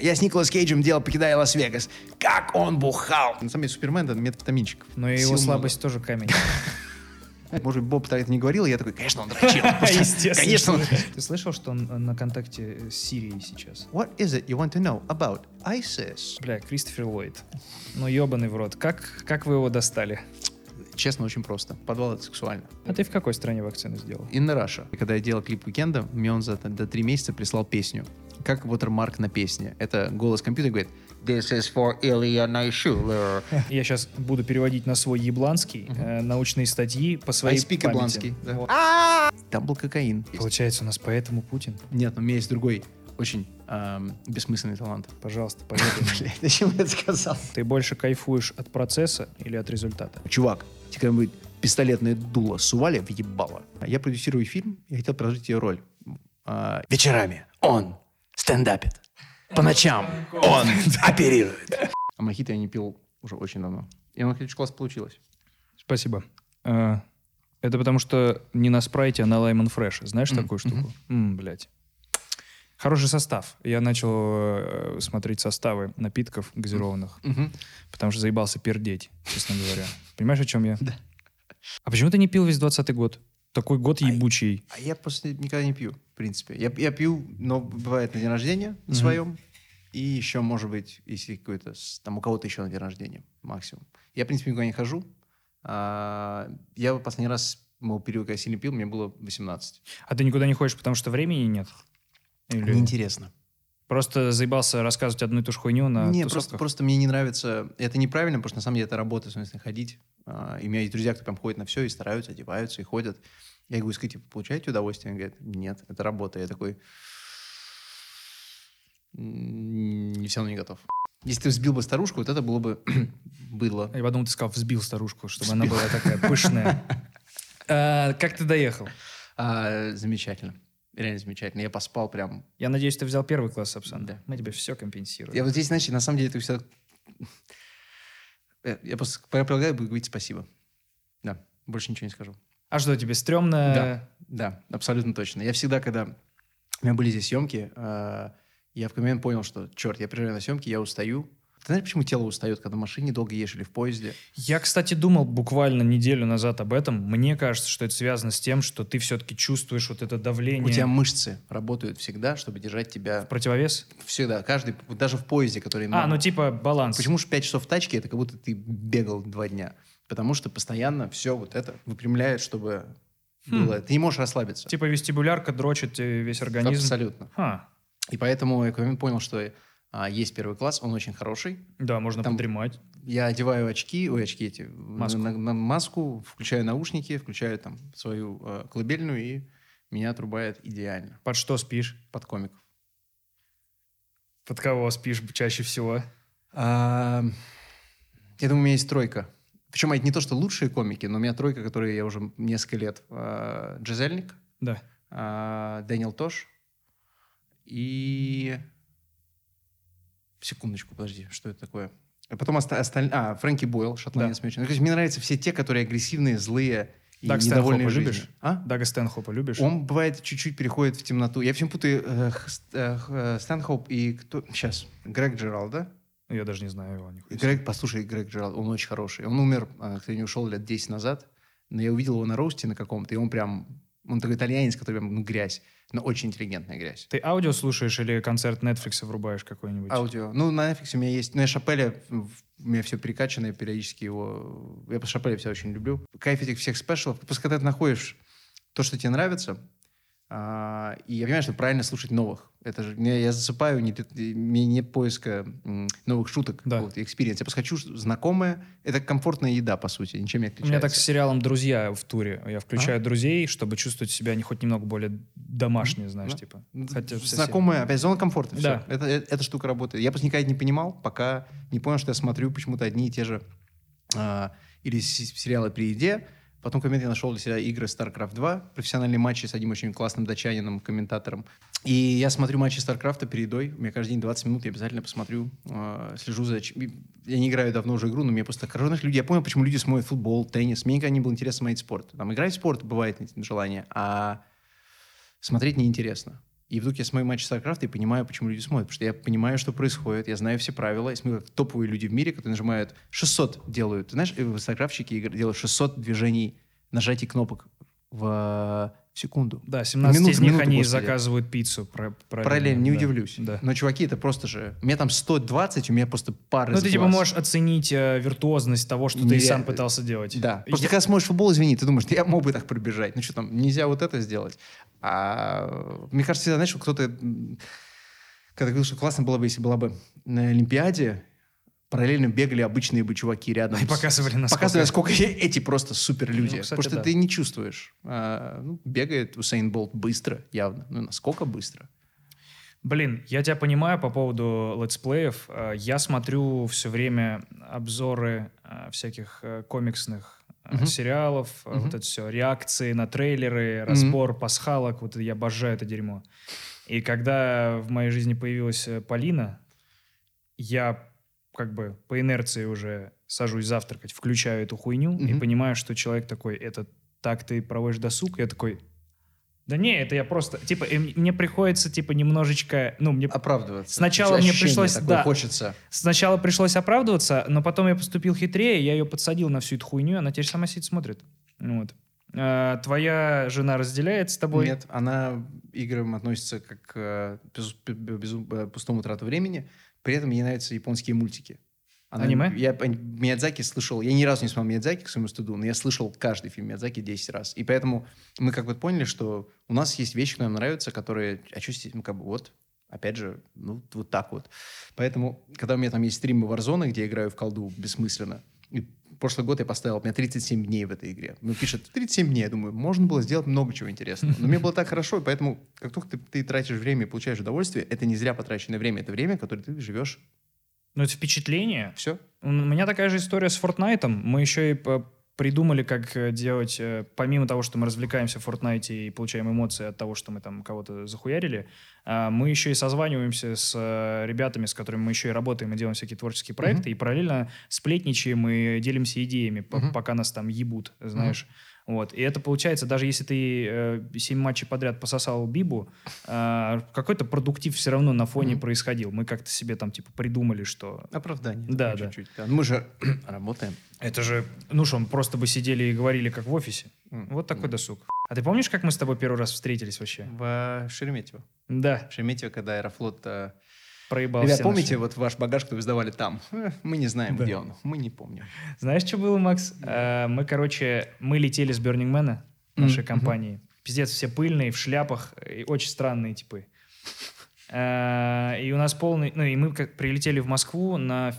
Я с Николас Кейджем делал «Покидая Лас-Вегас». Как он бухал! На самом деле, Супермен — это метафетаминчик. Но и Сил его много. слабость тоже камень. Может быть, Боб тогда это не говорил, я такой, конечно, он дрочил. Естественно. Конечно. он- Ты слышал, что он на контакте с Сирией сейчас? What is it you want to know about ISIS? Бля, Кристофер Ллойд. Ну, ебаный в рот. Как, как вы его достали? Честно, очень просто. Подвал — это сексуально. А ты в какой стране вакцину сделал? In Russia. И Когда я делал клип «Уикенда», мне он за до три месяца прислал песню. Как watermark на песне. Это голос компьютера говорит «This is for Ilya Naishuler». Я сейчас буду переводить на свой ебланский э, научные статьи по I своей speak памяти. ибланский. да. Вот. Там был кокаин. Получается, у нас поэтому Путин. Нет, но у меня есть другой очень эм, бессмысленный талант. Пожалуйста. Блядь, зачем я это сказал? Ты больше кайфуешь от процесса или от результата? Чувак, тебе когда-нибудь пистолетное дуло сували в ебало. Я продюсирую фильм и хотел продолжить ее роль. А, вечерами он стендапит. По ночам он оперирует. А мохито я не пил уже очень давно. И оно, кстати, класс получилось. Спасибо. Э, Это потому что не на спрайте, а на лаймон фреше. Знаешь Мгм, такую штуку? М, блядь. Хороший состав. Я начал э, смотреть составы напитков газированных, потому что заебался пердеть, честно говоря. Понимаешь, о чем я? Да. А почему ты не пил весь двадцатый год? Такой год ебучий. А я просто никогда не пью, в принципе. Я, я пью, но бывает на день рождения на своем. И еще, может быть, если какой-то, там у кого-то еще на день рождения, максимум. Я, в принципе, никуда не хожу. А, я последний раз, мол, период, когда я сильно пил, мне было 18. А ты никуда не ходишь, потому что времени нет? Или Неинтересно. просто заебался рассказывать одну и ту же хуйню на не, тусовках? просто, просто мне не нравится. Это неправильно, потому что на самом деле это работа, в смысле, ходить. А, и у меня есть друзья, кто прям ходит на все и стараются, одеваются и ходят. Я говорю, скажите, получаете удовольствие? Они говорят, нет, это работа. Я такой, «М, не все равно не готов. Если ты взбил бы старушку, вот это было бы было. Я подумал, ты сказал, взбил старушку, чтобы она была такая пышная. А, Как ты доехал? А, замечательно. Реально замечательно. Я поспал прям. Я надеюсь, ты взял первый класс, Сапсан. Да. Мы тебе все компенсируем. Я вот здесь, значит, на самом деле это все... Я просто предлагаю буду говорить спасибо. Да, больше ничего не скажу. А что, тебе стрёмно? Да, да, абсолютно точно. Я всегда, когда у меня были здесь съемки, э, я в какой момент понял, что, черт, я приезжаю на съемки, я устаю. Ты знаешь, почему тело устает, когда в машине долго едешь или в поезде? Я, кстати, думал буквально неделю назад об этом. Мне кажется, что это связано с тем, что ты все-таки чувствуешь вот это давление. У тебя мышцы работают всегда, чтобы держать тебя Противовес? всегда. Каждый, даже в поезде, который... А, ну типа баланс. Почему же 5 часов в тачке, это как будто ты бегал два дня? Потому что постоянно все вот это выпрямляет, чтобы Хм. было... Ты не можешь расслабиться. Типа вестибулярка дрочит э, весь организм. Абсолютно. Ха. И поэтому я в понял, что а, есть первый класс, он очень хороший. Да, можно Там- подремать. Я одеваю очки, ой, очки эти, Маску. На, на маску, включаю наушники, включаю там свою э, колыбельную, и меня отрубает идеально. Под что спишь? Под комиков. Под кого спишь чаще всего? А, я думаю, у меня есть тройка. Причем это не то, что лучшие комики, но у меня тройка, которые я уже несколько лет. А, Джизельник, Да. а, Дэниел Тош и... Секундочку, подожди, что это такое? А потом оста- осталь- А, Фрэнки Бойл, шотландец. Да. То есть мне нравятся все те, которые агрессивные, злые и Даг недовольные жизнью. любишь? А? Дага Стэнхопа любишь? Он бывает чуть-чуть переходит в темноту. Я всем путаю э, э, э, Стэнхоп и кто... Сейчас. Грег Джералд, да? Я даже не знаю его. нихуя. Грег, послушай, Грег Джералд, он очень хороший. Он умер, кто не ушел лет 10 назад, но я увидел его на роусте на каком-то, и он прям, он такой итальянец, который прям, ну, грязь, но очень интеллигентная грязь. Ты аудио слушаешь или концерт Netflix врубаешь какой-нибудь? Аудио. Ну, на Netflix у меня есть, ну, я Шапеля, у меня все перекачано, я периодически его, я по Шапеля все очень люблю. Кайф этих всех спешалов, просто когда ты находишь то, что тебе нравится, а, и я понимаю, что правильно слушать новых. Это же я, я засыпаю, не, мне нет поиска новых шуток, Да. вот, experience. Я просто хочу знакомое. Это комфортная еда, по сути, ничем не У отличается. меня так с сериалом «Друзья» в туре. Я включаю друзей, чтобы чувствовать себя не хоть немного более домашнее, знаешь, Да. типа. Ну, Хотя. Знакомая, опять, зона комфорта. Да. Все. Это, э- эта штука работает. Я просто никогда это не понимал, пока не понял, что я смотрю почему-то одни и те же а, или сериалы при еде. Потом момент я нашел для себя игры StarCraft 2, профессиональные матчи с одним очень классным датчанином, комментатором. И я смотрю матчи StarCraft перед едой. У меня каждый день 20 минут, я обязательно посмотрю, а, слежу за... Я не играю давно уже игру, но мне просто... Знаешь, люди, я понял, почему люди смотрят футбол, теннис. Мне никогда не было интересно смотреть спорт. Там играть в спорт бывает желание, а смотреть неинтересно. И вдруг я смотрю матч StarCraft и понимаю, почему люди смотрят. Потому что я понимаю, что происходит, я знаю все правила. Я смотрю, как топовые люди в мире, которые нажимают 600 делают. Ты знаешь, StarCraftщики делают 600 движений, нажатий кнопок в секунду. Да, 17 минут, из них они господи. заказывают пиццу. Параллельно, параллельно не да. удивлюсь. Да. Но чуваки, это просто же... У меня там 120, у меня просто пары Ну, ты типа можешь оценить э, виртуозность того, что не, ты сам пытался делать. Да. Просто я... когда смотришь футбол, извини, ты думаешь, я мог бы так пробежать. Ну что там, нельзя вот это сделать. А мне кажется, знаешь, кто-то... Когда говорил, что классно было бы, если была бы на Олимпиаде, параллельно бегали обычные бы чуваки рядом. И показывали, насколько... Показывали, насколько эти просто супер люди. Ну, кстати, Потому что да. ты не чувствуешь. А, ну, бегает Усейн Болт быстро, явно. Ну, насколько быстро? Блин, я тебя понимаю по поводу летсплеев. А, я смотрю все время обзоры а, всяких э, комиксных uh-huh. сериалов, uh-huh. вот это все, реакции на трейлеры, разбор uh-huh. пасхалок. Вот я обожаю это дерьмо. И когда в моей жизни появилась э, Полина, я как бы по инерции уже сажусь завтракать, включаю эту хуйню mm-hmm. и понимаю, что человек такой, это так ты проводишь досуг? Я такой, да не, это я просто, типа, мне приходится, типа, немножечко, ну, мне... Оправдываться. Сначала мне пришлось, да. хочется. Сначала пришлось оправдываться, но потом я поступил хитрее, я ее подсадил на всю эту хуйню, она теперь сама сидит смотрит. Вот. А, твоя жена разделяет с тобой? Нет, она играм относится как к без, без, без, пустому трату времени. При этом мне нравятся японские мультики. Она, Аниме? Я Миядзаки слышал, я ни разу не смотрел Миядзаки, к своему стыду, но я слышал каждый фильм Миядзаки 10 раз. И поэтому мы как бы поняли, что у нас есть вещи, которые нам нравятся, которые, а что ну как бы вот, опять же, ну вот так вот. Поэтому, когда у меня там есть стримы Warzone, где я играю в колду бессмысленно, и прошлый год я поставил, у меня 37 дней в этой игре. Ну, пишет 37 дней. Я думаю, можно было сделать много чего интересного. Но мне было так хорошо, и поэтому, как только ты, ты тратишь время и получаешь удовольствие, это не зря потраченное время, это время, которое ты живешь. Ну, это впечатление. Все. У меня такая же история с Fortnite. Мы еще и придумали, как э, делать, э, помимо того, что мы развлекаемся в Fortnite и получаем эмоции от того, что мы там кого-то захуярили, а, мы еще и созваниваемся с э, ребятами, с которыми мы еще и работаем и делаем всякие творческие проекты, uh-huh. и параллельно сплетничаем и делимся идеями, uh-huh. пока нас там ебут, знаешь. Uh-huh. Вот. И это получается, даже если ты э, 7 матчей подряд пососал Бибу, э, какой-то продуктив все равно на фоне mm-hmm. происходил. Мы как-то себе там типа придумали, что... Оправдание. Да, да. Чуть-чуть. Да. Мы же работаем. Это же, ну что, мы просто бы сидели и говорили, как в офисе. Mm-hmm. Вот такой mm-hmm. досуг. А ты помнишь, как мы с тобой первый раз встретились вообще? В Шереметьево. Да. В Шереметьево, когда Аэрофлот э, проебал Ребят, помните наши... вот ваш багаж, что вы сдавали там? Э, мы не знаем, да. где он. Мы не помним. Знаешь, что было, Макс? Да. Мы, короче, мы летели с Man, нашей mm-hmm. компании. Пиздец, все пыльные, в шляпах, и очень странные типы. Э, и у нас полный... Ну, и мы как прилетели в Москву на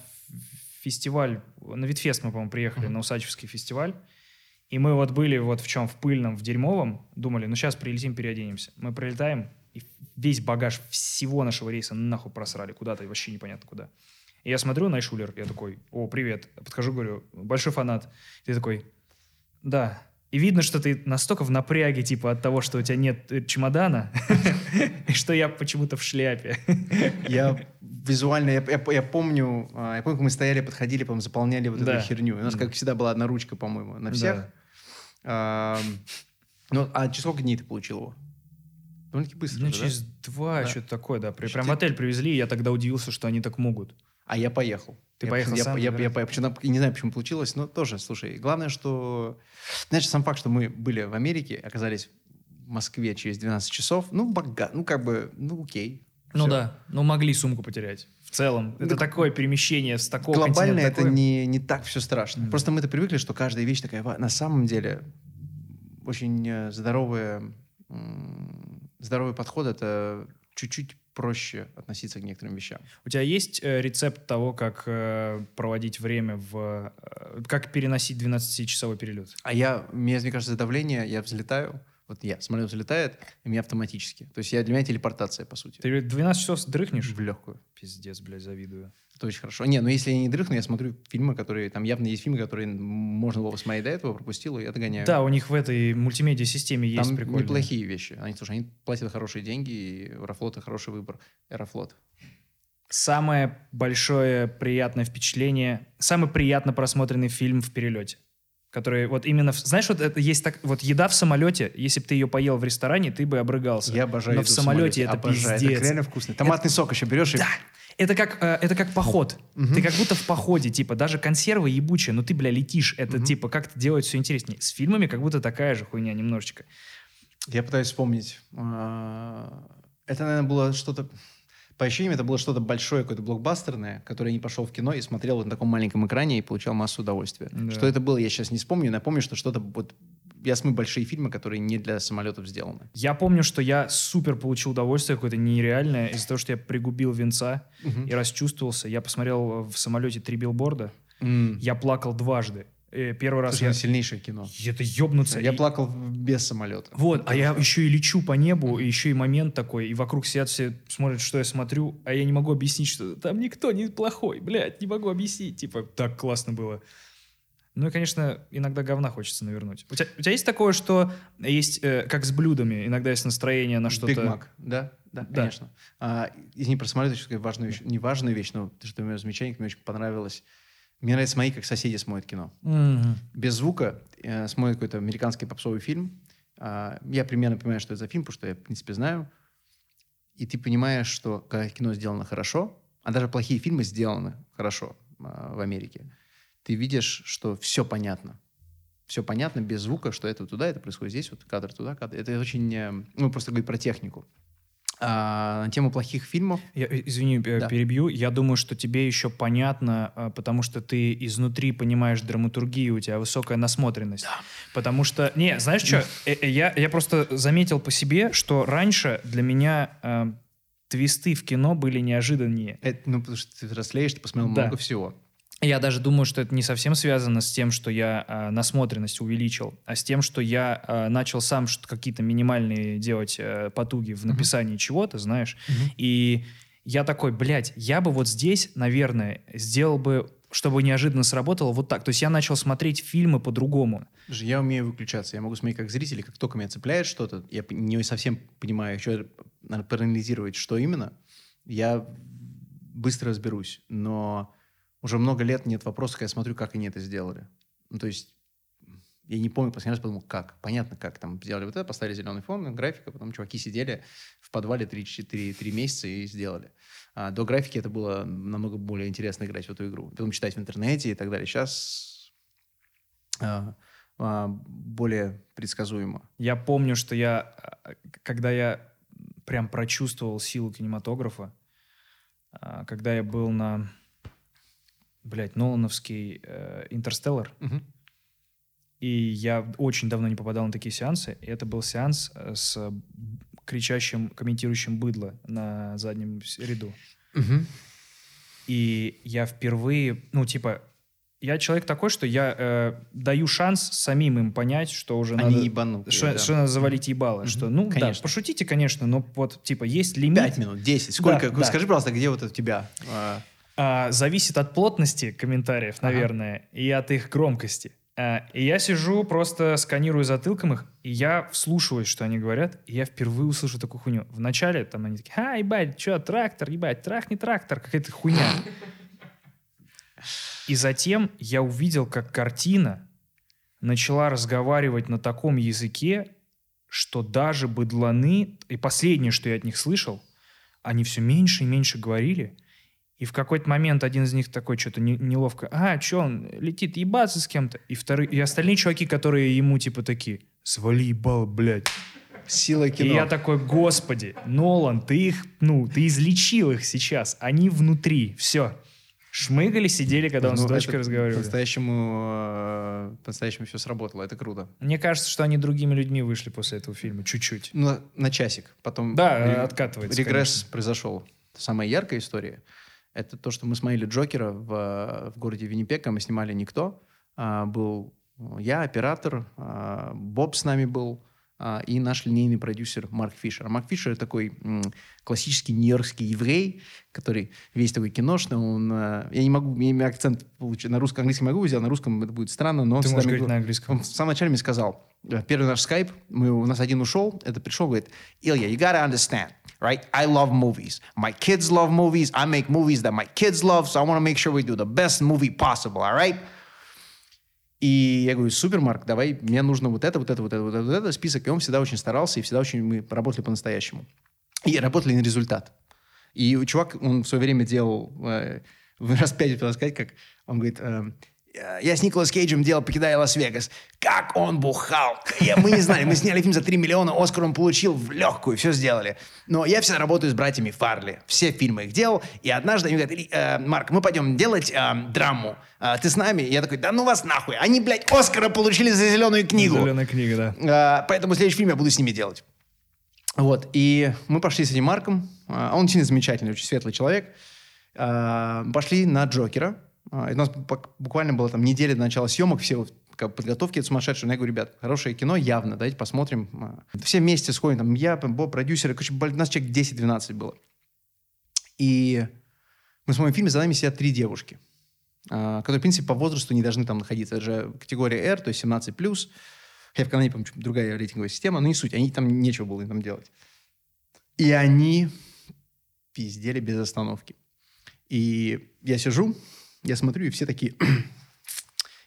фестиваль, на Витфест мы, по-моему, приехали, mm-hmm. на Усачевский фестиваль. И мы вот были вот в чем, в пыльном, в дерьмовом, думали, ну сейчас прилетим, переоденемся. Мы прилетаем, весь багаж всего нашего рейса нахуй просрали куда-то, и вообще непонятно куда. И я смотрю на Шулер, я такой, о, привет. Подхожу, говорю, большой фанат. Ты такой, да. И видно, что ты настолько в напряге, типа, от того, что у тебя нет э, чемодана, что я почему-то в шляпе. Я визуально, я, я, я помню, а, я помню, как мы стояли, подходили, по заполняли вот эту херню. У нас, как всегда, была одна ручка, по-моему, на всех. Да. ну, а через сколько дней ты получил его? Довольно-таки быстро. Ну, через да? два, да. что-то такое, да. Прям в отель привезли, и я тогда удивился, что они так могут. А я поехал. Ты я, поехал я, сам? Я, я, я, я, я не знаю, почему получилось, но тоже, слушай, главное, что... Знаешь, сам факт, что мы были в Америке, оказались в Москве через 12 часов, ну, бога, ну, как бы, ну, окей. Ну все. да, ну могли сумку потерять. В целом, это ну, такое перемещение с такого Глобально это такое... не, не так все страшно. Mm. Просто мы-то привыкли, что каждая вещь такая... На самом деле, очень э, здоровая здоровый подход — это чуть-чуть проще относиться к некоторым вещам. У тебя есть э, рецепт того, как э, проводить время в... Э, как переносить 12-часовой перелет? А я, мне, мне кажется, давление, я взлетаю, вот я, самолет взлетает, и меня автоматически. То есть я, для меня телепортация, по сути. Ты 12 часов дрыхнешь? В легкую. Пиздец, блядь, завидую. Это очень хорошо. Не, ну если я не дрыхну, я смотрю фильмы, которые... Там явно есть фильмы, которые можно было посмотреть до этого, пропустил, и я догоняю. Да, у них в этой мультимедиа-системе есть там прикольные. неплохие вещи. Они, слушай, они платят хорошие деньги, и Аэрофлот — хороший выбор. Аэрофлот. Самое большое приятное впечатление, самый приятно просмотренный фильм в перелете которые вот именно... в- знаешь, вот это есть так... Вот еда в самолете, если бы ты ее поел в ресторане, ты бы обрыгался. Я обожаю Но еду в самолете это Обожаю. пиздец. Это реально вкусно. Томатный сок еще берешь и... Да. Это как, э, это как поход. Ты как будто в походе, типа, даже консервы ебучие, но ты, бля, летишь. Это, типа, как-то делает все интереснее. С фильмами как будто такая же хуйня немножечко. Я пытаюсь вспомнить. А, Это, наверное, было что-то... По ощущениям, это было что-то большое, какое-то блокбастерное, которое я не пошел в кино и смотрел на таком маленьком экране и получал массу удовольствия. Да. Что это было, я сейчас не вспомню. Напомню, что что-то вот... Я смотрю большие фильмы, которые не для самолетов сделаны. Я помню, что я супер получил удовольствие какое-то нереальное из-за того, что я пригубил винца и расчувствовался. Я посмотрел в самолете три билборда. М. Я плакал дважды. Э, Первый раз Слушай, я... ну, сильнейшее кино. Это ёбнуться. Я И- плакал без самолета. Вот, а я еще и лечу по небу, и еще и момент такой, и вокруг сидят все, смотрят, что я смотрю, а я не могу объяснить, что там никто не плохой, блядь, не могу объяснить, типа, так классно было. Ну и, конечно, иногда говна хочется навернуть. У тебя, у тебя есть такое, что есть, э, как с блюдами, иногда есть настроение на что-то... Биг Мак, да, да, Да. конечно. А, извини, про самолет еще важную вещь, не важную вещь, но то, что у меня замечание, мне очень понравилось. Мне нравится мои, как соседи смотрят кино. Мгм. без звука э, смотрит какой-то американский попсовый фильм. А, я примерно понимаю, что это за фильм, потому что я, в принципе, знаю. И ты понимаешь, что когда кино сделано хорошо, а даже плохие фильмы сделаны хорошо а, в Америке, ты видишь, что все понятно. Все понятно без звука, что это туда, это происходит здесь, вот кадр туда, кадр. Это очень... э, Ну, просто говорить про технику. А, на тему плохих фильмов Я, э, извини, э, Да. перебью. Я думаю, что тебе еще понятно, потому что ты изнутри понимаешь драматургию, у тебя высокая насмотренность. Потому что, не, знаешь что, я, я просто заметил по себе, что раньше для меня э, твисты в кино были неожиданнее. Это, ну, потому что ты взрослеешь, ты посмотрел Да. много всего. Я даже думаю, что это не совсем связано с тем, что я э, насмотренность увеличил, а с тем, что я э, начал сам какие-то минимальные делать э, потуги в написании чего-то, знаешь. И я такой, блядь, я бы вот здесь, наверное, сделал бы, чтобы неожиданно сработало вот так. То есть я начал смотреть фильмы по-другому. Я умею выключаться. Я могу смотреть как зритель, как только меня цепляет что-то, я не совсем понимаю, еще надо проанализировать, что именно, я быстро разберусь. Но уже много лет нет вопроса, когда я смотрю, как они это сделали. Ну, то есть я не помню, последний раз подумал, как. Понятно, как там сделали вот это, поставили зеленый фон, графика, потом чуваки сидели в подвале 3-4 месяца и сделали. А до графики это было намного более интересно играть в эту игру. Потом читать в интернете и так далее. Сейчас а, а, более предсказуемо. Я помню, что я, э, когда я прям прочувствовал силу кинематографа, а, когда я был на, блядь, Нолановский э, «Интерстеллар», и я очень давно не попадал на такие сеансы, и это был сеанс э, с кричащим, комментирующим быдло на заднем ряду. И я впервые, ну, типа, я человек такой, что я э, даю шанс самим им понять, что уже Они надо... ебанутые, Что, да. что надо завалить ебало. Мгм. Что, ну, да, Конечно. пошутите, конечно, но вот, типа, есть лимит. Пять минут, десять. Сколько? Да, да. Скажи, пожалуйста, где вот у тебя? А, А, зависит от плотности комментариев, Ага. наверное, и от их громкости. А, и я сижу, просто сканирую затылком их, и я вслушиваюсь, что они говорят, и я впервые услышу такую хуйню. Вначале там они такие, а, ебать, что, трактор, ебать, трахни трактор, какая-то хуйня. И затем я увидел, как картина начала разговаривать на таком языке, что даже быдланы, и последнее, что я от них слышал, они все меньше и меньше говорили. И в какой-то момент один из них такой что-то не- неловко, а, что он летит ебаться с кем-то? И, вторые, и остальные чуваки, которые ему типа такие, свали ебало, блядь. Сила кино. И я такой, господи, Нолан, ты их, ну, ты излечил их сейчас. Они внутри, все. Шмыгали, сидели, когда он Ну, с дочкой это разговаривал. По-настоящему, э, по-настоящему все сработало. Это круто. Мне кажется, что они другими людьми вышли после этого фильма, чуть-чуть. Ну, на, на часик. Потом Да, ре- откатывается, Регресс конечно. произошел. Самая яркая история — это то, что мы смотрели Джокера в, в городе Виннипега. Мы снимали «Никто». А, был я, оператор, а, Боб с нами был, и наш линейный продюсер Марк Фишер. Марк Фишер — такой классический нью-йоркский еврей, который весь такой киношный. Он, а, я не могу, я акцент получить на русском, английском могу сделать, на русском это будет странно, но Ты можешь говорить говорил- на английском. он в самом начале мне сказал, э, первый наш скайп, мы, у нас один ушел, это пришел, говорит, Ilya, you gotta understand, right? I love movies. My kids love movies. I make movies that my kids love, so I want to make sure we do the best movie possible, all right? И я говорю, супер, Марк, давай, мне нужно вот это, вот это, вот это, вот это, вот это, список. И он всегда очень старался, и всегда очень мы работали по-настоящему. И работали на результат. И чувак, он в свое время делал, э, раз пять сказать, как он говорит, э, я с Николас Кейджем делал «Покидая Лас-Вегас». Как он бухал! Я, мы не знали. Мы сняли фильм за 3 миллиона, Оскар он получил в легкую, все сделали. Но я всегда работаю с братьями Фарли. Все фильмы их делал. И однажды они говорят, э, Марк, мы пойдем делать э, драму. Э, ты с нами? Я такой, да ну вас нахуй. Они, блядь, Оскара получили за «Зеленую книгу». Зеленая книга, да. Э, поэтому следующий фильм я буду с ними делать. Вот. И мы пошли с этим Марком. Э, он очень замечательный, очень светлый человек. Э, пошли на Джокера а, у нас буквально было там неделя до начала съемок, все подготовки это сумасшедшие. Я говорю, ребят, хорошее кино явно, давайте посмотрим. А, все вместе сходим, там я, Боб, продюсеры, короче, нас человек 10-12 было. И мы смотрим фильм, за нами сидят три девушки, а, которые, в принципе, по возрасту не должны там находиться. Это же категория R, то есть 17+. Я в Канаде, помню, другая рейтинговая система, но не суть, они там нечего было им там делать. И они пиздели без остановки. И я сижу, я смотрю, и все такие...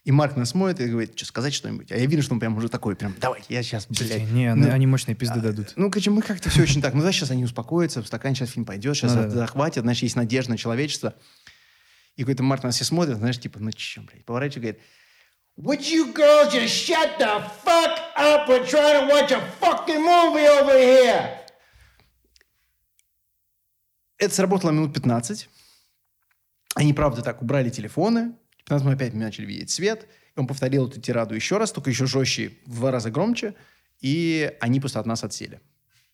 И Марк нас смотрит и говорит, что сказать что-нибудь. А я вижу, что он прям уже такой, прям, давай, я сейчас, блядь. Не, ну, они мощные пизды а, дадут. Ну, короче, мы как-то все очень так. Ну, знаешь, сейчас они успокоятся, в стакан сейчас фильм пойдет, сейчас ну, захватят, знаешь, есть надежда на человечество. И какой-то Марк нас все смотрит, знаешь, типа, ну, че, блядь, поворачивает, говорит, Would you girls just shut the fuck up and try to watch a fucking movie over here? Это сработало минут 15. Они, правда, так убрали телефоны. 15 мы опять начали видеть свет. И он повторил эту тираду еще раз, только еще жестче, в два раза громче. И они просто от нас отсели.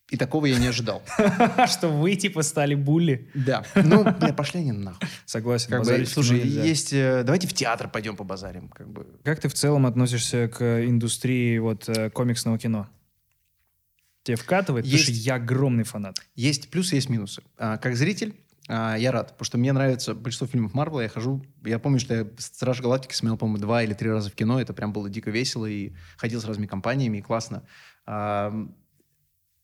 И такого я не ожидал. Что вы, типа, стали булли. Да. Ну, бля, пошли они нахуй. Согласен. Как бы, слушай, есть... Э, давайте в театр пойдем по базарим. Как, бы. как ты в целом относишься к индустрии вот э, комиксного кино? Тебе вкатывает? Есть, Потому что я огромный фанат. Есть плюсы, есть минусы. А, как зритель, а, я рад, потому что мне нравится большинство фильмов Марвела. Я хожу, я помню, что я «Страж Галактики» смотрел, по-моему, два или три раза в кино. Это прям было дико весело и ходил с разными компаниями, и классно. А,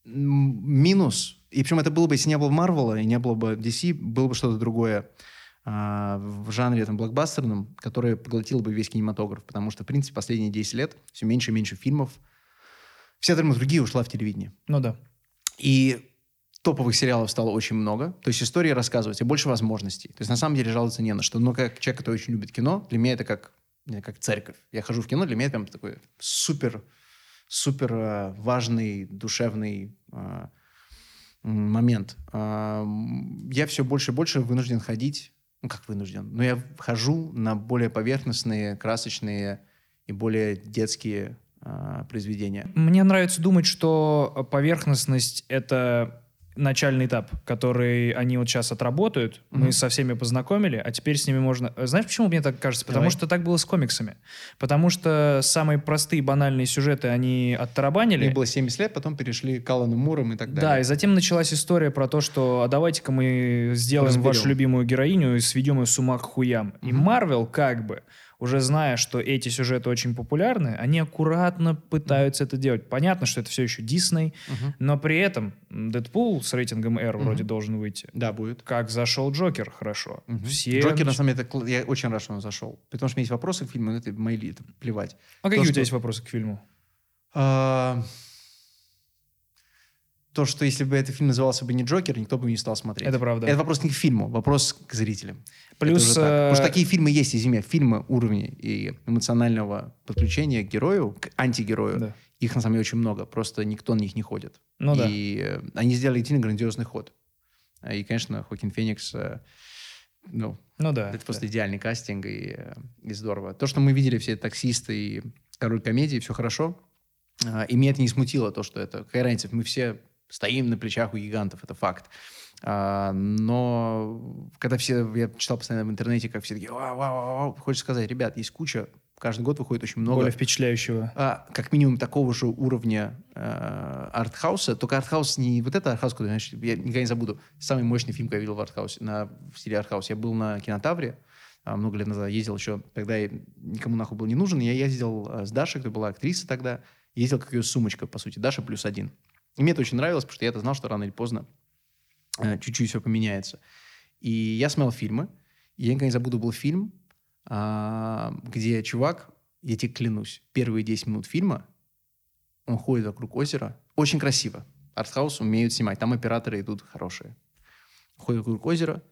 минус, и причем это было бы, если не было Марвела и не было бы DC, было бы что-то другое а, в жанре там, блокбастерном, которое поглотило бы весь кинематограф. Потому что, в принципе, последние 10 лет все меньше и меньше фильмов. Вся драматургия ушла в телевидение. Ну да. И топовых сериалов стало очень много. То есть истории рассказывать, и больше возможностей. То есть на самом деле жаловаться не на что. Но как человек, который очень любит кино, для меня это как, как церковь. Я хожу в кино, для меня это прям такой супер, супер э, важный, душевный э, момент. Э, я все больше и больше вынужден ходить, ну как вынужден, но я хожу на более поверхностные, красочные и более детские произведения. Мне нравится думать, что поверхностность — это начальный этап, который они вот сейчас отработают. Mm-hmm. Мы со всеми познакомили, а теперь с ними можно... Знаешь, почему мне так кажется? Потому Давай. что так было с комиксами. Потому что самые простые банальные сюжеты они оттарабанили. Их было 70 лет, потом перешли к Алану Муром и так далее. Да, и затем началась история про то, что а давайте-ка мы сделаем Разберем. вашу любимую героиню и сведем ее с ума к хуям. Mm-hmm. И Марвел как бы уже зная, что эти сюжеты очень популярны, они аккуратно пытаются mm-hmm. это делать. Понятно, что это все еще Дисней, uh-huh. но при этом Дэдпул с рейтингом R uh-huh. вроде должен выйти. Да, будет. Как зашел Джокер, хорошо. Uh-huh. Все... Джокер, на самом деле, это, я очень рад, что он зашел. Потому что у меня есть вопросы к фильму, но это мои, это плевать. А какие у тебя есть вопросы к фильму? А то, что если бы этот фильм назывался бы не Джокер, никто бы не стал смотреть. Это правда. Это вопрос не к фильму, вопрос к зрителям. Плюс... Потому что такие фильмы есть, извини, фильмы уровня и эмоционального подключения к герою, к антигерою. Да. Их на самом деле очень много, просто никто на них не ходит. Ну да. И э, они сделали действительно грандиозный ход. И, конечно, Хокин Феникс, э, ну, ну да, это просто да. идеальный кастинг и, э, и здорово. То, что мы видели все таксисты и король комедии, все хорошо. И меня это не смутило, то, что это... Какая разница, мы все стоим на плечах у гигантов, это факт. А, но когда все, я читал постоянно в интернете, как все такие, вау, вау, вау, хочется сказать, ребят, есть куча, каждый год выходит очень много. Более впечатляющего. А, как минимум такого же уровня э, артхауса, только артхаус не вот это артхаус, который, значит, я никогда не забуду, самый мощный фильм, который я видел в артхаусе, на, в стиле артхаус. Я был на кинотавре, а, много лет назад ездил еще, когда я никому нахуй был не нужен, я ездил э, с Дашей, которая была актриса тогда, ездил как ее сумочка, по сути, Даша плюс один. И мне это очень нравилось, потому что я-то знал, что рано или поздно э, чуть-чуть все поменяется. И я смотрел фильмы. И я никогда не забуду, был фильм, э, где чувак я тебе клянусь, первые 10 минут фильма он ходит вокруг озера. Очень красиво. Артхаус умеют снимать. Там операторы идут хорошие. Ходит вокруг озера,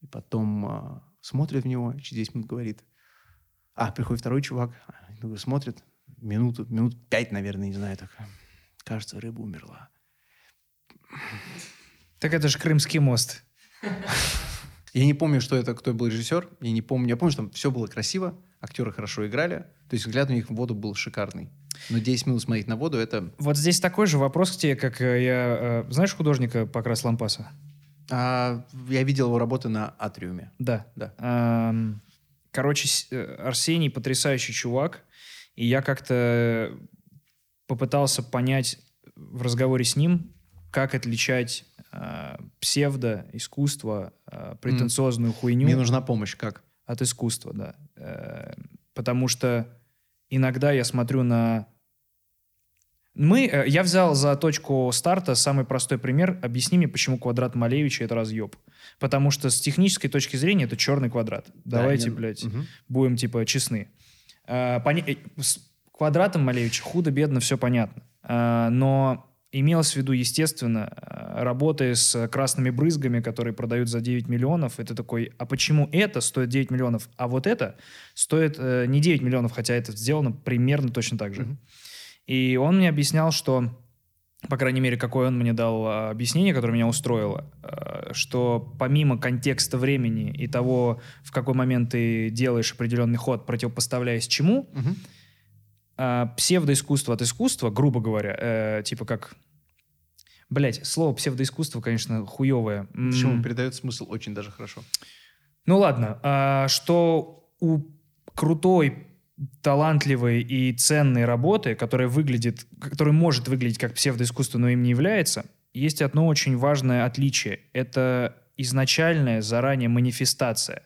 и потом а, смотрит в него, через 10 минут говорит. А, приходит второй чувак, ну, смотрит, минуту, минут пять, наверное, не знаю, так. Кажется, рыба умерла. Так это же Крымский мост. Я не помню, что это, кто был режиссер. Я не помню. Я помню, что там все было красиво, актеры хорошо играли. То есть взгляд у них в воду был шикарный. Но 10 минут смотреть на воду, это... Вот здесь такой же вопрос к тебе, как э, я... э, Знаешь художника Покрас Лампаса? А, я видел его работы на Атриуме. Да. Да. Ам, Короче, э, Арсений потрясающий чувак, и я как-то попытался понять в разговоре с ним, как отличать а, псевдо, искусство, а, претенциозную хуйню Мне нужна помощь. Как? от искусства, да. Э, Потому что иногда я смотрю на... Мы, э, я взял за точку старта самый простой пример. Объясни мне, почему квадрат Малевича — это разъеб. Потому что с технической точки зрения это черный квадрат. Давайте, не- блядь, Мгм. будем, типа, честны. А, поня- э, квадратом Малевича худо-бедно все понятно. А, Но имелось в виду, естественно, а, работая с красными брызгами, которые продают за 9 миллионов, это такой, а почему это стоит 9 миллионов, а вот это стоит э, не 9 миллионов, хотя это сделано примерно точно так же. И он мне объяснял, что, по крайней мере, какое он мне дал а, объяснение, которое меня устроило, а, что помимо контекста времени и того, в какой момент ты делаешь определенный ход, противопоставляясь чему, Мгм. А, псевдоискусство от искусства, грубо говоря, э, типа как... Блять, слово псевдоискусство, конечно, хуевое. Почему? Передает смысл очень даже хорошо. ну ладно, а, что у крутой, талантливой и ценной работы, которая выглядит, которая может выглядеть как псевдоискусство, но им не является, есть одно очень важное отличие. Это изначальная заранее манифестация.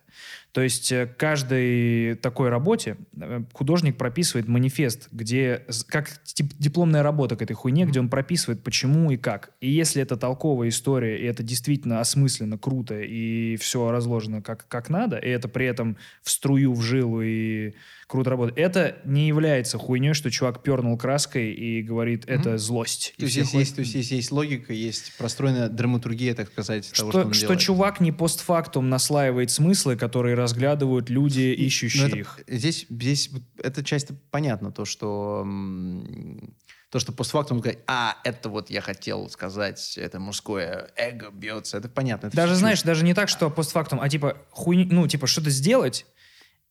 То есть э, каждой такой работе э, художник прописывает манифест, где как тип- дипломная работа к этой хуйне, где он прописывает почему и как. И если это толковая история, и это действительно осмысленно, круто, и все разложено как, как надо, и это при этом в струю, в жилу и круто работает, это не является хуйней, что чувак пернул краской и говорит, это злость. То есть, есть, хуй- есть, то есть есть, есть логика, есть простроенная драматургия, так сказать, того, что, что, он что делает. чувак не постфактум наслаивает смыслы, которые разглядывают люди, Ну, ищущие это- их. Здесь, здесь эта часть понятно, то, что то, что постфактум сказать, а, это вот я хотел сказать, это мужское эго бьется, это понятно. это Даже, всё знаешь, даже не так, что постфактум, а типа хуйни, ну, типа что-то сделать,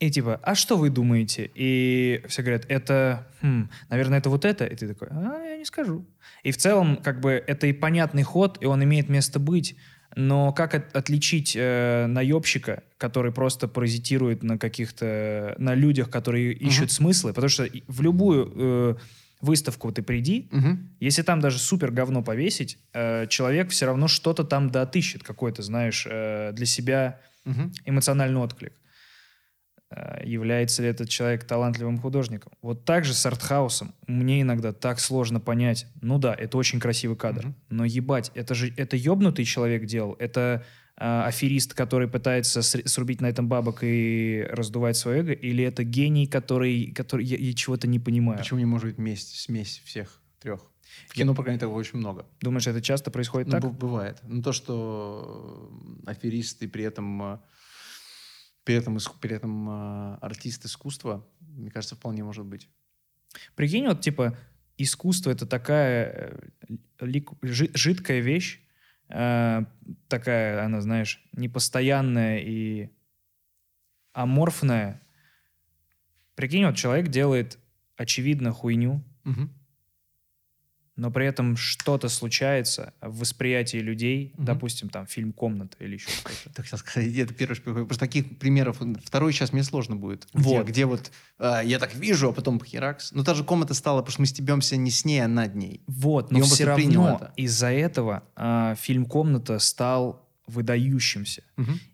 и типа, а что вы думаете? И все говорят, это, хм, наверное, это вот это. И ты такой, а, я не скажу. И в целом, как бы, это и понятный ход, и он имеет место быть. Но как от- отличить э, наебщика, который просто паразитирует на каких-то, на людях, которые ищут смыслы? Потому что в любую э, выставку ты приди, Мгм. если там даже супер говно повесить, э, человек все равно что-то там да отыщет, какой-то, знаешь, э, для себя Мгм. эмоциональный отклик. Э, является ли этот человек талантливым художником? Вот так же с артхаусом. Мне иногда так сложно понять. Ну да, это очень красивый кадр. Мгм. Но ебать, это же это ебнутый человек делал. Это э, аферист, который пытается ср- срубить на этом бабок и раздувать свое эго, или это гений, который, который я, я чего-то не понимаю. Почему не может быть месть, смесь всех трех? В кино, по крайней мере, очень много. Думаешь, это часто происходит Ну, так? бывает. Ну, то, что аферист и при этом, э, при этом, при этом э, артист искусства, мне кажется, вполне может быть. Прикинь, вот типа искусство это такая э, жидкая вещь, э, такая, она, знаешь, непостоянная и аморфная. Прикинь, вот человек делает очевидно хуйню, Мгм. Но при этом что-то случается в восприятии людей, Мгм. допустим, там фильм «Комната» или еще что-то. Так сейчас сказать, это первый. Просто таких примеров, второй сейчас мне сложно будет. Вот. где вот э, я так вижу, а потом херакс. Но та же комната стала, потому что мы стебемся не с ней, а над ней. Вот, но все равно из-за этого а, фильм «Комната» стал выдающимся.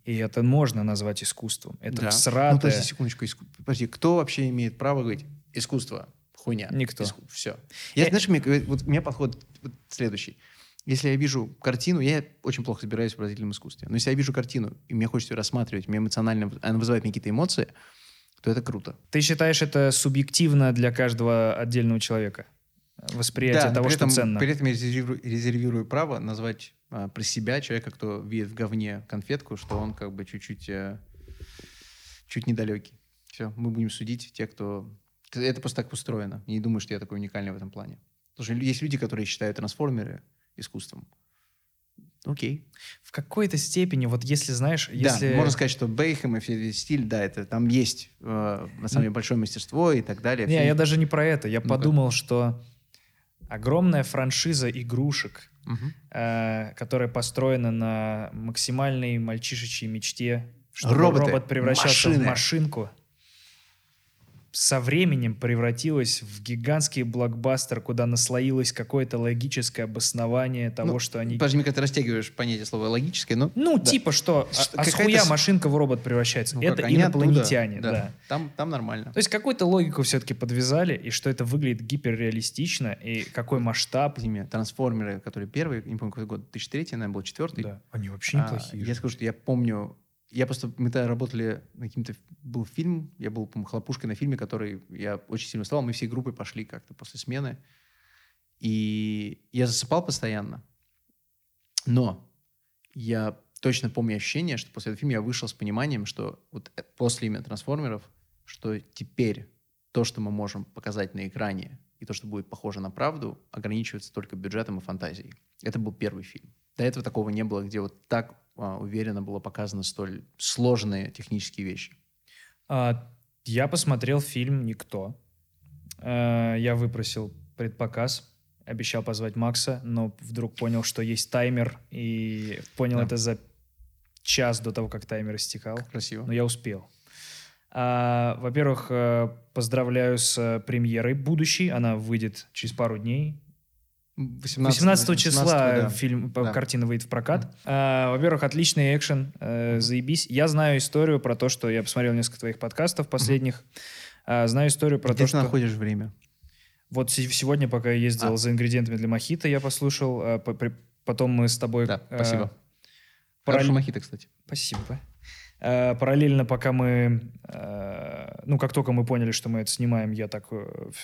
И это можно назвать искусством. Это Да. Ну, всратое. подожди секундочку. иску- Подожди, кто вообще имеет право говорить искусство? Хуйня. Никто. Все. Я, Э, знаешь, мне, вот у меня подход вот следующий. Если я вижу картину, я очень плохо разбираюсь в выразительном искусстве, но если я вижу картину, и мне хочется ее рассматривать, мне эмоционально, она вызывает мне какие-то эмоции, то это круто. Ты считаешь это субъективно для каждого отдельного человека? Восприятие Да, того, при что этом, ценно. При этом я резервирую, резервирую право назвать а, про себя человека, кто видит в говне конфетку, что он как бы чуть-чуть э, чуть недалекий. Все, мы будем судить тех, кто... Это просто так устроено. Не думаю, что я такой уникальный в этом плане. Потому что есть люди, которые считают трансформеры искусством. Окей. В какой-то степени, вот если знаешь, если... Да, можно сказать, что Бейхем и все стиль, да, это там есть э, на самом деле большое мастерство и так далее. Не, Все- я даже не про это. Я Ну-ка. подумал, что огромная франшиза игрушек, Мгм. э, которая построена на максимальной мальчишечьей мечте, чтобы Роботы, робот превращался машины. в машинку, со временем превратилась в гигантский блокбастер, куда наслоилось какое-то логическое обоснование того, Ну, что они... Подожди, когда ты растягиваешь понятие слова логическое, но... Ну, Да. типа что, Что- а, а с хуя машинка в робот превращается? ну, это как, они оттуда, инопланетяне, да. Там, там нормально. То есть какую-то логику все-таки подвязали, и что это выглядит гиперреалистично, и какой масштаб. Меня, трансформеры, которые первые, не помню какой год, 2003, наверное, был четвертый. Да, они вообще А, неплохие. я скажу, что я помню, я просто, мы тогда работали на каким-то, был фильм, я был, по хлопушкой на фильме, который я очень сильно устал, мы всей группой пошли как-то после смены, и я засыпал постоянно, но я точно помню ощущение, что после этого фильма я вышел с пониманием, что вот э- после именно трансформеров, что теперь то, что мы можем показать на экране, и то, что будет похоже на правду, ограничивается только бюджетом и фантазией. Это был первый фильм. До этого такого не было, где вот так уверенно было показано столь сложные технические вещи. А, я посмотрел фильм «Никто». А, я выпросил предпоказ, обещал позвать Макса, но вдруг понял, что есть таймер, и понял Да. это за час до того, как таймер истекал. Красиво. но я успел. А, во-первых, э, поздравляю с э, премьерой будущей. Она выйдет через пару дней. 18, 18 числа да. фильм, Да. картина выйдет в прокат. А, во-первых, отличный экшен, э, заебись. Я знаю историю про то, что я посмотрел несколько твоих подкастов последних. А, знаю историю про Где то, ты что... находишь время? Вот се- сегодня, пока я ездил А. за ингредиентами для мохито, я послушал. а, по- при- Потом мы с тобой... Да, э, спасибо. параллель- Хороший мохито, кстати. Спасибо. Э, Параллельно, пока мы, э, ну, как только мы поняли, что мы это снимаем, я так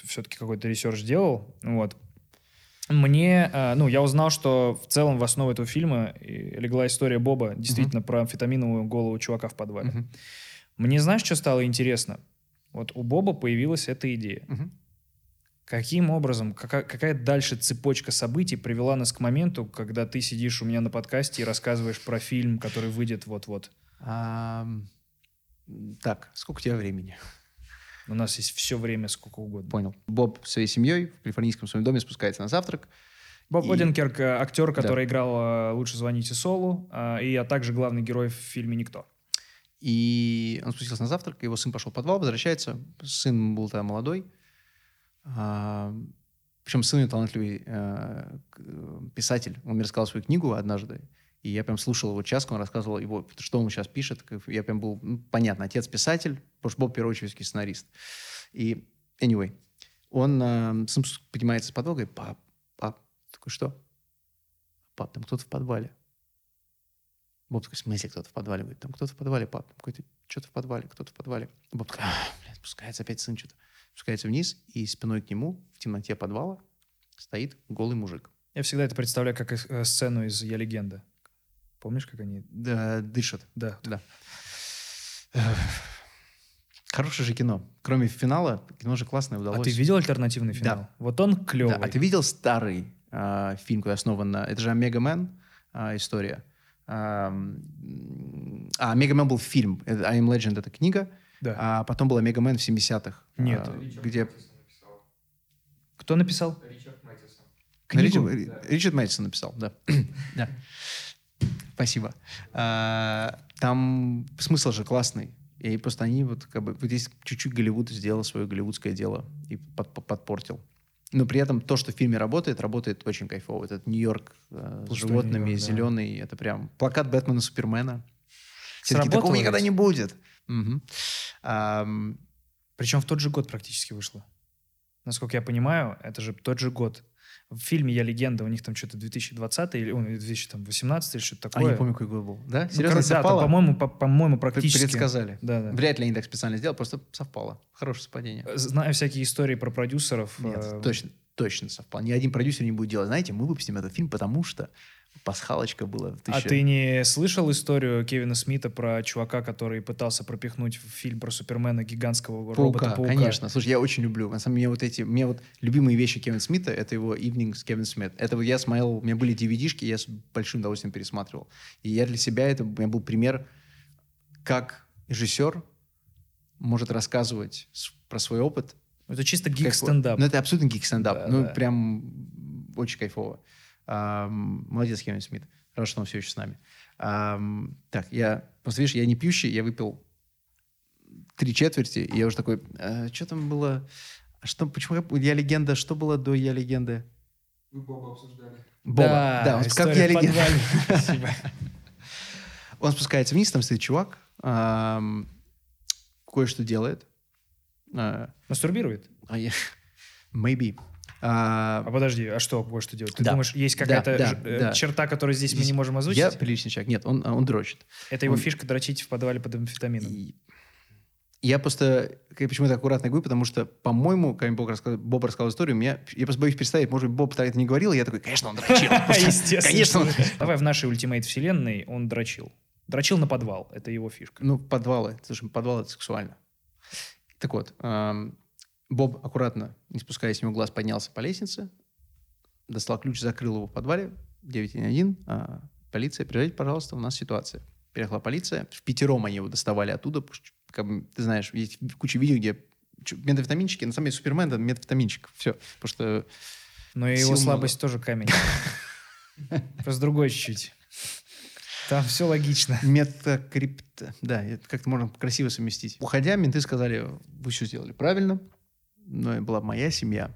все-таки какой-то research делал, вот. Мне, э, ну, я узнал, что в целом в основу этого фильма легла история Боба, действительно, про амфетаминовую голову чувака в подвале. Мгм. Мне знаешь, что стало интересно? Вот у Боба появилась эта идея. Мгм. Каким образом, какая, какая дальше цепочка событий привела нас к моменту, когда ты сидишь у меня на подкасте и рассказываешь про фильм, который выйдет вот-вот? Так, сколько у тебя времени? У нас есть все время, сколько угодно. Понял. Боб своей семьей в калифорнийском своем доме спускается на завтрак. Боб И- Оденкерк, э, актер, который играл э, «Лучше звоните Солу», э, и а также главный герой в фильме «Никто». И он спустился на завтрак, его сын пошел в подвал, возвращается. Сын был тогда молодой. А, причем сын талантливый э, к- э, писатель. Он мне рассказал свою книгу однажды. И я прям слушал его час, он рассказывал его, что он сейчас пишет. Я прям был, ну, понятно, отец писатель, потому что Боб в первую очередь сценарист. И, anyway, он э, сын поднимается с подвала, говорит, пап, пап, такой, что? Пап, там кто-то в подвале. Боб такой, в смысле кто-то в подвале? Говорит, там кто-то в подвале, пап. Там какой-то что-то в подвале, кто-то в подвале. Боб такой, «А, блядь, спускается опять сын что-то. Спускается вниз, и спиной к нему в темноте подвала стоит голый мужик. Я всегда это представляю как э, сцену из «Я легенда». Помнишь, как они... Да, дышит. Да. Да. Хорошее же кино. Кроме финала, кино же классное удалось. А ты видел альтернативный финал? Да. Вот он Да, клевый. а ты видел старый а, фильм, который основан на... Это же Omega Man а, история. А, а, Omega Man был фильм. I Am Legend — это книга. Да. А потом был Omega Man в 70-х. Нет. а, где... Кто написал? Ричард, Книгу? Ри- Ричард Мэдисон написал, да. Да. Спасибо. А, Там смысл же классный. И просто они вот как бы... Вот здесь чуть-чуть Голливуд сделал свое голливудское дело и под- под- подпортил. Но при этом то, что в фильме работает, работает очень кайфово. Этот Нью-Йорк э, с животными, Нью-Йорк, да. зеленый. Это прям плакат Бэтмена Супермена. Все таки такого никогда не будет. Мгм. Ам, Причем в тот же год практически вышло. Насколько я понимаю, это же тот же год В фильме «Я легенда» у них там что-то 2020 или ой, 2018 или что-то А такое. не помню, какой год был. Да? Ну, Серьезно, да, там, совпало? по-моему, по- по-моему, Пр- практически. Предсказали. Да, да. Вряд ли они так специально сделали, просто совпало. Хорошее совпадение. Знаю всякие истории про продюсеров. Нет, э, точно, точно совпало. Ни один продюсер не будет делать. Знаете, мы выпустим этот фильм, потому что пасхалочка была А 1000 ты не слышал историю Кевина Смита про чувака, который пытался пропихнуть в фильм про Супермена гигантского Паука, робота-паука? конечно. Слушай, я очень люблю. На самом деле, вот эти, мне вот любимые вещи Кевина Смита, это его «Evening с Кевин Смит». Это вот я смотрел, у меня были DVD-шки, я с большим удовольствием пересматривал. И я для себя, это у меня был пример, как режиссер может рассказывать про свой опыт. Это чисто гик-стендап. Ну, это абсолютно гик-стендап. Да, ну, да. прям очень кайфово. Молодец, Кевин Смит. Хорошо, что он все еще с нами. Ам, так, я... Просто, видишь, я не пьющий, я выпил три четверти, и я уже такой... что там было? А Что, почему я, я легенда? Что было до я легенды? Вы Боба обсуждали. Боба. Да, он, как я легенда. Он спускается вниз, там стоит чувак, кое-что делает. А, Мастурбирует? а Maybe. А, А подожди, а что, кое-что делать? Ты Да. думаешь, есть Да, какая-то да, ж- э, да. черта, которую здесь мы не можем озвучить? я приличный человек. Нет, он, он дрочит. Это его он- фишка дрочить в подвале под амфетамином. И Я просто, я почему так аккуратно говорю, потому что, по-моему, когда Боб рассказал, Боб рассказал историю, меня, я просто боюсь представить, может быть, Боб тогда это не говорил, и я такой, конечно, он дрочил. Естественно. Конечно, он... Давай в нашей ультимейт вселенной он дрочил. Дрочил на подвал. Это его фишка. Ну, подвалы. Слушай, подвал это сексуально. Так вот, эм, Боб аккуратно, не спуская с него глаз, поднялся по лестнице, достал ключ, закрыл его в подвале, 911, а, полиция, приезжайте, пожалуйста, у нас ситуация. Приехала полиция, в пятером они его доставали оттуда, как ты знаешь, есть куча видео, где чё, метафетаминчики, на самом деле Супермен это метафетаминчик, все, потому что Но и его много. слабость тоже камень. Просто другой чуть-чуть. Там все логично. метакрипто, да, это как-то можно красиво совместить. Уходя, менты сказали, вы все сделали правильно, но была бы моя семья,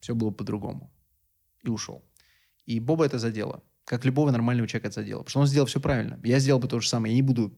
все было по-другому. И ушел. И Боба это задело. Как любого нормального человека это задело. Потому что он сделал все правильно. Я сделал бы то же самое. Я не буду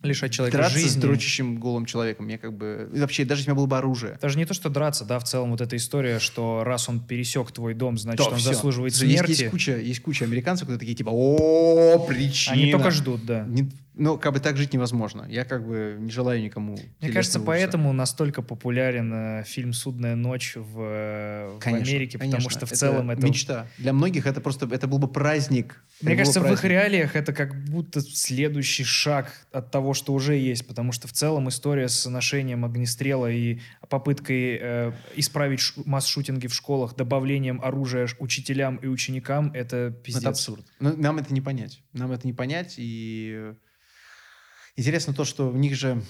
Лишать человека драться с жизни. дрочащим голым человеком. Я как бы... и вообще, даже если у меня было бы оружие. Даже не то, что драться, да, в целом вот эта история, что раз он пересек твой дом, значит, то он всё. заслуживает Слушай, есть- смерти. Есть, куча, есть куча американцев, которые такие типа, о, причина. Они только ждут, да. Не- ну, как бы так жить невозможно. Я как бы не желаю никому. Мне кажется, ужаса. поэтому настолько популярен э, фильм «Судная ночь» в, э, в Конечно, Америке, потому конечно. что в целом это... мечта. Для многих это просто это был бы праздник. Мне Это кажется, бы в их праздник. реалиях это как будто следующий шаг от того, что уже есть, потому что в целом история с ношением огнестрела и попыткой э, исправить ш- масс-шутинги в школах, добавлением оружия учителям и ученикам, это пиздец. Это абсурд. Но нам это не понять. Нам это не понять. И интересно то, что в них же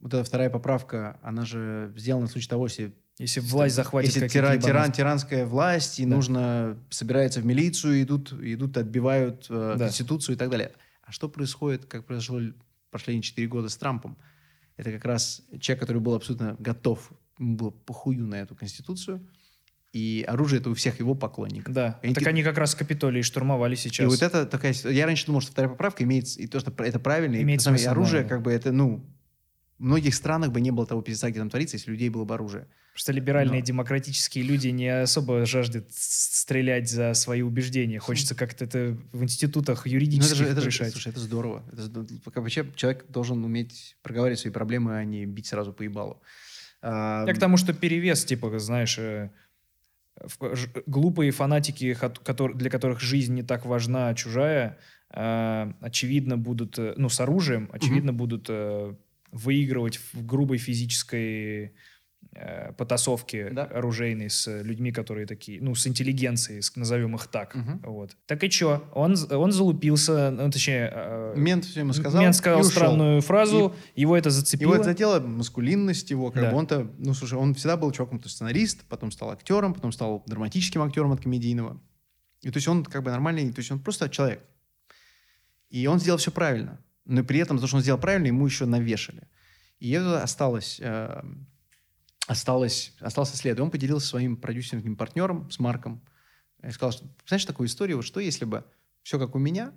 вот эта вторая поправка, она же сделана в случае того, если Если власть захватит Если какие-то тира- ебаные- тиран, тиранская власть, и Да. нужно собирается в милицию, идут, идут отбивают э, Да. конституцию и так далее. А что происходит, как произошло последние 4 года с Трампом? Это как раз человек, который был абсолютно готов, ему было похую на эту конституцию, и оружие это у всех его поклонников. Да, Они так они как раз Капитолий штурмовали сейчас. И вот это такая. Я раньше думал, что вторая поправка имеет и то, что это правильно, и Имеет на самом деле смысл, оружие, да. как бы это, ну, в многих странах бы не было того пиздеца, где там творится, если у людей было бы оружие. Потому что либеральные Но- демократические люди не особо жаждут стрелять за свои убеждения. Хочется как-то это в институтах Ну, юридических это же, это же- решать. слушай, это здорово. Это бы че- человек должен уметь проговаривать свои проблемы, а не бить сразу по ебалу. А, Я к тому, что перевес, типа, знаешь, э, глупые фанатики, для которых жизнь не так важна, а чужая, э, очевидно будут, э, ну, с оружием, очевидно будут э, выигрывать в грубой физической э, потасовке Да. оружейной с людьми, которые такие, ну, с интеллигенцией, с- назовем их так. Мгм. Вот. Так и что? Он, он залупился, ну, точнее... э, Мент все ему сказал. Мент и сказал ушел. странную фразу, его это зацепило. Его это задело, маскулинность его, как Да. бы он-то, ну, слушай, он всегда был чуваком, то сценарист, потом стал актером, потом стал драматическим актером от комедийного. И то есть он как бы нормальный, то есть он просто человек. И он сделал все правильно. Но при этом, то, что он сделал правильно, ему еще навешали. И это осталось, э, осталось, остался след. И он поделился своим продюсерским партнером, с Марком. И сказал, что, знаешь, такую историю, вот что если бы все как у меня,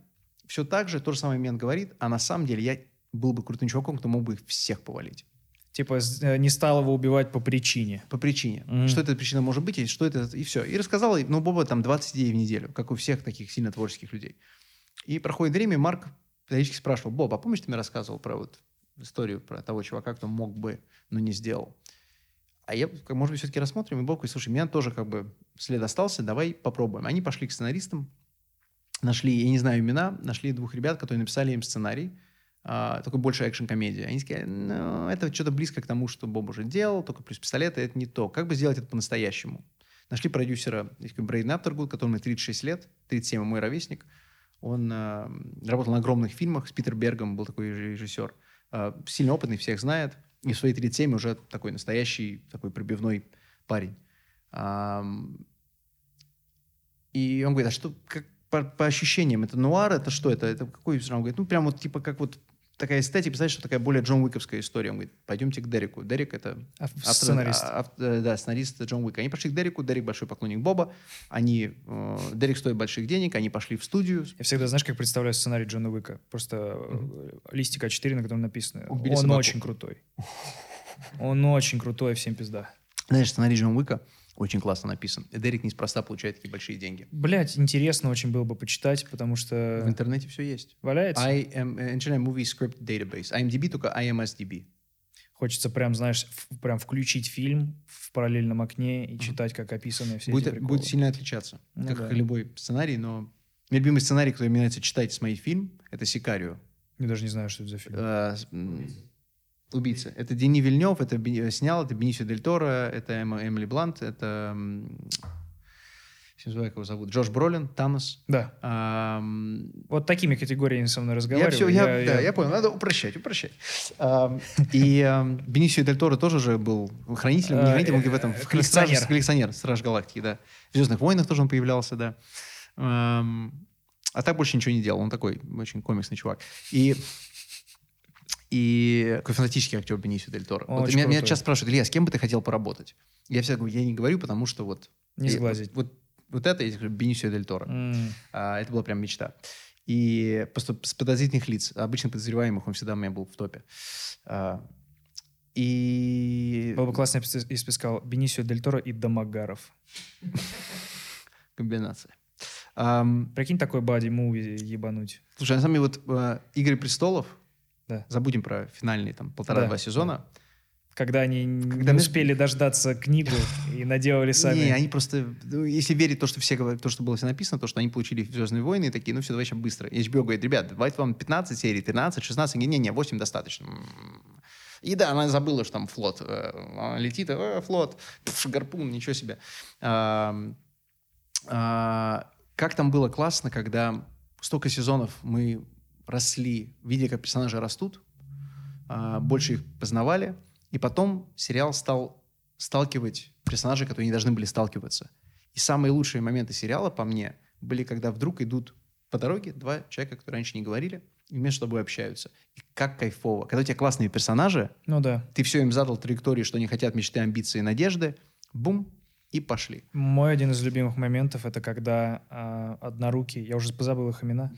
все так же, то же самое Мент говорит, а на самом деле я был бы крутым чуваком, кто мог бы их всех повалить. Типа э, не стал его убивать по причине. по причине. Мгм. Что эта причина может быть, и что это, и все. И рассказал, ну, Боба там 20 идей в неделю, как у всех таких сильно творческих людей. И проходит время, и Марк периодически спрашивал, Боб, а помнишь, ты мне рассказывал про вот историю про того чувака, кто мог бы, но не сделал? А я, может быть, все-таки рассмотрим, и говорит, слушай, меня тоже как бы след остался, давай попробуем. Они пошли к сценаристам, нашли, я не знаю имена, нашли двух ребят, которые написали им сценарий, а, такой больше экшн-комедия. Они сказали, ну, это что-то близко к тому, что Боб уже делал, только плюс пистолеты, это не то. Как бы сделать это по-настоящему? Нашли продюсера, Брейден Аптергуд, которому 36 лет, 37, мой ровесник. Он а, работал на огромных фильмах с Питер Бергом, был такой реж- режиссер. А, сильно опытный, всех знает. И в свои 37 уже такой настоящий, такой пробивной парень. И он говорит, а что, как по, по ощущениям, это нуар, это что, это, это какой? Он говорит, ну, прям вот типа как вот такая эстетика, знаешь, что такая более Джон Уиковская история. Он говорит, пойдемте к Дереку. Дерек это А автор- сценарист. а- ав- э, да, сценарист Джон Уик. Они пошли к Дереку, Дерек большой поклонник Боба. Они, э, Дерек стоит больших денег, они пошли в студию. Я всегда, знаешь, как представляю сценарий Джона Уика? Просто э, листик А4, на котором написано. Убили Он собаку. очень крутой. Он очень крутой, всем пизда. Знаешь, сценарий Джон Уика очень классно написан. Дерек неспроста получает такие большие деньги. Блять, интересно очень было бы почитать, потому В что интернете все есть. валяется. IM, э, Internet Movie Script Database. IMDb только IMSDB. Хочется прям, знаешь, в- прям включить фильм в параллельном окне и читать, как описаны все эти будет, приколы. будет сильно отличаться, Ну как да. и любой сценарий, но мой любимый сценарий, который мне нравится читать, смотреть фильм, это «Сикарио». Я даже не знаю, что это за фильм. Убийца. Это Дени Вильнев, это э, снял, это Бенисио Дель Торо, это Эмма- Эмили Блант, это... как его зовут. Джош Бролин, Танос. Да. Ам, Вот такими категориями со мной Я разговариваю. все, я, да, я понял, надо упрощать, упрощать. Ам, И ам, Бенисио Дель Торо тоже же был хранителем, не Э, хранителем, в этом, в коллекционер, коллекционер. Страж Галактики, да. В «Звездных войнах» тоже он появлялся, да. А так больше ничего не делал, он такой очень комиксный чувак. И и такой фантастический актер Бенисио Дель Торо. Вот меня, меня часто спрашивают, Илья, с кем бы ты хотел поработать? Я всегда говорю, я не говорю, потому что вот... Не сглазить. Вот, вот это, я говорю, Бенисио Дель Торо. М, А, это была прям мечта. И просто с подозрительных лиц, обычно подозреваемых, он всегда у меня был в топе. А, и Было бы классно, если бы ты сказал Бенисио Дель Торо и Домогаров. комбинация. Ам, Прикинь, такой бади-муви ебануть. слушай, на самом деле, вот э, «Игры престолов», Да. забудем про финальные там полтора-два Да. сезона. Когда они Когда не мы- успели дождаться книгу и наделали сами. Не, они просто, ну, если верить то, что все говорят, то, что было все написано, то, что они получили «Звездные войны», и такие, ну все, давай сейчас быстро. И HBO говорит, ребят, давайте вам 15 серий, 13, 16, не-не, 8 достаточно. М. И да, она забыла, что там флот. э, Она летит, э, флот, пф, гарпун, ничего себе. Ам, а, Как там было классно, когда столько сезонов мы росли, видя, как персонажи растут, а, больше их познавали, и потом сериал стал сталкивать персонажей, которые не должны были сталкиваться. И самые лучшие моменты сериала, по мне, были, когда вдруг идут по дороге два человека, которые раньше не говорили, и между собой общаются. И как кайфово. Когда у тебя классные персонажи, Ну да. ты все им задал траектории, что они хотят, мечты, амбиции, надежды, бум, и пошли. Мой один из любимых моментов это когда а, однорукий, я уже позабыл их имена,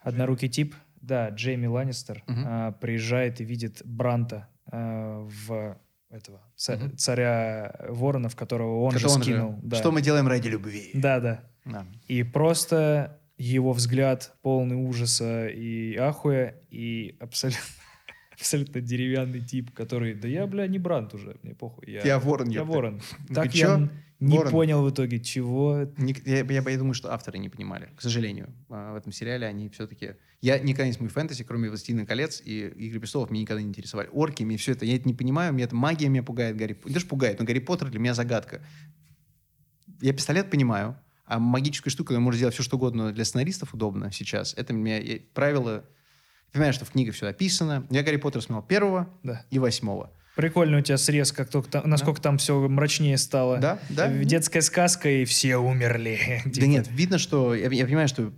однорукий тип, да, Джейми Ланнистер, Мгм. а, приезжает и видит Бранта а, в этого ца- Мгм. царя воронов, которого он Что же он же- скинул. да. Что мы делаем ради любви? Да, да. Да. И просто его взгляд полный ужаса и ахуя, и абсолютно, абсолютно деревянный тип, который, да я, бля, не Брант уже, мне похуй. Я, Я ворон, я ёпта. ворон. Так я не Ворон? понял в итоге, чего Я, я, я думаю, что авторы не понимали. К сожалению, а, в этом сериале они все-таки... Я никогда не смотрю фэнтези, кроме «Властелина колец» и «Игры престолов» меня никогда не интересовали. Орки, мне все это... Я это не понимаю, мне это магия меня пугает. Гарри... Не даже пугает, но Гарри Поттер для меня загадка. Я пистолет понимаю, а магическую штуку, которая может сделать все, что угодно для сценаристов удобно сейчас, это я- правило... Я понимаю, что в книге все описано. Я Гарри Поттер смотрел первого Да. и восьмого. Прикольно у тебя срез, как только там- насколько там все мрачнее стало. Да, да. Э, Детская сказка, и все умерли. Да Типа. нет, видно, что... Я, я понимаю, что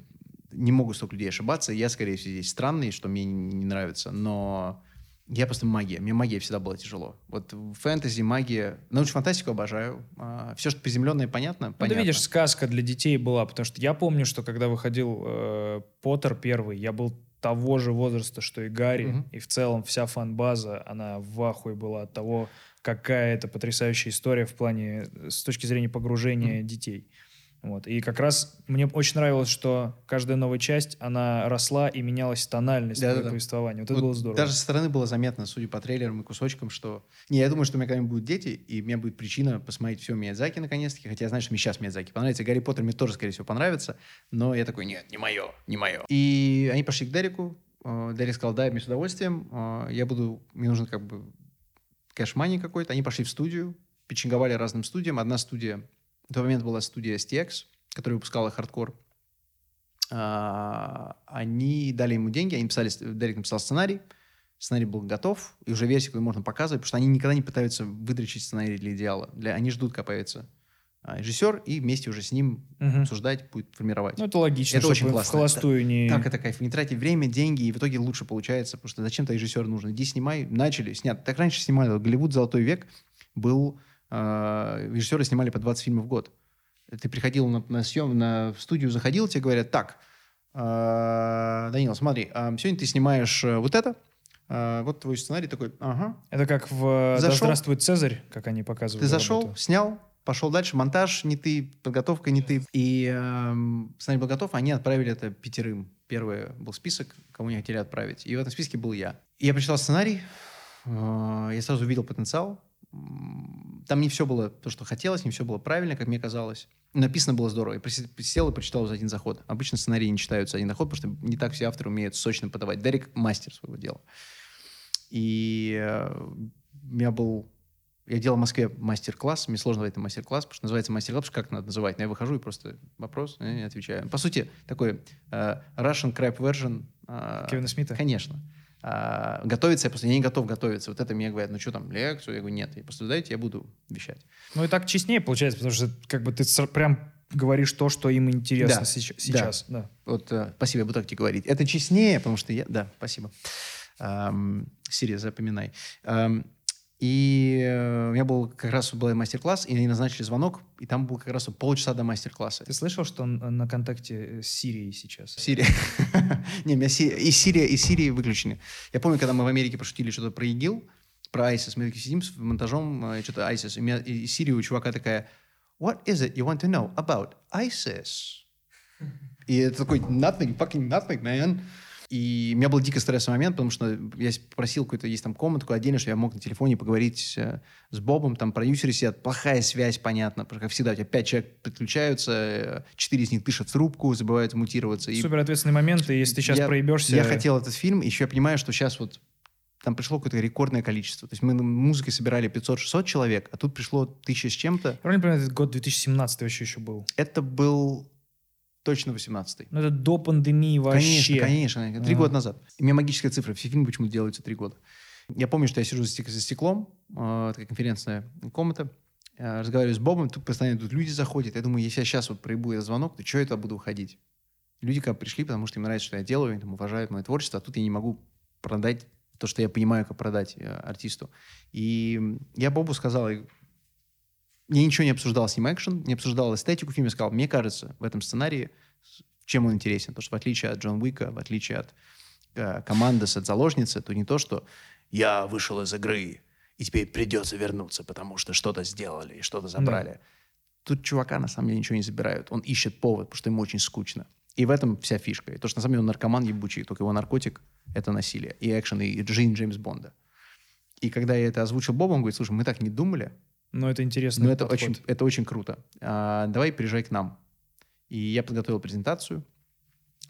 не могут столько людей ошибаться. Я, скорее всего, здесь странный, что мне не, нравится. Но я просто магия. Мне магия всегда была тяжело. Вот фэнтези, магия... Научную фантастику обожаю. все, что приземленное, понятно? Ну, ты понятно. видишь, сказка для детей была, потому что я помню, что когда выходил э, Поттер первый, я был того же возраста, что и Гарри, Мгм. и в целом вся фан-база, она в ахуе была от того, какая это потрясающая история в плане, э, с точки зрения погружения детей. Вот. И как раз мне очень нравилось, что каждая новая часть, она росла и менялась тональность Да-да-да. повествования. Вот это Вот было здорово. Даже со стороны было заметно, судя по трейлерам и кусочкам, что... Не, я думаю, что у меня когда-нибудь будут дети, и у меня будет причина посмотреть все Миядзаки наконец-таки, хотя я знаю, что мне сейчас Миядзаки понравится. Гарри Поттер мне тоже, скорее всего, понравится, но я такой, нет, не мое, не мое. И они пошли к Дереку, э, Дерек сказал, да, мне с удовольствием, э, я буду, мне нужен как бы кэш-мани какой-то. Они пошли в студию, питчинговали разным студиям. Одна студия, в тот момент была студия STX, которая выпускала хардкор. А, Они дали ему деньги, они писали, Дерек написал сценарий, сценарий был готов, и уже версию можно показывать, потому что они никогда не пытаются выдрочить сценарий для идеала. Для, они ждут, когда появится а, режиссер, и вместе уже с ним Мгм. обсуждать, будет формировать. Ну, это логично, Это очень классно. холостую не... Так это кайф. Не тратить время, деньги, и в итоге лучше получается, потому что зачем-то режиссер нужен. Иди снимай. Начали, снят. Так раньше снимали. Голливуд «Золотой век» был... э, режиссеры снимали по 20 фильмов в год. Ты приходил на, на съем, на в студию заходил, тебе говорят, так, э, Данил, смотри, а, сегодня ты снимаешь э, вот это, э, вот твой сценарий такой, ага. Это как в «Да Зашел. здравствует Цезарь», как они показывают. Ты зашел, работу. снял, пошел дальше, монтаж не ты, подготовка не ты. И эм, сценарий был готов, они отправили это пятерым. Первый был список, кого они хотели отправить. И в этом списке был я. И я прочитал сценарий, э, я сразу увидел потенциал. Там не все было то, что хотелось, не все было правильно, как мне казалось. Написано было здорово. Я сел и прочитал за один заход. Обычно сценарии не читаются за один заход, потому что не так все авторы умеют сочно подавать. Дерек мастер своего дела. И э, меня был... Я делал в Москве мастер-класс. Мне сложно это мастер-класс, потому что называется мастер-класс, как надо называть? Но я выхожу и просто вопрос, и я отвечаю. По сути, такой э, Russian crap version. э, Кевина Смита? Конечно. А, готовиться я просто я не готов готовиться. Вот это мне говорят, ну что там, лекцию? Я говорю, нет, я просто дайте, я буду вещать. Ну и так честнее получается, потому что как бы ты прям говоришь то, что им интересно Да, сеч- да. сейчас. Да. Вот, э, спасибо, я буду так тебе говорить. Это честнее, потому что я... Да, спасибо. Ам, Сири, запоминай. Ам, и э, у меня был как раз был мастер-класс, и они назначили звонок, и там был как раз полчаса до мастер-класса. Ты слышал, что он на контакте с Сирией сейчас? Сирия. Не, меня и Сирия, и Сирии выключены. Я помню, когда мы в Америке пошутили что-то про ИГИЛ, про ISIS, мы такие сидим с монтажом, э, что-то ISIS, и, у меня, и Сирия у чувака такая, what is it you want to know about ISIS? И это такой, nothing, fucking nothing, man. И у меня был дико стрессовый момент, потому что я попросил какую-то, есть там комнатку отдельно, что я мог на телефоне поговорить э, с Бобом, там продюсеры сидят, плохая связь, понятно, как всегда, у тебя пять человек подключаются, э, четыре из них дышат в трубку, забывают мутироваться. Супер ответственный момент, и если ты сейчас я, проебешься... Я хотел этот фильм, еще я понимаю, что сейчас вот там пришло какое-то рекордное количество. То есть мы музыкой собирали 500-600 человек, а тут пришло тысяча с чем-то. Правильно понимаю, этот год 2017 вообще еще был. Это был точно 18-й. Ну это до пандемии вообще. Конечно, конечно. Три Ага. года назад. У меня магическая цифра. Все фильмы почему-то делаются три года. Я помню, что я сижу за, стек- за стеклом, э, такая конференцная комната, э, разговариваю с Бобом, тут постоянно тут люди заходят. Я думаю, если я сейчас вот проебу этот звонок, то что это буду уходить? Люди как пришли, потому что им нравится, что я делаю, они там уважают мое творчество, а тут я не могу продать то, что я понимаю, как продать э, артисту. И я Бобу сказал, я ничего не обсуждал с ним экшен, не обсуждал эстетику фильма, сказал, мне кажется, в этом сценарии, чем он интересен, потому что в отличие от Джон Уика, в отличие от э, команды, от заложницы, то не то, что я вышел из игры, и теперь придется вернуться, потому что что-то сделали и что-то забрали. Тут чувака на самом деле ничего не забирают. Он ищет повод, потому что ему очень скучно. И в этом вся фишка. И то, что на самом деле он наркоман ебучий, только его наркотик — это насилие. И экшен, и жизнь Джеймс Бонда. И когда я это озвучил Бобу, он говорит, слушай, мы так не думали, Но это интересно. но это очень, это очень круто. А, давай приезжай к нам. И я подготовил презентацию,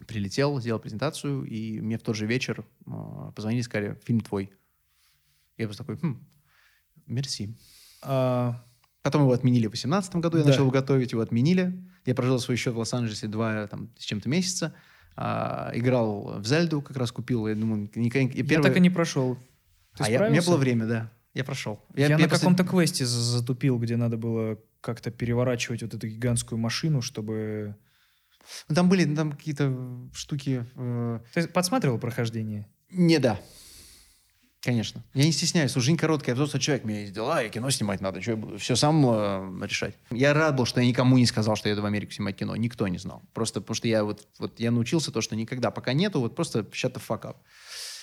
прилетел, сделал презентацию, и мне в тот же вечер а, позвонили, сказали, фильм твой. Я просто такой, хм, мерси. А, Потом его отменили в 2018 году, я Да. начал его готовить, его отменили. Я прожил свой счет в Лос-Анджелесе два там, с чем-то месяца. А, играл в Зельду, как раз купил. Я думаю, никогда... Я первый- так и не прошел. Ты а я, у меня было время, да. Я прошел. Я, на просто- каком-то квесте за- затупил, где надо было как-то переворачивать вот эту гигантскую машину, чтобы... Ну, Там были там какие-то штуки... э, Ты подсматривал прохождение? Не, да. Конечно. Я не стесняюсь. Слушай, Жизнь короткая, я человек, у меня есть дела, я кино снимать надо, что я буду все сам э, решать. Я рад был, что я никому не сказал, что я еду в Америку снимать кино. Никто не знал. Просто потому что я вот, вот я научился то, что никогда, пока нету, вот просто shut the fuck up.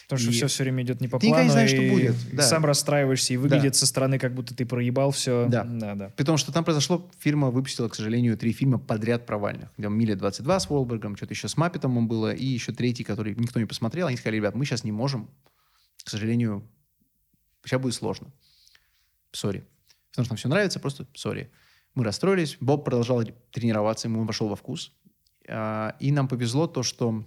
Потому что И- все все время идет не по Ты плану. не знаешь, что будет, да. Сам расстраиваешься, и выглядит со стороны, как будто ты проебал все. Да. да, да. При том, что там произошло, фирма выпустила, к сожалению, три фильма подряд провальных. Там «Миля 22» с Уолбергом, что-то еще с Маппетом он было, и еще третий, который никто не посмотрел. Они сказали, ребят, мы сейчас не можем, к сожалению, сейчас будет сложно. Sorry. Потому что нам все нравится, просто sorry. Мы расстроились. Боб продолжал тренироваться, ему вошел во вкус. А, И нам повезло то, что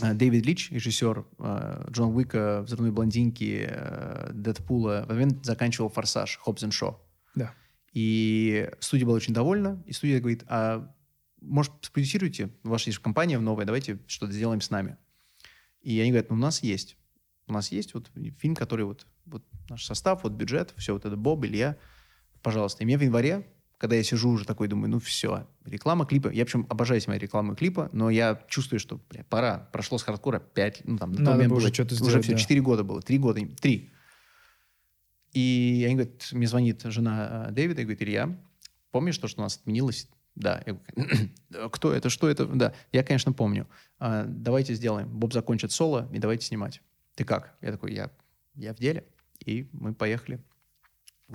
Дэвид Лич, режиссер а, Джон Уика, «Взрывной блондинки», а, «Дэдпула», в момент заканчивал «Форсаж», «Хоббс Шоу». Да. И студия была очень довольна, и студия говорит, а может, спродюсируйте, у вас есть компания новая, давайте что-то сделаем с нами. И они говорят, ну, у нас есть. У нас есть вот фильм, который вот, вот наш состав, вот бюджет, все вот это Боб, Илья, пожалуйста. И мне в январе, когда я сижу уже такой, думаю, ну все, реклама клипа. Я, причем, обожаю снимать рекламу клипа, но я чувствую, что бля, пора. Прошло с хардкора 5, ну там, Надо момент уже что-то Уже сделать, все, да. 4 года было, 3 года, 3. И они говорят, мне звонит жена э, Дэвида и говорит, Илья, помнишь то, что у нас отменилось? Да. Я говорю, Кто это? Что это? Да. Я, конечно, помню. «А, давайте сделаем. Боб закончит соло, и давайте снимать. Ты как? Я такой, я, я в деле. И мы поехали.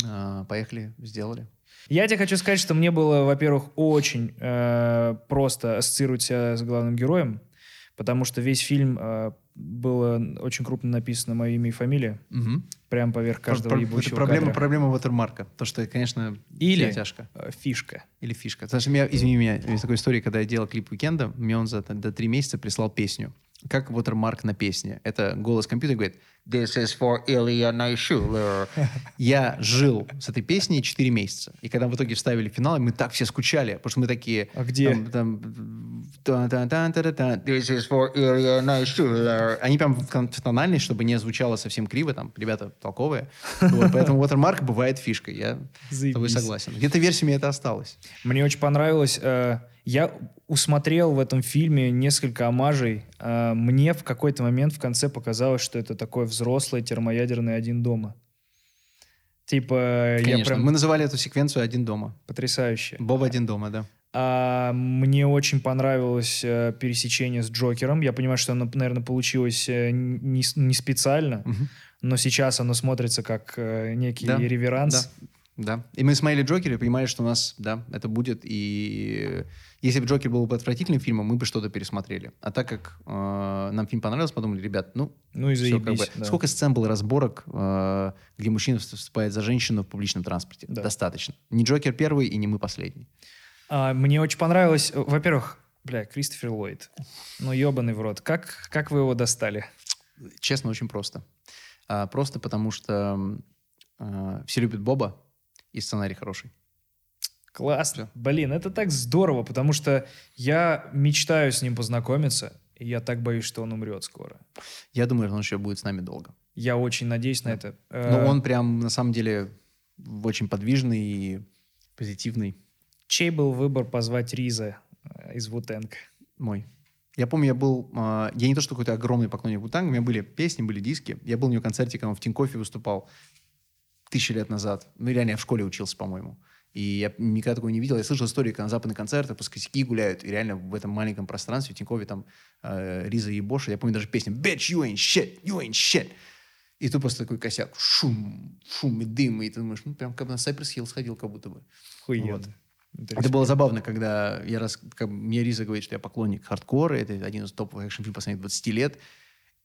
А, поехали, сделали. Я тебе хочу сказать, что мне было, во-первых, очень э, просто ассоциировать себя с главным героем, потому что весь фильм э, было очень крупно написано мое имя и фамилия, Мгм. прямо поверх каждого Про- ебучего проблема, кадра. проблема watermark. То, что, конечно, Или- тяжко. Э, Фишка. Или фишка. Потому что меня, извини меня, из такой истории, когда я делал клип «Уикенда», мне он за до три месяца прислал песню. Как watermark на песне. Это голос компьютера говорит «This is for Ilya Naishuler». Я жил с этой песней 4 месяца. И когда в итоге вставили финал, мы так все скучали, потому что мы такие... А где? Там, там, This is for Ilya Naishuler. Они прям в тональность, чтобы не звучало совсем криво, там, ребята толковые. Вот, поэтому watermark бывает фишкой. Я с тобой Заебись. согласен. Где-то версиями это осталось. Мне очень понравилось. э, я усмотрел в этом фильме несколько омажей. Э, мне в какой-то момент в конце показалось, что это такой взрослый термоядерный один дома. Типа, я Конечно. прям Мы называли эту секвенцию «Один дома». потрясающе. Боб один дома, да. А, мне очень понравилось э, пересечение с Джокером. Я понимаю, что оно, наверное, получилось э, не, не специально, Мгм. но сейчас оно смотрится как э, некий Да, реверанс. Да. И мы смотрели Джокера и понимали, что у нас, да, это будет. И если бы Джокер был бы отвратительным фильмом, мы бы что-то пересмотрели. А так как э, нам фильм понравился, подумали, ребят, ну, Ну и всё, как заебись. бы. да. Сколько сцен было разборок, э, где мужчина вступает за женщину в публичном транспорте? Да. Достаточно. Не Джокер первый и не мы последний. А, мне очень понравилось. Во-первых, бля, Кристофер Ллойд. Ну, ебаный в рот. Как, как вы его достали? Честно, очень просто. А, просто потому что э, все любят Боба, и сценарий хороший. Классно. Блин, это так здорово, потому что я мечтаю с ним познакомиться, и я так боюсь, что он умрет скоро. Я думаю, что он еще будет с нами долго. Я очень надеюсь на это. Но Э, он прям, на самом деле, очень подвижный и позитивный Чей был выбор позвать Риза э, из Вутенг? мой. Я помню, я был... а, я не то, что какой-то огромный поклонник Бутанга, у меня были песни, были диски. Я был у нее концерте, когда он в Тинькоффе выступал тысячи лет назад. Ну, реально, я в школе учился, по-моему. И я никогда такого не видел. Я слышал истории, когда на западных концертах косяки гуляют. И реально в этом маленьком пространстве в Тинькове там э, Риза и Боша. Я помню даже песню «Bitch, you ain't shit, you ain't shit». И тут просто такой косяк. Шум, шум и дым. И ты думаешь, ну, прям как на Cypress Hill сходил, как будто бы. Вот. Это Это было забавно, когда я раз, как мне Риза говорит, что я поклонник хардкора, это один из топовых экшн-фильмов последних 20 лет.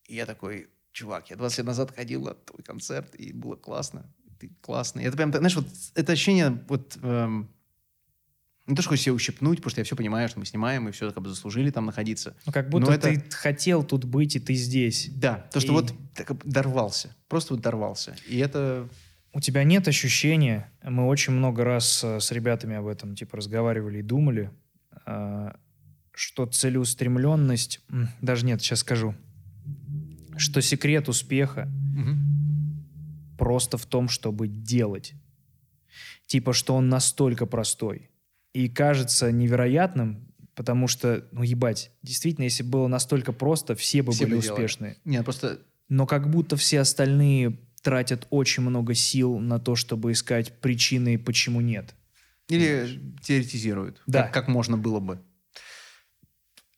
И я такой, чувак, я 20 лет назад ходил на твой концерт, и было классно. Ты классный. Это прям, знаешь, вот это ощущение, вот, эм, не то, что хочешь себя ущипнуть, потому что я все понимаю, что мы снимаем, и все как бы заслужили там находиться. Ну, как будто Но это- ты хотел тут быть, и ты здесь. Да, то, что И- вот так, дорвался. Просто вот дорвался. И это... У тебя нет ощущения, мы очень много раз э, с ребятами об этом типа разговаривали и думали, э, что целеустремленность, даже нет, сейчас скажу, что секрет успеха просто в том, чтобы делать. Типа, что он настолько простой. И кажется невероятным, потому что, ну ебать, действительно, если было настолько просто, все бы Все были бы успешны. Нет, просто но как будто все остальные тратят очень много сил на то, чтобы искать причины, почему нет. Или теоретизируют, Да. как, как можно было бы.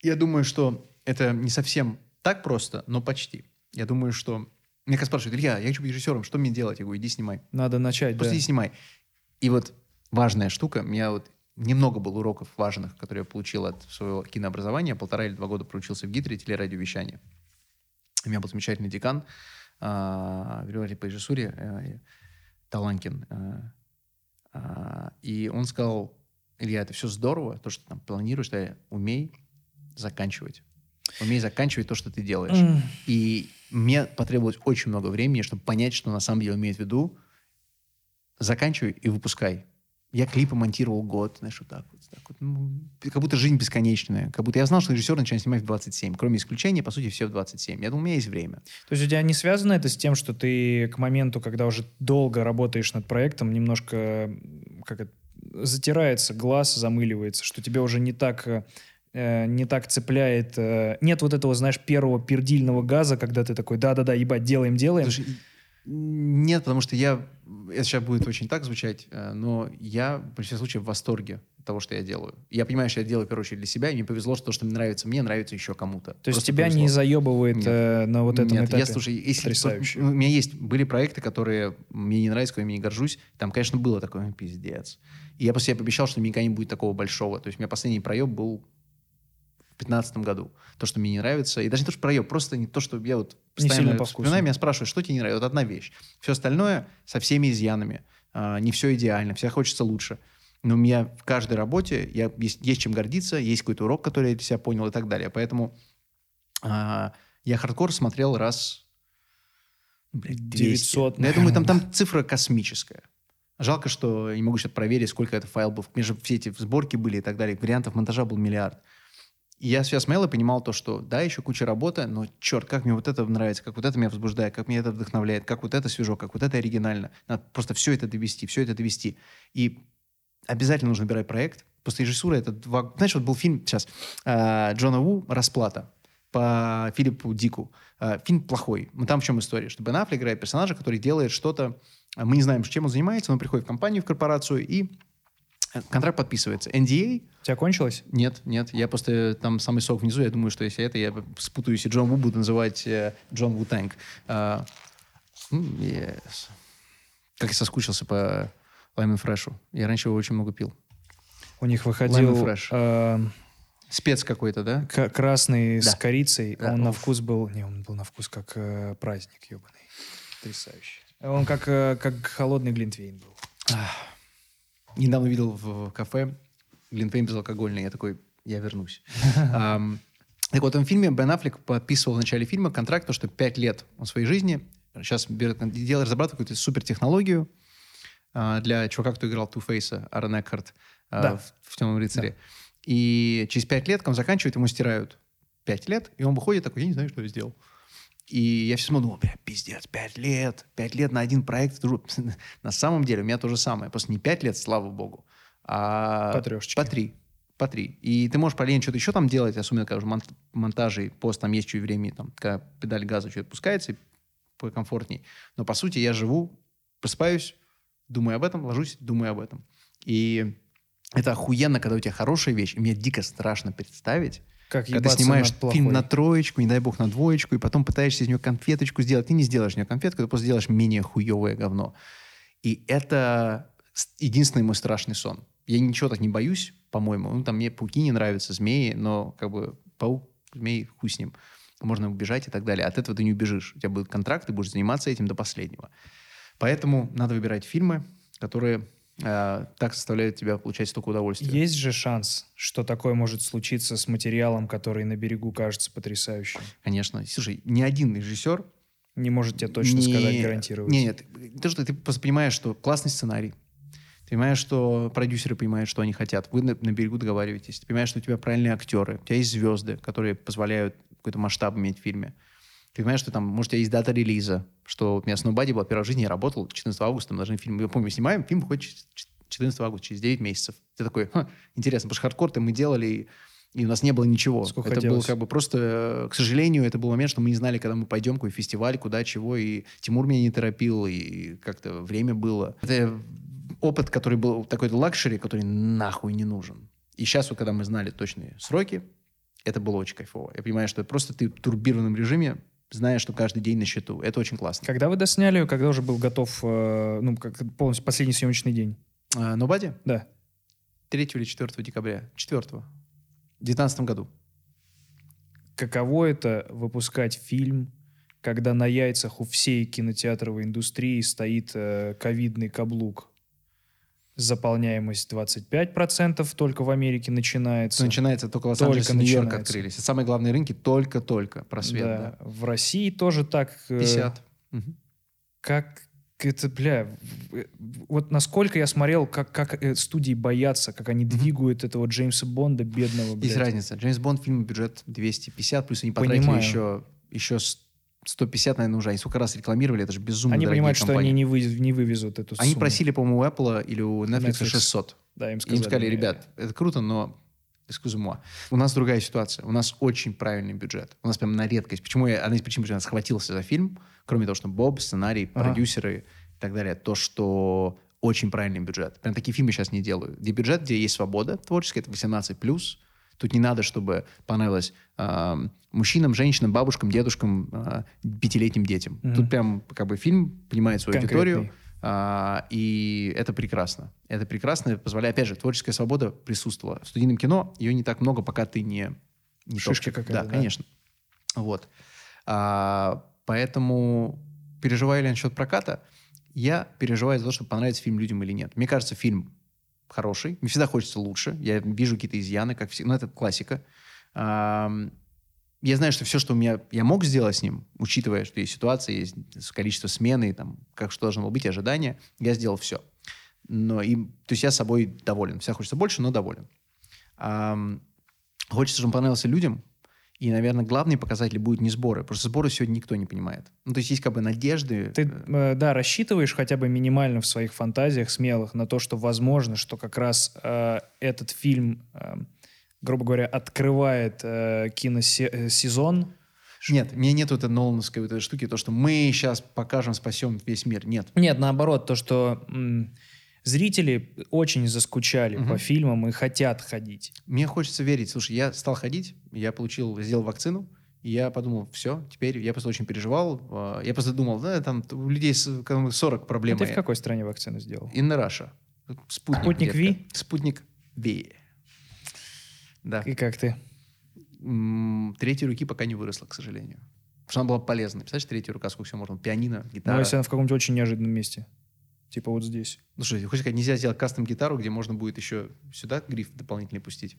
Я думаю, что это не совсем так просто, но почти. Я думаю, что... Меня как спрашивают, Илья, я хочу быть режиссером, что мне делать? Я говорю, иди снимай. Надо начать, Просто да. иди снимай. И вот важная штука, у меня вот немного было уроков важных, которые я получил от своего кинообразования. Полтора или два года проучился в ГИТРе телерадиовещания. У меня был замечательный декан, а, преподаватель по режиссуре, э, Таланкин. э, а, И он сказал, Илья, это все здорово, то, что ты там планируешь, да, умей заканчивать. Умей заканчивать то, что ты делаешь. М. И мне потребовалось очень много времени, чтобы понять, что на самом деле имеет в виду. Заканчивай и выпускай. Я клипы монтировал год, знаешь, вот так вот. так вот. Ну, как будто жизнь бесконечная. Как будто я знал, что режиссер начинает снимать в 27. Кроме исключения, по сути, все в 27. Я думал, у меня есть время. То есть у тебя не связано это с тем, что ты к моменту, когда уже долго работаешь над проектом, немножко как это, затирается глаз, замыливается, что тебе уже не так э, не так цепляет. э, нет вот этого, знаешь, первого пердильного газа, когда ты такой, да-да-да, ебать, делаем, делаем. Слушай, нет, потому что я... Это сейчас будет очень так звучать, э, но я, в большинстве случаев, в восторге от того, что я делаю. Я понимаю, что я делаю, в первую очередь, для себя, и мне повезло, что то, что мне нравится мне, нравится еще кому-то. То есть тебя повезло. не заебывает Нет. э, на вот этом Нет, этапе? я, слушай, если... Потрясающе. У меня есть, были проекты, которые мне не нравятся, которыми я не горжусь. Там, конечно, было такое, «М, пиздец. И я после себя пообещал, что никогда не будет такого большого. То есть у меня последний проеб был 2015 году. То, что мне не нравится. И даже не то, что проеб, просто не то, что я вот Не постоянно вкусу. вспоминаю, меня спрашивают, что тебе не нравится. Вот одна вещь. Все остальное со всеми изъянами. А, не все идеально, всегда хочется лучше. Но у меня в каждой работе я, есть, есть чем гордиться, есть какой-то урок, который я для себя понял и так далее. Поэтому а, я хардкор смотрел раз ну, блядь, 200. 900, Но я думаю, там, там цифра космическая. Жалко, что не могу сейчас проверить, сколько это файл был. Между все эти сборки были и так далее. Вариантов монтажа был миллиард. Я себя смотрел и понимал то, что да, еще куча работы, но черт, как мне вот это нравится, как вот это меня возбуждает, как меня это вдохновляет, как вот это свежо, как вот это оригинально. Надо просто все это довести, все это довести. И обязательно нужно выбирать проект. После режиссуры это два... Знаешь, вот был фильм сейчас э, Джона Ву «Расплата» по Филиппу Дику. Э, фильм плохой. Но там в чем история? Что Бен Аффлек играет персонажа, который делает что-то... э, Мы не знаем, чем он занимается. Он приходит в компанию, в корпорацию, и контракт подписывается. NDA У тебя кончилось? нет, нет. Я просто там самый сок внизу. Я думаю, что если это, я спутаюсь и Джон Ву буду называть э, Джон Ву Тэнк. А, м, yes. Как я соскучился по Лаймон Фрешу. Я раньше его очень много пил. У них выходил э, Спец какой-то, да? к- красный с Да. корицей. Да, он на уф. вкус был... Не, он был на вкус как э, праздник, ебаный. Потрясающий. Он как, э, как холодный глинтвейн был. Недавно видел в кафе Глинтвейн безалкогольный. Я такой, я вернусь. Так вот, в этом фильме Бен Аффлек подписывал в начале фильма контракт, то, что пять лет он своей жизни сейчас берет, делает, разрабатывает какую-то супертехнологию а, для чувака, кто играл Ту-Фейса, Аарон Экхарт а, Да. в, в «Темном рыцаре». И через пять лет, когда он заканчивает, ему стирают пять лет, и он выходит такой, я не знаю, что я сделал. И я все смотрю, думал, бля, пиздец, пять лет, пять лет на один проект. На самом деле у меня то же самое. Просто не пять лет, слава богу, а По трешечке. по три. По три. И ты можешь параллельно что-то еще там делать, особенно когда уже мон- монтажи, и пост, там есть чуть времени, там, когда педаль газа чуть отпускается, и покомфортней. Но по сути я живу, просыпаюсь, думаю об этом, ложусь, думаю об этом. И это охуенно, когда у тебя хорошая вещь. И мне дико страшно представить, Как когда ты снимаешь фильм на троечку, не дай бог на двоечку, и потом пытаешься из нее конфеточку сделать. Ты не сделаешь из нее конфетку, ты просто сделаешь менее хуевое говно. И это единственный мой страшный сон. Я ничего так не боюсь, по-моему. Ну, там мне пауки не нравятся, змеи, но как бы паук, змей, хуй с ним. Можно убежать и так далее. От этого ты не убежишь. У тебя будет контракт, ты будешь заниматься этим до последнего. Поэтому надо выбирать фильмы, которые так заставляют тебя получать столько удовольствия. Есть же шанс, что такое может случиться с материалом, который на берегу кажется потрясающим. Конечно. Слушай, ни один режиссер Не может тебе точно Не- сказать, гарантировать. Нет, то, что ты просто понимаешь, что классный сценарий. Ты понимаешь, что продюсеры понимают, что они хотят. Вы на, на берегу договариваетесь. Ты понимаешь, что у тебя правильные актеры. У тебя есть звезды, которые позволяют какой-то масштаб иметь в фильме. Ты понимаешь, что там, может, у тебя есть дата релиза. Что вот у меня с Nobody была первая в жизни, я работал 14 августа, мы должны фильм... Я помню, снимаем, фильм выходит ч- ч- 14 августа, через 9 месяцев. Ты такой, «Ха, интересно, потому что хардкор-то мы делали И у нас не было ничего. Сколько это хотелось. было как бы просто, э, к сожалению, это был момент, что мы не знали, когда мы пойдем, какой фестиваль, куда, чего. И Тимур меня не торопил, и как-то время было. Это опыт, который был такой luxury, который нахуй не нужен. И сейчас, вот, когда мы знали точные сроки, это было очень кайфово. Я понимаю, что просто ты в турбированном режиме, зная, что каждый день на счету. Это очень классно. Когда вы досняли, когда уже был готов, э, ну, как полностью последний съемочный день? А, Nobody? Да. 3 или 4 декабря? 4 в 2019 году. Каково это выпускать фильм, когда на яйцах у всей кинотеатровой индустрии стоит э, ковидный каблук? Заполняемость 25% только в Америке начинается. Начинается только Лос-Анджелес и Нью-Йорк открылись. Это самые главные рынки только-только. Просвет, да. В России тоже так. э, 50. Мгм. Как это, бля, э, вот насколько я смотрел, как, как э, студии боятся, как они двигают этого Джеймса Бонда, бедного, Есть блядь. разница. Джеймс Бонд, фильм бюджет 250, плюс они потратили Понимаю. еще, еще 150, наверное, уже. Они сколько раз рекламировали, это же безумно Они понимают, что компании. они не, вы- не вывезут эту Они сумму. просили, по-моему, у Apple или у Netflix, Netflix. 600. Да, им Им сказали. сказали, «Не, ребят, это круто, но excuse-moi. У нас другая ситуация. У нас очень правильный бюджет. У нас прям на редкость. Почему я, одна из причин, почему я схватился за фильм, кроме того, что Боб, сценарий, Ага. продюсеры и так далее, то, что очень правильный бюджет. Прям такие фильмы сейчас не делаю. Где бюджет, где есть свобода творческая, это 18+. Тут не надо, чтобы понравилось ам, мужчинам, женщинам, бабушкам, дедушкам, а, пятилетним детям. Мгм. Тут прям как бы фильм понимает свою Конкретный. аудиторию, а, и это прекрасно. Это прекрасно, позволяет, опять же, творческая свобода присутствовала. В студийном кино ее не так много, пока ты не... не Шишка какая-то, Да, да. конечно. Вот. А, поэтому переживаю ли я насчет проката? Я переживаю за то, чтобы понравится фильм людям или нет. Мне кажется, фильм хороший. Мне всегда хочется лучше. Я вижу какие-то изъяны, как все. Ну, это классика. Я знаю, что все, что у меня я мог сделать с ним, учитывая, что есть ситуация, есть количество смены, там, как что должно было быть, ожидания, я сделал все. Но и, то есть я собой доволен. Всегда хочется больше, но доволен. Хочется, чтобы он понравился людям. И, наверное, главный показатель будет не сборы. Что сборы сегодня никто не понимает. Ну, то есть есть как бы надежды. Ты, э, э, да, рассчитываешь хотя бы минимально в своих фантазиях смелых на то, что возможно, что как раз э, этот фильм, э, грубо говоря, открывает э, киносезон. Нет, мне нет этой Нолановской вот этой штуки, то, что мы сейчас покажем, спасем весь мир. Нет. Нет, наоборот, то, что зрители очень заскучали Мгм. по фильмам и хотят ходить. Мне хочется верить. Слушай, я стал ходить, я получил, сделал вакцину, и я подумал, все, теперь я просто очень переживал. э, Я просто думал, да, там у людей с- как бы 40 А проблем. ты в какой стране вакцину сделал? In Russia. Спутник. Спутник. Ви? Спутник Ви. Да. И как ты? Третьей руки пока не выросла, к сожалению. Потому что она была полезна. Представляешь, третья рука, сколько всего можно? Пианино, Ну, гитара. если она в каком-нибудь очень неожиданном месте. Типа вот здесь. Слушай, хочешь сказать, нельзя сделать кастом-гитару, где можно будет еще сюда гриф дополнительный пустить?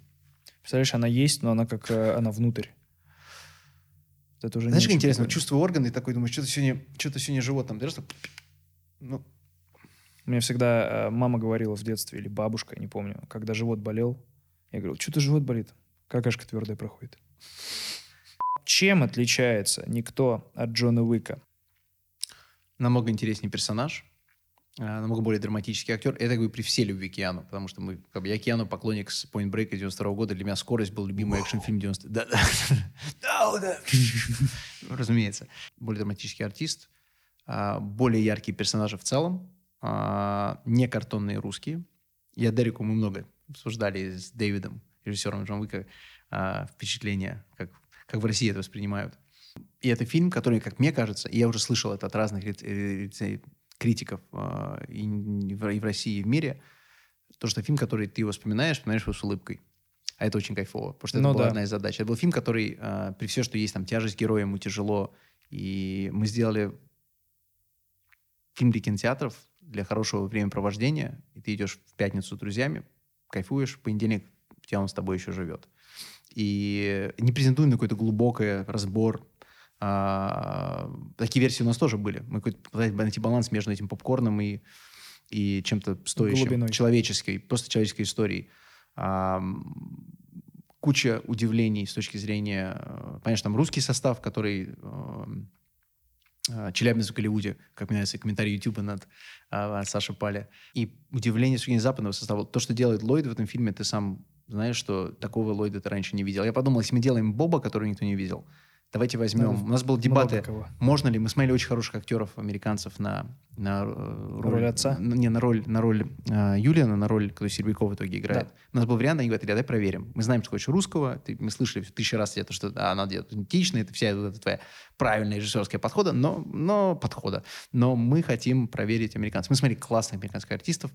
Представляешь, она есть, но она как э, она внутрь. Это уже Знаешь, как интересно, прикольно. чувствую органы, и такой думаешь, что-то сегодня, что-то сегодня живот там держится. Ну, Мне всегда э, мама говорила в детстве, или бабушка, не помню, когда живот болел, я говорил, что-то живот болит, какашка твердая проходит. Чем отличается никто от Джона Уика? намного интереснее персонаж, намного более драматический актер. Это как бы при всей любви к Киану, потому что мы, как бы, я Киану поклонник с Point Break 92 года. Для меня «Скорость» был любимый экшн-фильм 90 Да, да. Да, да. Разумеется. Более драматический артист, а, более яркие персонажи в целом, а, не картонные русские. Я Дереку мы много обсуждали с Дэвидом, режиссером Джон Уика, а, впечатления, как, как в России это воспринимают. И это фильм, который, как мне кажется, и я уже слышал это от разных э, критиков э, и в и в России, и в мире, то, что фильм, который ты его вспоминаешь, вспоминаешь его с улыбкой. А это очень кайфово, потому что это Ну была да. одна из задач. Это был фильм, который, э, при все, что есть там тяжесть героя, ему тяжело, и мы сделали фильм для кинотеатров, для хорошего времяпровождения, и ты идешь в пятницу с друзьями, кайфуешь, в понедельник у тебя он с тобой еще живет. И не презентуем какой-то глубокий разбор. А, такие версии у нас тоже были. Мы пытались найти баланс между этим попкорном и, и чем-то стоящим. Глубиной. Человеческой, просто человеческой историей. А, куча удивлений с точки зрения... э, Понятно, там русский состав, который... э, э, Челябинск в Голливуде, как мне нравится комментарий YouTube над а, от Саши Пали. И удивление с западного состава. То, что делает Ллойд в этом фильме, ты сам знаешь, что такого Ллойда ты раньше не видел. Я подумал, если мы делаем Боба, который никто не видел, давайте возьмем... Ну, У нас был дебаты, кого. можно ли... Мы смотрели очень хороших актеров, американцев на, на э, Роль отца? н- Не, на роль, на роль э, Юлиана, на роль, который Серебряков в итоге играет. Да. У нас был вариант, они говорят, давай проверим. Мы знаем, что хочешь русского, ты- мы слышали тысячу раз это, что а, она делает идентично, это вся вот эта твоя правильная режиссерская подхода, но, но подхода. Но мы хотим проверить американцев. Мы смотрели классных американских артистов,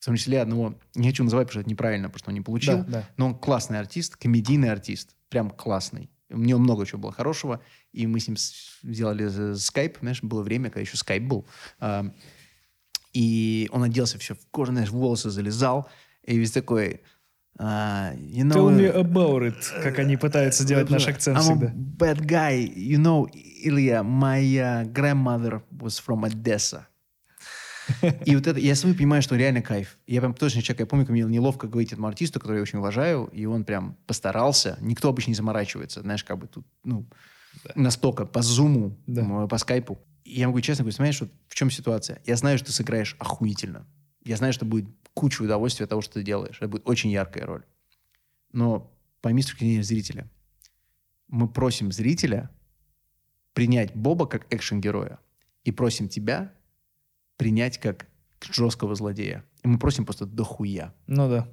в том числе одного, не хочу называть, потому что это неправильно, потому что он не получил, Да, да. но он классный артист, комедийный артист, прям классный. У него много чего было хорошего, и мы с ним сделали скайп, знаешь, было время, когда еще скайп был, и он оделся все в кожу, знаешь, в волосы залезал, и весь такой, а, you know, Tell me about it, как они пытаются делать наш акцент I'm всегда. bad guy. You know, Ilya, my uh, grandmother was from Odessa. И вот это, я сам понимаю, что реально кайф. Я прям точно человек, я помню, как мне неловко говорить этому артисту, который я очень уважаю, и он прям постарался. Никто обычно не заморачивается, знаешь, как бы тут, ну, настолько по зуму, Да. по скайпу. И я могу честно говорить, понимаешь, вот в чем ситуация? Я знаю, что ты сыграешь охуительно. Я знаю, что будет куча удовольствия от того, что ты делаешь. Это будет очень яркая роль. Но пойми с точки зрения зрителя. Мы просим зрителя принять Боба как экшен-героя и просим тебя принять как жесткого злодея. И мы просим просто дохуя. Ну да.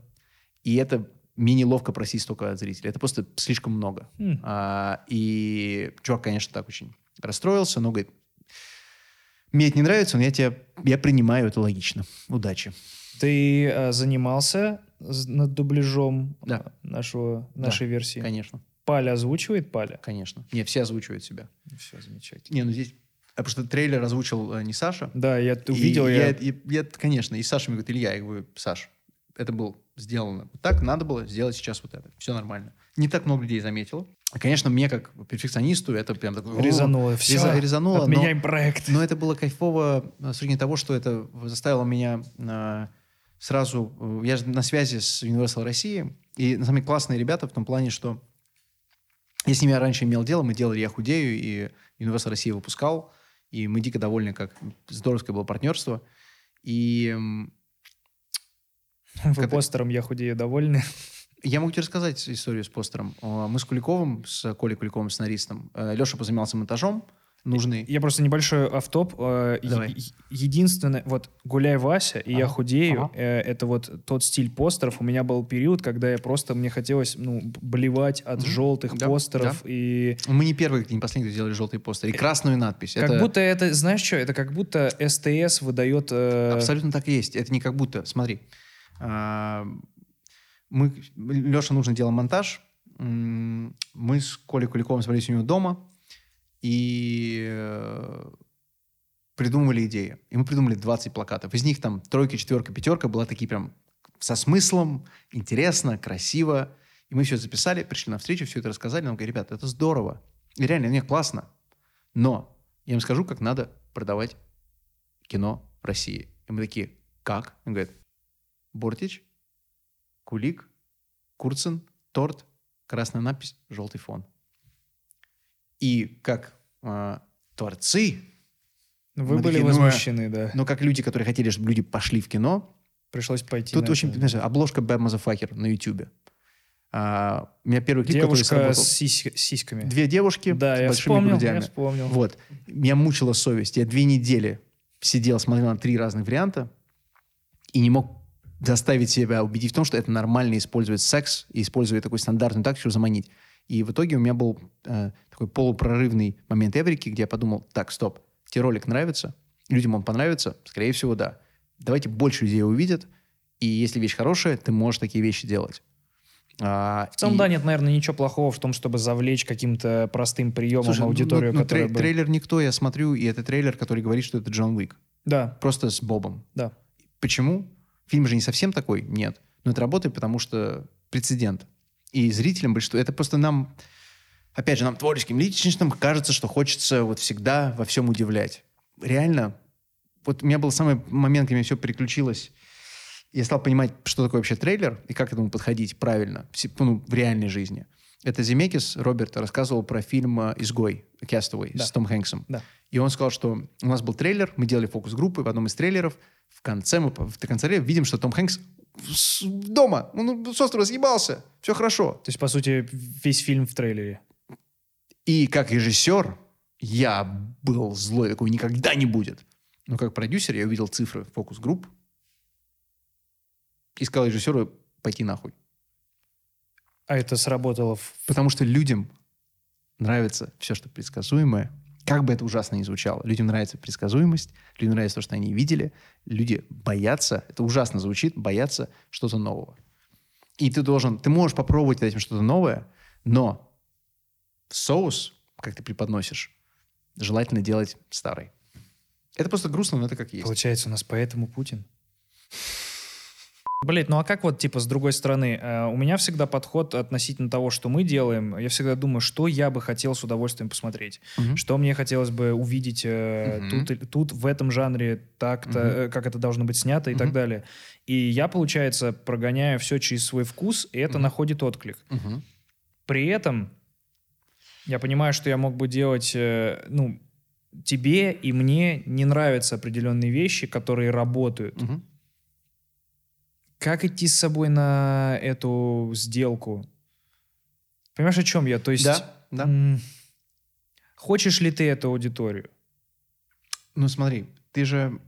И это мне неловко просить столько от зрителя. Это просто слишком много. М. А, и чувак, конечно, так очень расстроился, но говорит, мне это не нравится, но я тебя, я принимаю, это логично. Удачи. Ты э, занимался над дубляжом Да. э, нашего, нашей версии? Конечно, Паля озвучивает Паля? конечно. Не, все озвучивают себя. Все замечательно. Не, ну здесь... А потому что трейлер озвучил э, не Саша. Да, я т- И увидел, я, я... и- я, конечно, и Саша мне говорит, Илья, я говорю, Саш, это было сделано вот так, надо было сделать сейчас вот это. Все нормально. Не так много людей заметило. Конечно, мне, как перфекционисту, это прям такое... «О, резануло. Все, реза- резануло, но- отменяем проект. Но это было кайфово э, с точки зрения того, что это заставило меня э, сразу... э, Я же на связи с Universal России, и на самом деле классные ребята в том плане, что я с ними раньше имел дело, мы делали «Я худею», и Universal Россия выпускал, и мы дико довольны, как здоровское было партнерство. И Вы когда- постером «Я худею» довольны? я могу тебе рассказать историю с постером. Э, Мы с Куликовым, с Колей Куликовым, сценаристом, э, Леша позанимался монтажом нужный. Я просто небольшой автоп. Э, Давай. Единственное, вот «Гуляй, Вася» и «Я Ага, худею» ага. э, это вот тот стиль постеров. У меня был период, когда я просто, мне хотелось, ну, блевать от Мгм. желтых Да, постеров. И Мы не первые, не последние, кто сделали желтый постер. И красную надпись. как Это- будто это, знаешь что, это как будто СТС выдает... э, Абсолютно так и есть. Это не как будто. Смотри. а, Мы, Леша нужно делал монтаж. Мы с Колей Куликовым собрались у него дома и э, придумывали идеи. И мы придумали 20 плакатов. Из них там тройка, четверка, пятерка была такие прям со смыслом, интересно, красиво. И мы все записали, пришли на встречу, все это рассказали. Нам говорят, ребята, это здорово. И реально, мне классно. Но я им скажу, как надо продавать кино в России. И мы такие, как? Он говорит, Бортич, Кулик, Курцин, торт, красная надпись, желтый фон. И как а, творцы, Вы были а- возмущены, да. но как люди, которые хотели, чтобы люди пошли в кино, Пришлось пойти тут очень, это. знаешь, обложка Bad Motherfucker на Ютубе. А, у меня первый клип, который Девушка сработал. с сись- сиськами. Две девушки Да, с я большими вспомнил, грудями. я вспомнил. Вот. Меня мучила совесть. Я две недели сидел, смотрел на три разных варианта и не мог заставить себя убедить в том, что это нормально использовать секс и использовать такой стандартную тактику, чтобы заманить. И в итоге у меня был э, такой полупрорывный момент Эврики, где я подумал, так, стоп, тебе ролик нравится, людям он понравится, скорее всего, да. Давайте больше людей увидят, и если вещь хорошая, ты можешь такие вещи делать. А, В целом, и- да, нет, наверное, ничего плохого в том, чтобы завлечь каким-то простым приемом Слушай, ну, аудиторию, ну, ну, которая трей- бы- трейлер никто, я смотрю, и это трейлер, который говорит, что это Джон Уик. Да, Просто с Бобом. да. Почему? Фильм же не совсем такой? Нет. Но это работает, потому что прецедент. И зрителям большинство... Это просто нам... Опять же, нам, творческим личностям, кажется, что хочется вот всегда во всем удивлять. Реально, вот у меня был самый момент, когда меня все переключилось. Я стал понимать, что такое вообще трейлер и как к этому подходить правильно ну, в реальной жизни. Это Земекис, Роберт, рассказывал про фильм э, «Изгой», «Castaway» Да. с Том Хэнксом. Да. И он сказал, что у нас был трейлер, мы делали фокус-группы в одном из трейлеров. В конце мы, в конце видим, что Том Хэнкс дома, он с острова съебался, все хорошо. То есть, по сути, весь фильм в трейлере. И как режиссер я был злой, такого никогда не будет. Но как продюсер я увидел цифры фокус-групп и сказал режиссеру пойти нахуй. А это сработало в... Потому что людям нравится все, что предсказуемое. Как бы это ужасно ни звучало. Людям нравится предсказуемость, людям нравится то, что они видели. Люди боятся, это ужасно звучит, боятся что-то нового. И ты должен, ты можешь попробовать дать им что-то новое, но соус, как ты преподносишь, желательно делать старый. Это просто грустно, но это как есть. Получается, у нас поэтому Путин. Блять, ну а как вот, типа, с другой стороны, э, у меня всегда подход относительно того, что мы делаем, я всегда думаю, что я бы хотел с удовольствием посмотреть, Мгм. что мне хотелось бы увидеть э, Мгм. тут, тут, в этом жанре, так-то, э, как это должно быть снято и так Мгм. далее. И я, получается, прогоняю все через свой вкус, и это Мгм. находит отклик. Мгм. При этом я понимаю, что я мог бы делать, э, ну, тебе и мне не нравятся определенные вещи, которые работают. Мгм. Как идти с собой на эту сделку? Понимаешь, о чем я? То есть, Да, да. хочешь ли ты эту аудиторию? Ну смотри, ты же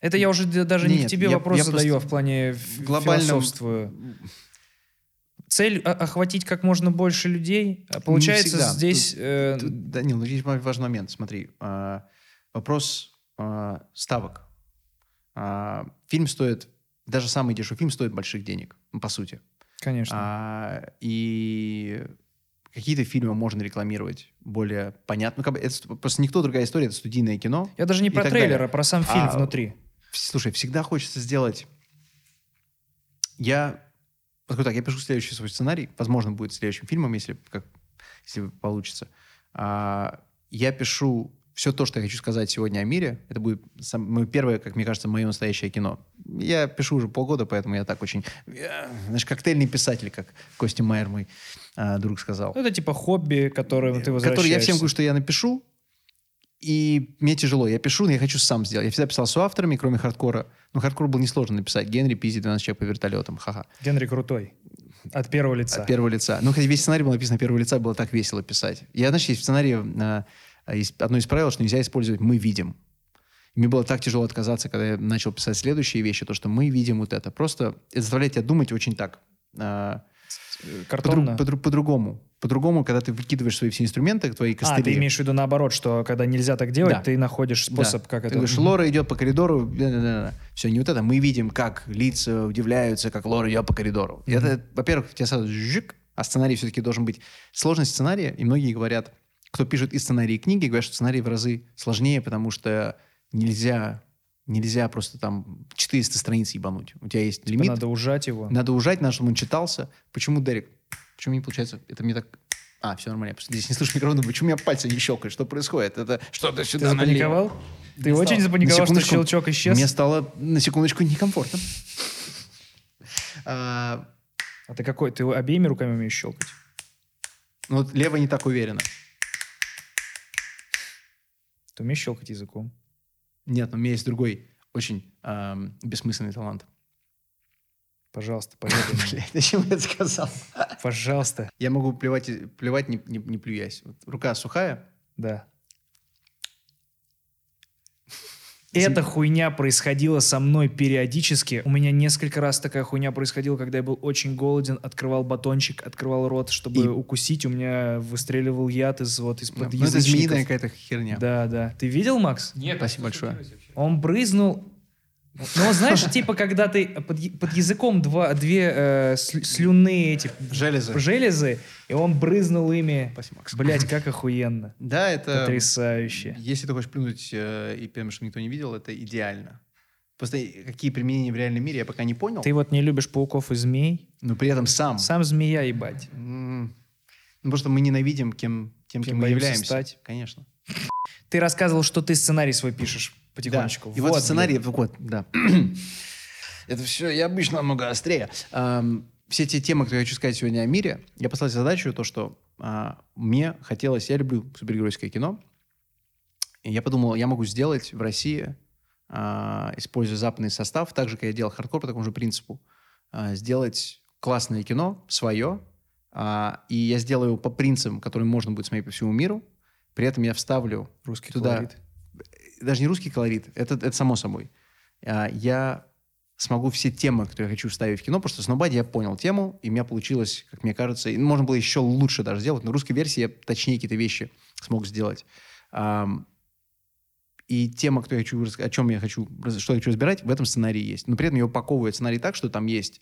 Это я уже даже не Нет, к тебе я- вопрос я задаю, а просто в плане в ф- глобальном-. Цель охватить как можно больше людей. А Получается, здесь... э, Тут, Данил, ну здесь ва- важный момент. Смотри, а, вопрос а, ставок. А, фильм стоит, даже самый дешевый фильм стоит больших денег, ну, по сути. Конечно. А, и какие-то фильмы можно рекламировать более понятно. Ну, как бы это ст- просто никто другая история, это студийное кино. я даже не про трейлер, далее. а про сам фильм А, внутри. Слушай, всегда хочется сделать... Я... Скажу так, я пишу следующий свой сценарий. Возможно, будет следующим фильмом, если, как, если получится. А, я пишу все то, что я хочу сказать сегодня о мире. Это будет сам- мое первое, как мне кажется, мое настоящее кино. Я пишу уже полгода, поэтому я так очень... я, знаешь, коктейльный писатель, как Костя Майер, мой а, друг, сказал. Ну, это типа хобби, которым ты возвращаешься. Который я всем говорю, что я напишу, и мне тяжело. Я пишу, но я хочу сам сделать. Я всегда писал с авторами, кроме хардкора. Но хардкор был несложно написать. Генри, Пизи, 12 человек по вертолетам. Ха-ха. Генри крутой. От первого лица. От первого лица. Ну, хотя весь сценарий был написан от первого лица, было так весело писать. Я, есть в сценарии а, одно из правил, что нельзя использовать «мы видим». И мне было так тяжело отказаться, когда я начал писать следующие вещи, то, что мы видим вот это. Просто это заставляет тебя думать очень так, а, Картонно. подру- подру- по-другому. По-другому, когда ты выкидываешь свои все инструменты, твои А, костыли. ты имеешь в виду наоборот, что когда нельзя так делать, Да. ты находишь способ, Да. как Ты это... говоришь, Мгм. Лора идет по коридору, все, не вот это. Мы видим, как лица удивляются, как Лора идет по коридору. Это, во-первых, у тебя сразу жик, а сценарий все-таки должен быть... Сложность сценария, и многие говорят, кто пишет и сценарии, и книги, говорят, что сценарий в разы сложнее, потому что нельзя, нельзя просто там 400 страниц ебануть. У тебя есть Типа лимит, Надо ужать его. надо ужать, надо, чтобы он читался. Почему, Дерек? Почему не получается? Это мне так... А, все нормально. Я просто здесь не слышу микрофон. думаю, Почему у меня пальцы не щелкают? Что происходит? Это что-то Ты сюда налево. запаниковал? Ты Не очень стал. запаниковал, что щелчок исчез? Мне стало на секундочку некомфортно. А, А ты какой? Ты обеими руками умеешь щелкать? ну вот левая не так уверена. Ты умеешь щелкать языком? Нет, но у меня есть другой очень ам, бессмысленный талант. Пожалуйста, поведай. Блядь, зачем я это сказал? Пожалуйста. Я могу плевать, плевать не, не, не плюясь. Вот рука сухая. Да. Эта хуйня происходила со мной периодически. У меня несколько раз такая хуйня происходила, когда я был очень голоден, открывал батончик, открывал рот, чтобы И- укусить. У меня выстреливал яд из вот Ну, из-под это змеиная язычников. какая-то херня. Да, да. Ты видел, Макс? Нет, Спасибо а что большое. Он брызнул. Ну, знаешь, типа, когда ты под, под языком два, две э, слюнные эти Железы. железы, и он брызнул ими. Спасибо, Макс. Блять, как охуенно. Да, это... Потрясающе. Если ты хочешь плюнуть э, и понимаешь, что никто не видел, это идеально. Просто какие применения в реальном мире, я пока не понял. Ты вот не любишь пауков и змей? Но при этом сам. Сам змея, ебать. М, Ну, что мы ненавидим кем, тем, Кем кем мы являемся. стать. Конечно. Ты рассказывал, что ты сценарий свой пишешь потихонечку. Да. И вот, в сценарии, блин. вот, да. Это все, я обычно намного острее. Ам, все те темы, которые я хочу сказать сегодня о мире, я поставил себе задачу, то, что а, мне хотелось, я люблю супергеройское кино, и я подумал, я могу сделать в России а, используя западный состав, так же, как я делал хардкор по такому же принципу, а, сделать классное кино, свое, а, и я сделаю его по принципам, которые можно будет смотреть по всему миру, при этом я вставлю Русский туда... колорит. Даже не русский колорит, это, это само собой. А, Я смогу все темы, которые я хочу вставить в кино, потому что в Snowbody я понял тему, и у меня получилось, как мне кажется, и можно было еще лучше даже сделать. На русской версии я точнее какие-то вещи смог сделать. И тема, кто я хочу, о чем я хочу, что я хочу разбирать, в этом сценарии есть. Но при этом я упаковываю сценарий так, что там есть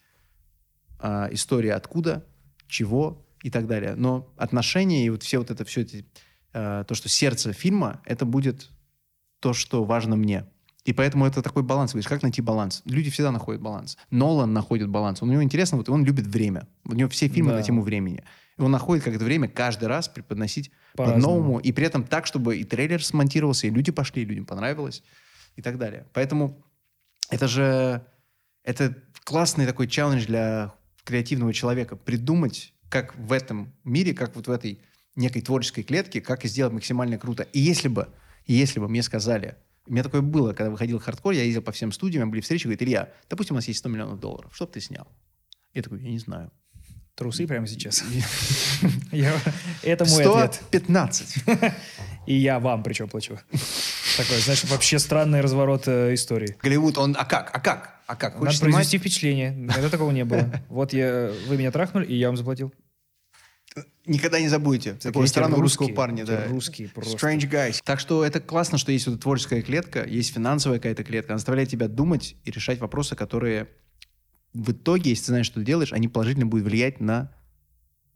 а, история откуда, чего и так далее. Но отношения и вот все вот это, все эти, а, то, что сердце фильма, это будет то, что важно мне. И поэтому это такой баланс. Говоришь, как найти баланс? Люди всегда находят баланс. Нолан находит баланс. У него интересно, вот он любит время. У него все фильмы Да. на тему времени. И он находит как это время каждый раз преподносить по-новому. И при этом так, чтобы и трейлер смонтировался, и люди пошли, и людям понравилось, и так далее. Поэтому это же это классный такой челлендж для креативного человека. Придумать, как в этом мире, как вот в этой некой творческой клетке, как сделать максимально круто. И если бы, если бы мне сказали, у меня такое было, когда выходил хардкор, я ездил по всем студиям, были встречи, говорит, Илья, допустим, у нас есть 100 миллионов долларов, что бы ты снял? Я такой, я не знаю. Трусы прямо сейчас. Это мой ответ. 115. И я вам причем плачу. Такой, знаешь, вообще странный разворот э, истории. Голливуд, он, а как, а как, а как? Надо произвести впечатление. Никогда такого не было. Вот я, вы меня трахнули, и я вам заплатил. Никогда не забудете такого эти странного русского парня. Да. русские просто. Strange guys. Так что это классно, что есть вот творческая клетка, есть финансовая какая-то клетка. Она заставляет тебя думать и решать вопросы, которые в итоге, если ты знаешь, что ты делаешь, они положительно будут влиять на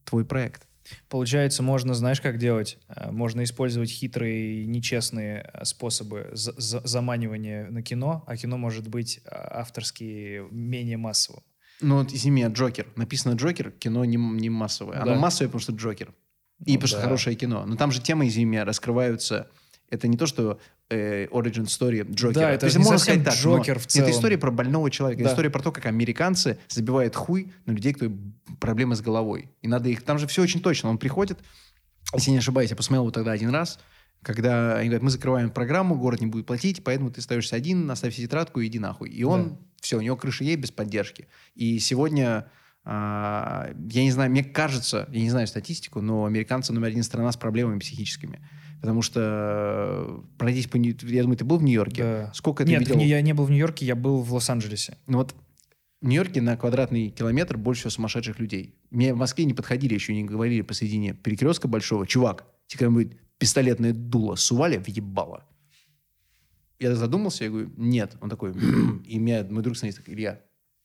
твой проект. Получается, можно, знаешь, как делать? Э, Можно использовать хитрые, нечестные э, способы за- за- заманивания на кино, а кино может быть э, авторски менее массовым. Ну вот, извини меня, Джокер. Написано Джокер, кино не, не массовое. Оно Да. массовое, потому что Джокер. И Ну потому что да. хорошее кино. Но там же темы, извини меня, раскрываются... Это не то, что э, origin story Джокера. Да, это То есть не можно сказать так, Джокер в Это целом. история про больного человека. Это Да. история про то, как американцы забивают хуй на людей, кто проблемы с головой. И надо их... Там же все очень точно. Он приходит, если не ошибаюсь, я посмотрел его тогда один раз, когда они говорят, мы закрываем программу, город не будет платить, поэтому ты остаешься один, оставь тетрадку и иди нахуй. И он, Да. все, у него крыша есть без поддержки. И сегодня, а, я не знаю, мне кажется, я не знаю статистику, но американцы номер один страна с проблемами психическими. Потому что э, пройдись по... Я думаю, ты был в Нью-Йорке? Да. Сколько ты Нет, видел? не- я не был в Нью-Йорке, я был в Лос-Анджелесе. Ну вот в Нью-Йорке на квадратный километр больше сумасшедших людей. Мне в Москве не подходили, еще не говорили посредине перекрестка большого. Чувак, тебе когда-нибудь пистолетное дуло сували в ебало? Я задумался, я говорю, нет. Он такой, и меня, мой друг становится Илья,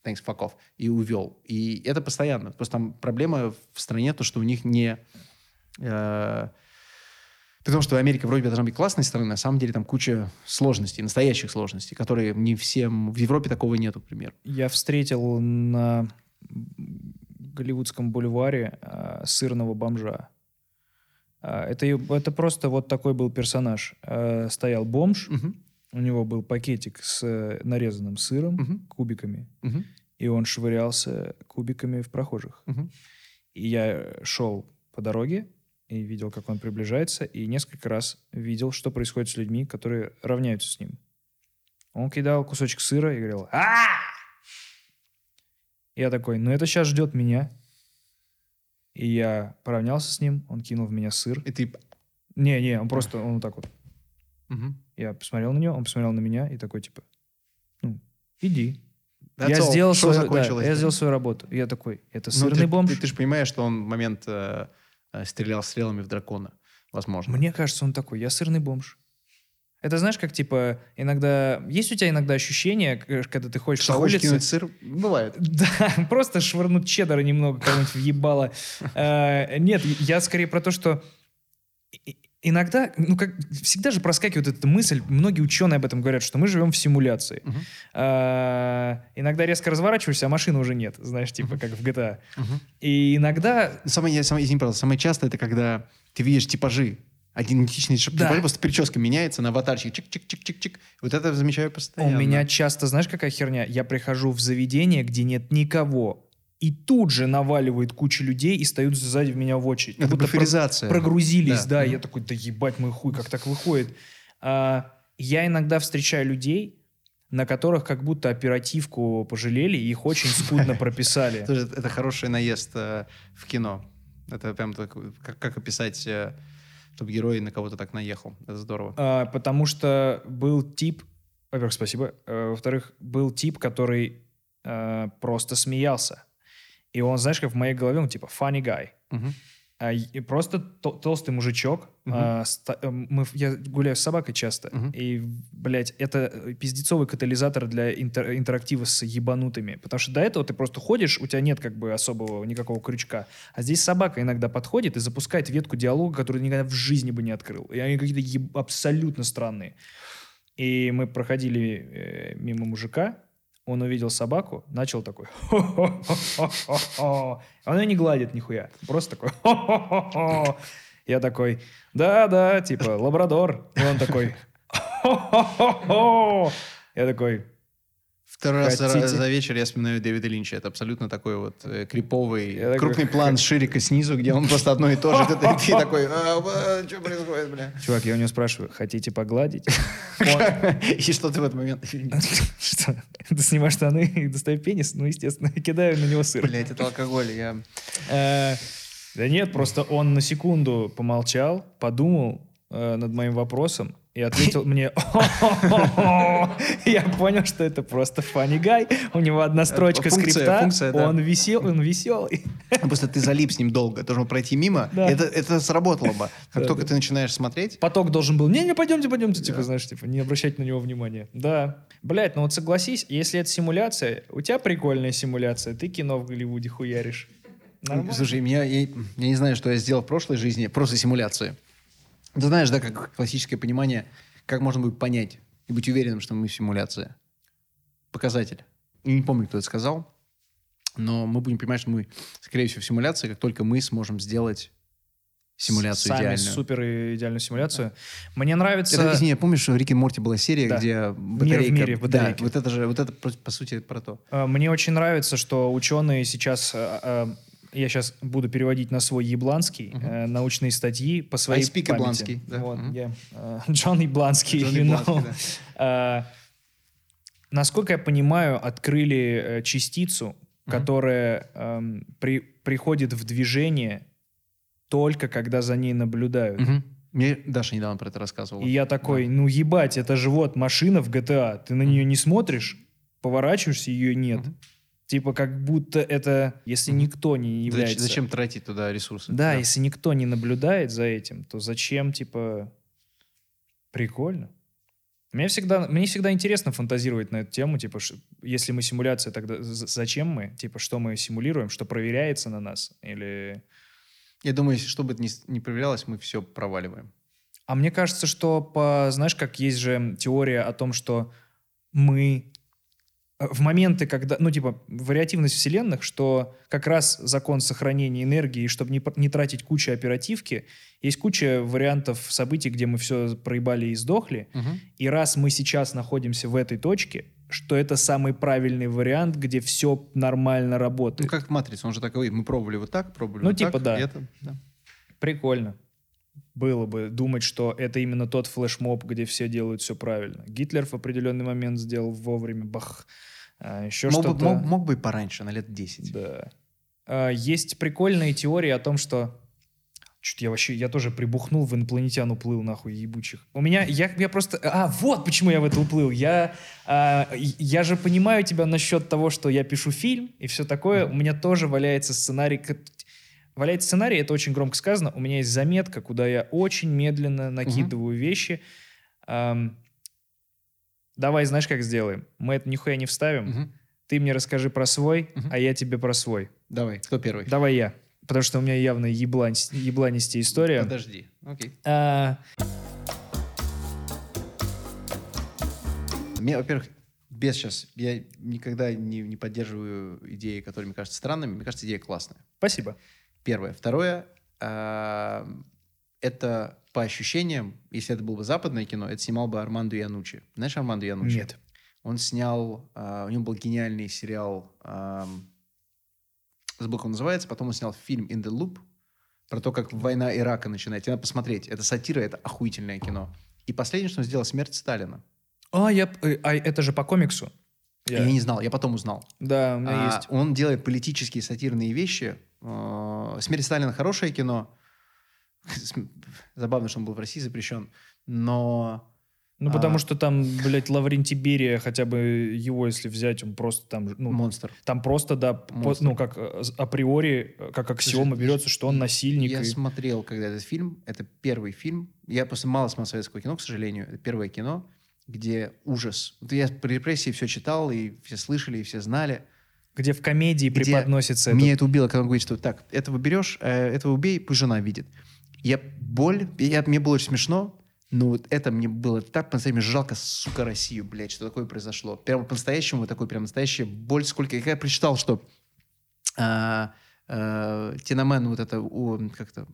thanks, fuck off. И увел. И это постоянно. Просто там проблема в стране, то, что у них не... э, при том, что Америка вроде бы должна быть классной страной, на самом деле там куча сложностей, настоящих сложностей, которые не всем... В Европе такого нету, к примеру. Я встретил на Голливудском бульваре а, сырного бомжа. А, это, это просто вот такой был персонаж. А, стоял бомж, Мгм. у него был пакетик с э, нарезанным сыром, Мгм. кубиками, Мгм. и он швырялся кубиками в прохожих. Мгм. И я шел по дороге и видел, как он приближается, и несколько раз видел, что происходит с людьми, которые равняются с ним. Он кидал кусочек сыра и говорил а Я такой, ну это сейчас ждет меня. И я поравнялся с ним, он кинул в меня сыр. И ты... Не-не, он просто, он вот так вот. Мгм. Я посмотрел на него, он посмотрел на меня и такой, типа, ну, иди. That's я all. сделал, Шоу свою, да, закончилось, я да. сделал свою работу. И я такой, это Ну, сырный ты, бомж? Ты, ты же понимаешь, что он в момент э, э, стрелял стрелами в дракона, возможно. Мне кажется, он такой, я сырный бомж. Это знаешь, как типа иногда... Есть у тебя иногда ощущение, когда ты ходишь Что по улице... кинуть сыр? Бывает. Да, просто швырнуть чеддера немного кого-нибудь въебало. Э, Нет, я скорее про то, что иногда, ну как, всегда же проскакивает эта мысль, многие ученые об этом говорят, что мы живем в симуляции. Э, Иногда резко разворачиваешься, а машины уже нет, знаешь, типа как в GTA. И иногда Самое, я- самое, извини, пожалуйста, самое частое это когда ты видишь типажи, идентичные тип- Да. просто прическа меняется на аватарчик, чик-чик-чик-чик-чик. Вот это замечаю постоянно. У меня часто, знаешь, какая херня? Я прихожу в заведение, где нет никого, и тут же наваливает куча людей и стоят сзади в меня в очередь. Это будто про- буферизация. прогрузились, Да. да. Мгм. Я такой, да ебать мой хуй, как так выходит? А, я иногда встречаю людей, на которых как будто оперативку пожалели и их очень скудно прописали. Это, хороший наезд э, в кино. Это прям как описать, э, чтобы герой на кого-то так наехал. Это здорово. А, Потому что был тип, во-первых, спасибо, э, во-вторых, был тип, который э, просто смеялся. И он, знаешь, как в моей голове, он типа funny guy. Мгм. А, и просто то- толстый мужичок. А, э, мы, я гуляю с собакой часто. Мгм. И, блядь, это э, пиздецовый катализатор для интер- интерактива с ебанутыми. Потому что до этого ты просто ходишь, у тебя нет как бы особого никакого крючка. А здесь собака иногда подходит и запускает ветку диалога, которую никогда в жизни бы не открыл. И они какие-то еб- абсолютно странные. И мы проходили э, мимо мужика, он увидел собаку, начал такой. Он ее не гладит нихуя, просто такой. Я такой, да-да, типа, лабрадор. И он такой. Я такой, раз за, Хотите? за вечер я вспоминаю Дэвида Линча. Это абсолютно такой вот э, криповый, Я такой, крупный план Ширика снизу, где он просто одно и то же. Ты, такой, что происходит, бля? чувак, я у него спрашиваю, хотите погладить? И что ты в этот момент? Что? Ты снимаешь штаны и достаю пенис? Ну, естественно, кидаю на него сыр. Блять, это алкоголь. Я... Э, Да нет, просто он на секунду помолчал, подумал э, над моим вопросом и ответил мне Я понял, что это просто funny guy. У него одна строчка скрипта, он весел, он веселый. Просто ты залип с ним долго. Должен пройти мимо. Это, сработало бы. Как только ты начинаешь смотреть, Поток должен был, не-не, пойдемте, пойдемте, типа, знаешь, типа, не обращать на него внимания. Да. Блять, ну вот согласись, если это симуляция, у тебя прикольная симуляция, ты кино в Голливуде хуяришь. Нормально. Слушай, меня, я, я не знаю, что я сделал в прошлой жизни, просто симуляции. Ты знаешь, да, как классическое понимание, как можно будет понять и быть уверенным, что мы в симуляции. Показатель. Я не помню, кто это сказал, но мы будем понимать, что мы, скорее всего, в симуляции, как только мы сможем сделать симуляцию Сами идеальную. супер идеальную симуляцию. Мне нравится... Это, извини, помнишь, что в Рике Морти была серия, Да. где в батарейка... мире, в да, батарейке. вот это же, вот это, по, сути, про то. Э, Мне очень нравится, что ученые сейчас, э, э, я сейчас буду переводить на свой ебланский, Мгм. э, научные статьи по своей I speak памяти. Ябланский, да. Вот, Мгм. я, э, Джон Ябланский, Джон you Ябланский, know. Э, Насколько я понимаю, открыли э, частицу, которая эм, при- приходит в движение только когда за ней наблюдают. Мгм. Мне Даша недавно про это рассказывала. И я такой, ну ебать, это же вот машина в GTA, ты на нее не смотришь, поворачиваешься, ее нет. Мгм. Типа как будто это, если никто не является... Зачем тратить туда ресурсы? Да, если никто не наблюдает за этим, то зачем, типа... Прикольно. Мне всегда, мне всегда интересно фантазировать на эту тему, типа, ш- если мы симуляция, тогда зачем мы? Типа, что мы симулируем, что проверяется на нас? Или... Я думаю, если что бы это ни, ни проверялось, мы все проваливаем. А мне кажется, что, по, знаешь, как есть же теория о том, что мы в моменты, когда, ну, типа, вариативность вселенных, что как раз закон сохранения энергии, чтобы не, не тратить кучу оперативки, есть куча вариантов событий, где мы все проебали и сдохли, и раз мы сейчас находимся в этой точке, что это самый правильный вариант, где все нормально Ну, работает. как матрица, он же такой, мы пробовали вот так, пробовали Ну, вот типа, так, да. и это, да. Прикольно. Было бы думать, что это именно тот флешмоб, где все делают все правильно. Гитлер в определенный момент сделал вовремя, бах. А, еще Мог, бы, что-то. мог, мог бы и пораньше, на лет 10. Да. А, есть прикольные теории о том, что Чуть я вообще, я тоже прибухнул, в инопланетян уплыл, нахуй, ебучих. У меня, я, я просто... А, вот почему я в это уплыл. Я, а, я же понимаю тебя насчет того, что я пишу фильм и все такое. У меня тоже валяется сценарий. Валяется сценарий, это очень громко сказано. У меня есть заметка, куда я очень медленно накидываю вещи. Ам, давай, знаешь, как сделаем? Мы это нихуя не вставим. Мгм. Ты мне расскажи про свой, Мгм. а я тебе про свой. Давай, кто первый? Давай я. Потому что у меня явно еблань, ебланистая история. Подожди. Окей. А, Мне, во-первых, без сейчас, я никогда не, не поддерживаю идеи, которые мне кажутся странными. Мне кажется, идея классная. спасибо. Первое. Второе. а, это по ощущениям, если это было бы западное кино, это снимал бы Армандо Янучи. Знаешь Армандо Янучи? Нет. Он снял, а, у него был гениальный сериал, ам, забыл, как он называется, потом он снял фильм «In the Loop», про то, как война Ирака начинается. Надо посмотреть. Это сатира, это охуительное кино. И последнее, что он сделал, «Смерть Сталина». А, я, э, а это же по комиксу. Я... не знал, я потом узнал. Да, у меня А, есть. Он делает политические сатирные вещи. Э, «Смерть Сталина» хорошее кино. Забавно, что он был в России запрещен. Но Ну, потому а- что там, блядь, Лаврентий Берия, хотя бы его, если взять, он просто там, ну, монстр. там просто, да, по- Монстр. ну, как э, априори, э, как аксиома Слушай, берется, что он насильник. Я и- смотрел, когда этот фильм. Это первый фильм. Я просто мало смотрел советского кино, к сожалению. Это первое кино, где ужас. Вот я при репрессии все читал, и все слышали, и все знали. Где в комедии Где преподносится Меня это. убило, когда он говорит, что так, этого берешь, э, этого убей, пусть жена видит. Я боль, я, мне было очень смешно, но вот это мне было так по-настоящему жалко, сука, Россию, блядь, что такое произошло. Прямо по-настоящему такой прям настоящая боль. Сколько... Я прочитал, что а, а, Тинамен вот это, как-то,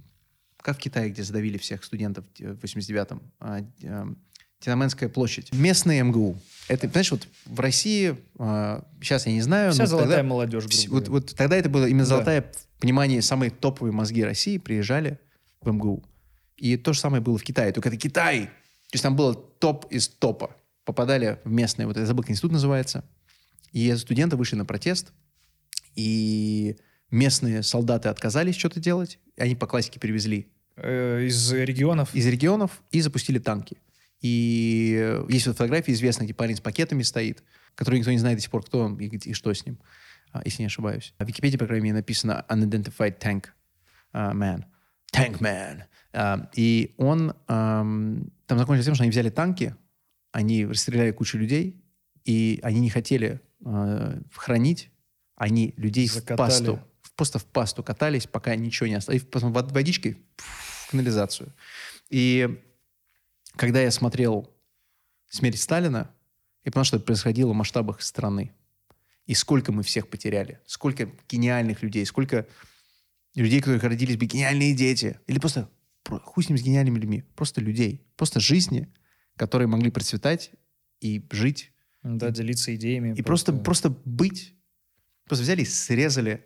как в Китае, где задавили всех студентов в 89-м, а, а, Тинаменская площадь. Местные МГУ. Это, знаешь, вот в России, а, сейчас я не знаю, Вся но золотая тогда- молодежь, Вс- вот, вот тогда это было именно Да. золотая в понимании самые топовые мозги России приезжали в МГУ. И то же самое было в Китае. Только это Китай. То есть там было топ из топа. Попадали в местные, вот я забыл, институт называется. И студенты вышли на протест. И местные солдаты отказались что-то делать. И они по классике перевезли Э, из регионов. из регионов и запустили танки. И есть вот фотография известная, где парень с пакетами стоит, который никто не знает до сих пор, кто он и, и что с ним, а, если не ошибаюсь. В Википедии, по крайней мере, написано «Unidentified Tank а, Man». Tank Man. А, и он... ам, там закончилось тем, что они взяли танки, они расстреляли кучу людей, и они не хотели а, хранить, они людей в Закатали. пасту, просто в пасту катались, пока ничего не осталось. И потом вод- водичкой в канализацию. И когда я смотрел «Смерть Сталина», я понял, что это происходило в масштабах страны. И сколько мы всех потеряли. Сколько гениальных людей, сколько людей, которых родились бы гениальные дети. Или просто, про- хуй с ним, с гениальными людьми. Просто людей. Просто жизни, которые могли процветать и жить. Да, делиться идеями. И просто, просто быть. Просто взяли и срезали.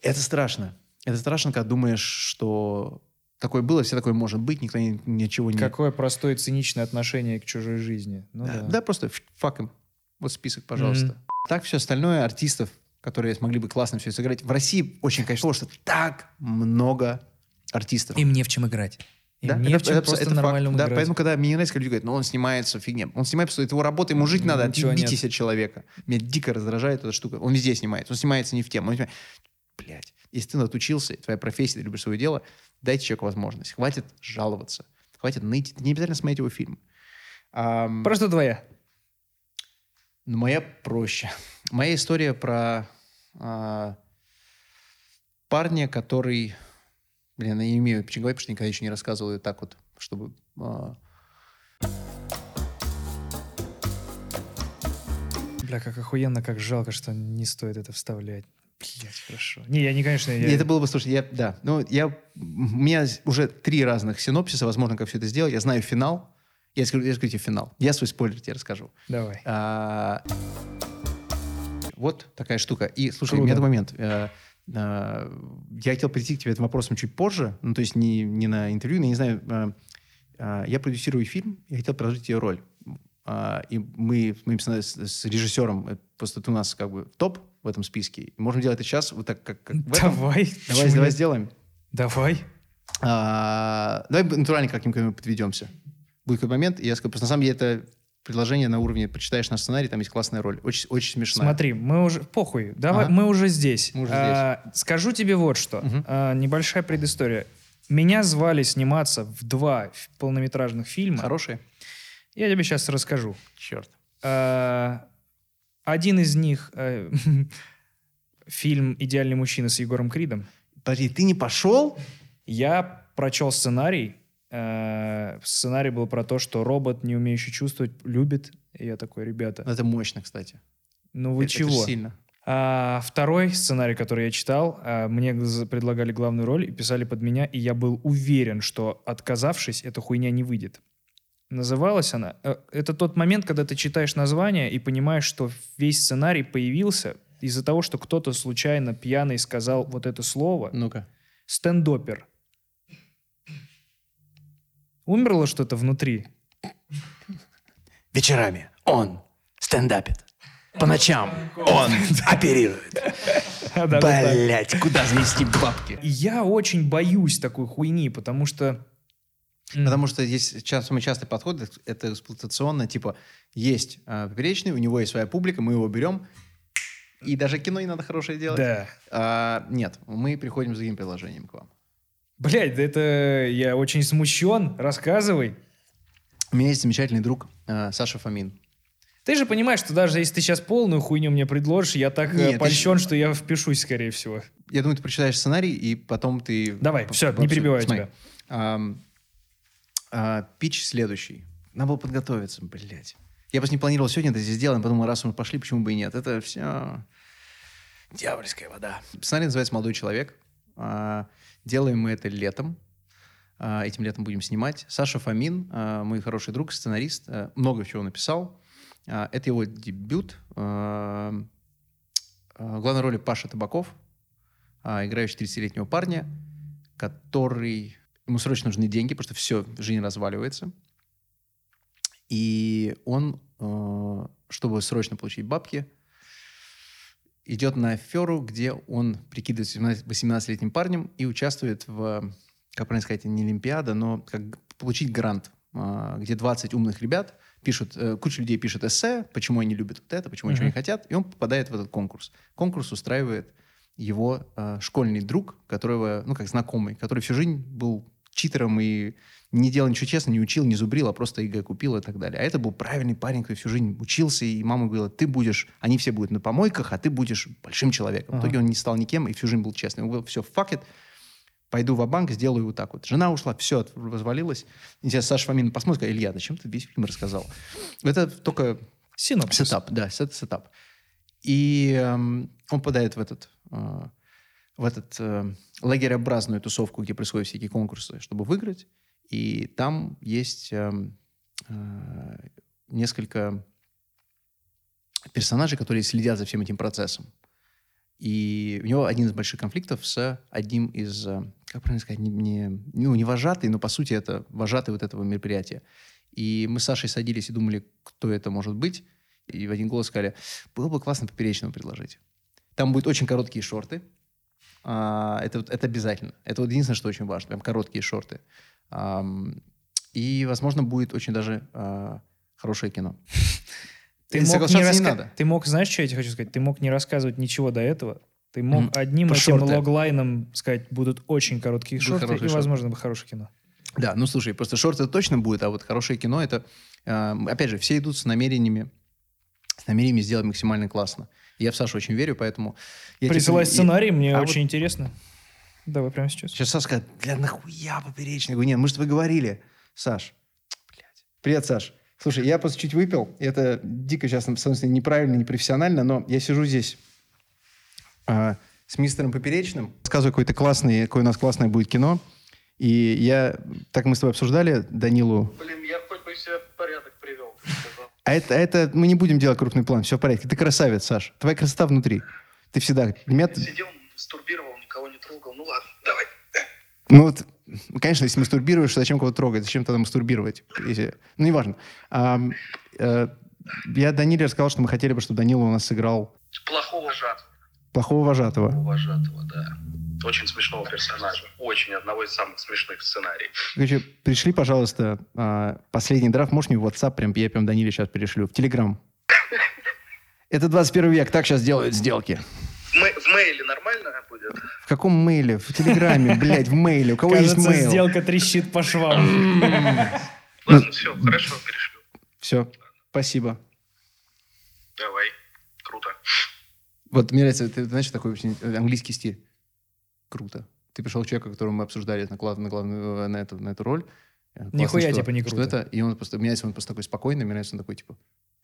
Это страшно. Это страшно, когда думаешь, что такое было, все такое может быть, никто ни- ничего не... Какое простое циничное отношение к чужой жизни. Ну да, да. да, просто ф- фак им. Вот список, пожалуйста. Так все остальное, артистов, которые смогли бы классно все сыграть. В России очень, конечно, что так много артистов. Им не в чем играть. Им Да, не это- в чем это- просто это нормально Да, поэтому, когда мне не нравится, когда люди говорят, ну, он снимается, фигня. Он снимает, просто это его работа, ему жить надо, отъебитесь нет. от человека. Меня дико раздражает эта штука. Он везде снимается. Он снимается не в тему. Он снимает- Блядь. Если ты отучился, твоя профессия, ты любишь свое дело, дайте человеку возможность. Хватит жаловаться. Хватит ныть. Не обязательно смотреть его фильм. Ам, Просто твоя. но моя проще. Моя история про а, парня, который... Блин, я не имею почему говорить, потому что никогда еще не рассказывал ее так вот, чтобы... а, Бля, как охуенно, как жалко, что не стоит это вставлять. Блять, хорошо. Не, я не, конечно, я... Это было бы, слушай, я, да, ну, я, у меня уже три разных синопсиса, возможно, как все это сделать. Я знаю финал. Я скажу, я скажу тебе финал. Я свой спойлер тебе расскажу. Давай. А, вот такая штука. И, слушай, Круто. у меня этот момент. э, э, я хотел прийти к тебе этим вопросом чуть позже, ну, то есть не, не на интервью, но я не знаю. э, я продюсирую фильм, я хотел продолжить ее роль. А, и мы, мы с, режиссером, э, просто ты у нас как бы топ в этом списке. Можем делать это сейчас вот так, как, как этом. Давай. Давай, давай сделаем. Давай. А, давай натурально как-нибудь подведемся. Будет какой момент, и я скажу, просто на самом деле это предложение на уровне, почитаешь наш сценарий, там есть классная роль. Очень, очень смешная. Смотри, мы уже... Похуй. Давай, Ага. мы уже здесь. Мы уже А, скажу тебе вот что. Мгм. А, небольшая предыстория. Меня звали сниматься в два полнометражных фильма. Хорошие? Я тебе сейчас расскажу. Черт. А, один из них э, фильм «Идеальный мужчина» с Егором Кридом. Подожди, ты не пошел? Я прочел сценарий. Э, сценарий был про то, что робот, не умеющий чувствовать, любит. И я такой, ребята, Это мощно, кстати. ну вы Это- это чего? сильно. А, второй сценарий, который я читал, а, мне предлагали главную роль и писали под меня, и я был уверен, что отказавшись, эта хуйня не выйдет. Называлась она... э, Это тот момент, когда ты читаешь название и понимаешь, что весь сценарий появился из-за того, что кто-то случайно пьяный сказал вот это слово. Ну-ка. Стендопер. Умерло что-то внутри? вечерами он стендапит. По ночам он оперирует. Блять, куда занести бабки? Я очень боюсь такой хуйни, потому что... м, Потому что здесь самый частый подход — это эксплуатационно, типа, есть а, поперечный, у него есть своя публика, мы его берем, и даже кино не надо хорошее делать. Да. А, нет, мы приходим с другим приложением к вам. Блять, да это я очень смущен. Рассказывай. У меня есть замечательный друг а, Саша Фомин. Ты же понимаешь, что даже если ты сейчас полную хуйню мне предложишь, я так Нет, э, ты польщен, что я впишусь, скорее всего. Я думаю, ты прочитаешь сценарий, и потом ты... Давай, все, не смотри. тебя. А, пич следующий. Надо было подготовиться, блядь. Я просто не планировал сегодня это здесь сделать, подумал, раз мы пошли, почему бы и нет. Это все дьявольская вода. Сценарий называется «Молодой человек». А, Делаем мы это летом. А, Этим летом будем снимать. Саша Фомин, а, мой хороший друг, сценарист, а, много чего написал. А, Это его дебют. А, а, главной роли Паша Табаков, а, играющий 30-летнего парня, который... Ему срочно нужны деньги, потому что все, жизнь разваливается. И он, э, чтобы срочно получить бабки, идет на аферу, где он прикидывается 18-летним парнем и участвует в, как правильно сказать, не Олимпиада, но как получить грант, а, где 20 умных ребят пишут, э, куча людей пишет эссе, почему они любят вот это, почему они ничего не хотят, и он попадает в этот конкурс. Конкурс устраивает его э, школьный друг, которого, ну, как знакомый, который всю жизнь был читером и не делал ничего честно, не учил, не зубрил, а просто ЕГЭ купил и так далее. А это был правильный парень, который всю жизнь учился, и мама говорила, ты будешь, они все будут на помойках, а ты будешь большим человеком. В Ага. итоге он не стал никем и всю жизнь был честным. Он говорил, все, fuck it, пойду в банк сделаю вот так вот. Жена ушла, все, развалилось. Интересно, Саша Фомин посмотрит, сказал, Илья, зачем ты весь фильм рассказал? Это только Синопсис. Setup, да, set- setup. И эм, он попадает в этот, э, в этот э, лагереобразную тусовку, где происходят всякие конкурсы, чтобы выиграть. И там есть эм, э, несколько персонажей, которые следят за всем этим процессом. И у него один из больших конфликтов с одним из, э, как правильно сказать, не, не- ну, не вожатый, но по сути это вожатый вот этого мероприятия. И мы с Сашей садились и думали, кто это может быть. И в один голос сказали, было бы классно поперечного предложить. Там будут очень короткие шорты. А, это, это обязательно. Это вот единственное, что очень важно. Прям короткие шорты. И, возможно, будет очень даже а, хорошее кино. Ты мог, не соглашаться не раска- надо. ты мог, знаешь, что я тебе хочу сказать? Ты мог не рассказывать ничего до этого. Ты мог Мгм. одним Про этим шорты. логлайном сказать, будут очень короткие Будут шорты, и, шорты. возможно, бы хорошее кино. Да, ну слушай, просто шорты точно будет, а вот хорошее кино это, э, опять же, все идут с намерениями, с намерениями сделать максимально классно. Я в Сашу очень верю, поэтому... Я Присылай тебе- сценарий, мне а очень вот- интересно. Давай прямо сейчас. Сейчас Саша скажет, бля, нахуя поперечный? Я говорю, нет, мы же вы говорили. Саш, блядь. Привет, Саш. Слушай, я просто чуть выпил. и Это дико сейчас, в смысле, неправильно, непрофессионально, но я сижу здесь а, с мистером Поперечным. Рассказываю какое-то классное, какое у нас классное будет кино. И я, так мы с тобой обсуждали Данилу. Блин, я хоть бы себя в порядок привел. ты сказал. А это, это мы не будем делать крупный план, все в порядке. Ты красавец, Саш. Твоя красота внутри. Ты всегда... Меня ты- Сидел, мастурбировал, никого не трогал. Ну ладно, давай. Ну, вот, конечно, если мастурбируешь, зачем кого-то трогать? Зачем тогда мастурбировать? Если... Ну, неважно. Ам, э, я Даниле рассказал, что мы хотели бы, чтобы Данила у нас сыграл Плохого вожатого. плохого вожатого. Вожатого, да. Очень смешного персонажа. Очень одного из самых смешных сценариев. Короче, пришли, пожалуйста, а, последний драфт. Можешь мне в WhatsApp, прям, я прям Даниле сейчас перешлю. В Telegram. Это 21 век, так сейчас делают сделки. В, мейле нормально будет? В каком мейле? В Телеграме, блядь, в мейле. У кого есть Кажется, мейл? сделка трещит по швам. Ладно, все, хорошо, перешлю. Все, спасибо. Давай. Круто. Вот мне нравится, ты знаешь, такой очень английский стиль. Круто. Ты пришел к человеку, которого мы обсуждали на, глав- на, главную, э, на, эту, на эту роль. Э, Нихуя что- типа не что круто. это, и он просто, мне нравится, он просто такой спокойный, мне нравится, он такой, типа,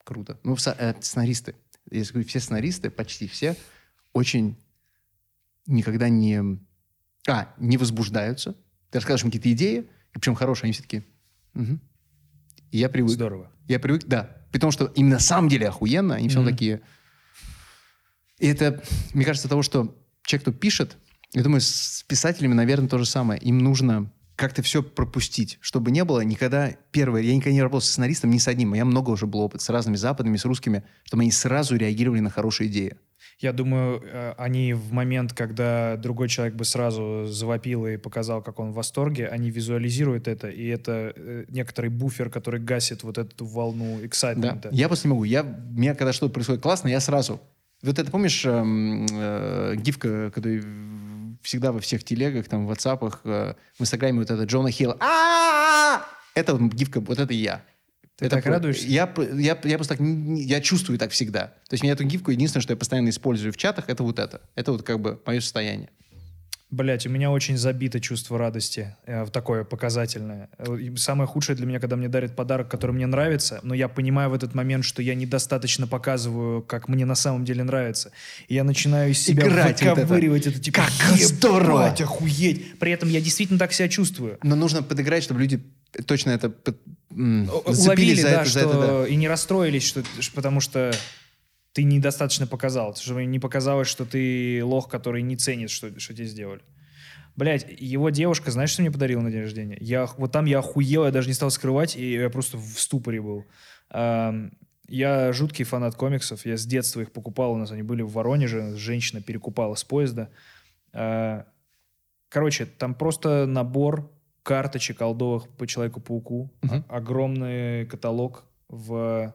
круто. Ну, э, сценаристы. Я говорю, все сценаристы, почти все, очень никогда не... А, не возбуждаются. Ты расскажешь им какие-то идеи, и причем хорошие, они все такие... «Мгм». И я привык. Здорово. Я привык, да. При том, что им на самом деле охуенно, они все Мгм. такие... И это, мне кажется, того, что человек, кто пишет, я думаю, с писателями, наверное, то же самое. Им нужно как-то все пропустить, чтобы не было никогда... Первое, я никогда не работал с сценаристом ни с одним, а я много уже был опыт с разными западными, с русскими, чтобы они сразу реагировали на хорошие идеи. Я думаю, э, они в момент, когда другой человек бы сразу завопил и показал, как он в восторге, они визуализируют это, и это э, некоторый буфер, который гасит вот эту волну Да. эксайтмента. Я просто не могу. Я, у меня, когда что-то происходит классно, я сразу... Вот это, помнишь, эм, э, гифка, который всегда во всех телегах, там, в ватсапах, э, в инстаграме вот это Джона Хилла. а Это вот гифка, вот это я. Ты Это так радуешься? Я, я, я просто так, я чувствую так всегда. То есть меня эту гифку, единственное, что я постоянно использую в чатах, это вот это. Это вот как бы мое состояние. Блять, у меня очень забито чувство радости, э, такое показательное. Э, и Самое худшее для меня, когда мне дарят подарок, который мне нравится, но я понимаю в этот момент, что я недостаточно показываю, как мне на самом деле нравится. И я начинаю из себя Играть вот это. выковыривать это, типа, Как здорово! «Ебать, охуеть! При этом я действительно так себя чувствую. Но нужно подыграть, чтобы люди точно это Уловили, за да, это, за что это, да. и не расстроились, что, потому что ты недостаточно показал, чтобы не показалось, что ты лох, который не ценит, что, что тебе сделали. Блять, его девушка, знаешь, что мне подарила на день рождения? Я, вот там я охуел, я даже не стал скрывать, и я просто в ступоре был. Я жуткий фанат комиксов, я с детства их покупал, у нас они были в Воронеже, женщина перекупала с поезда. А, Короче, там просто набор карточек олдовых по Человеку-пауку, о- огромный каталог в...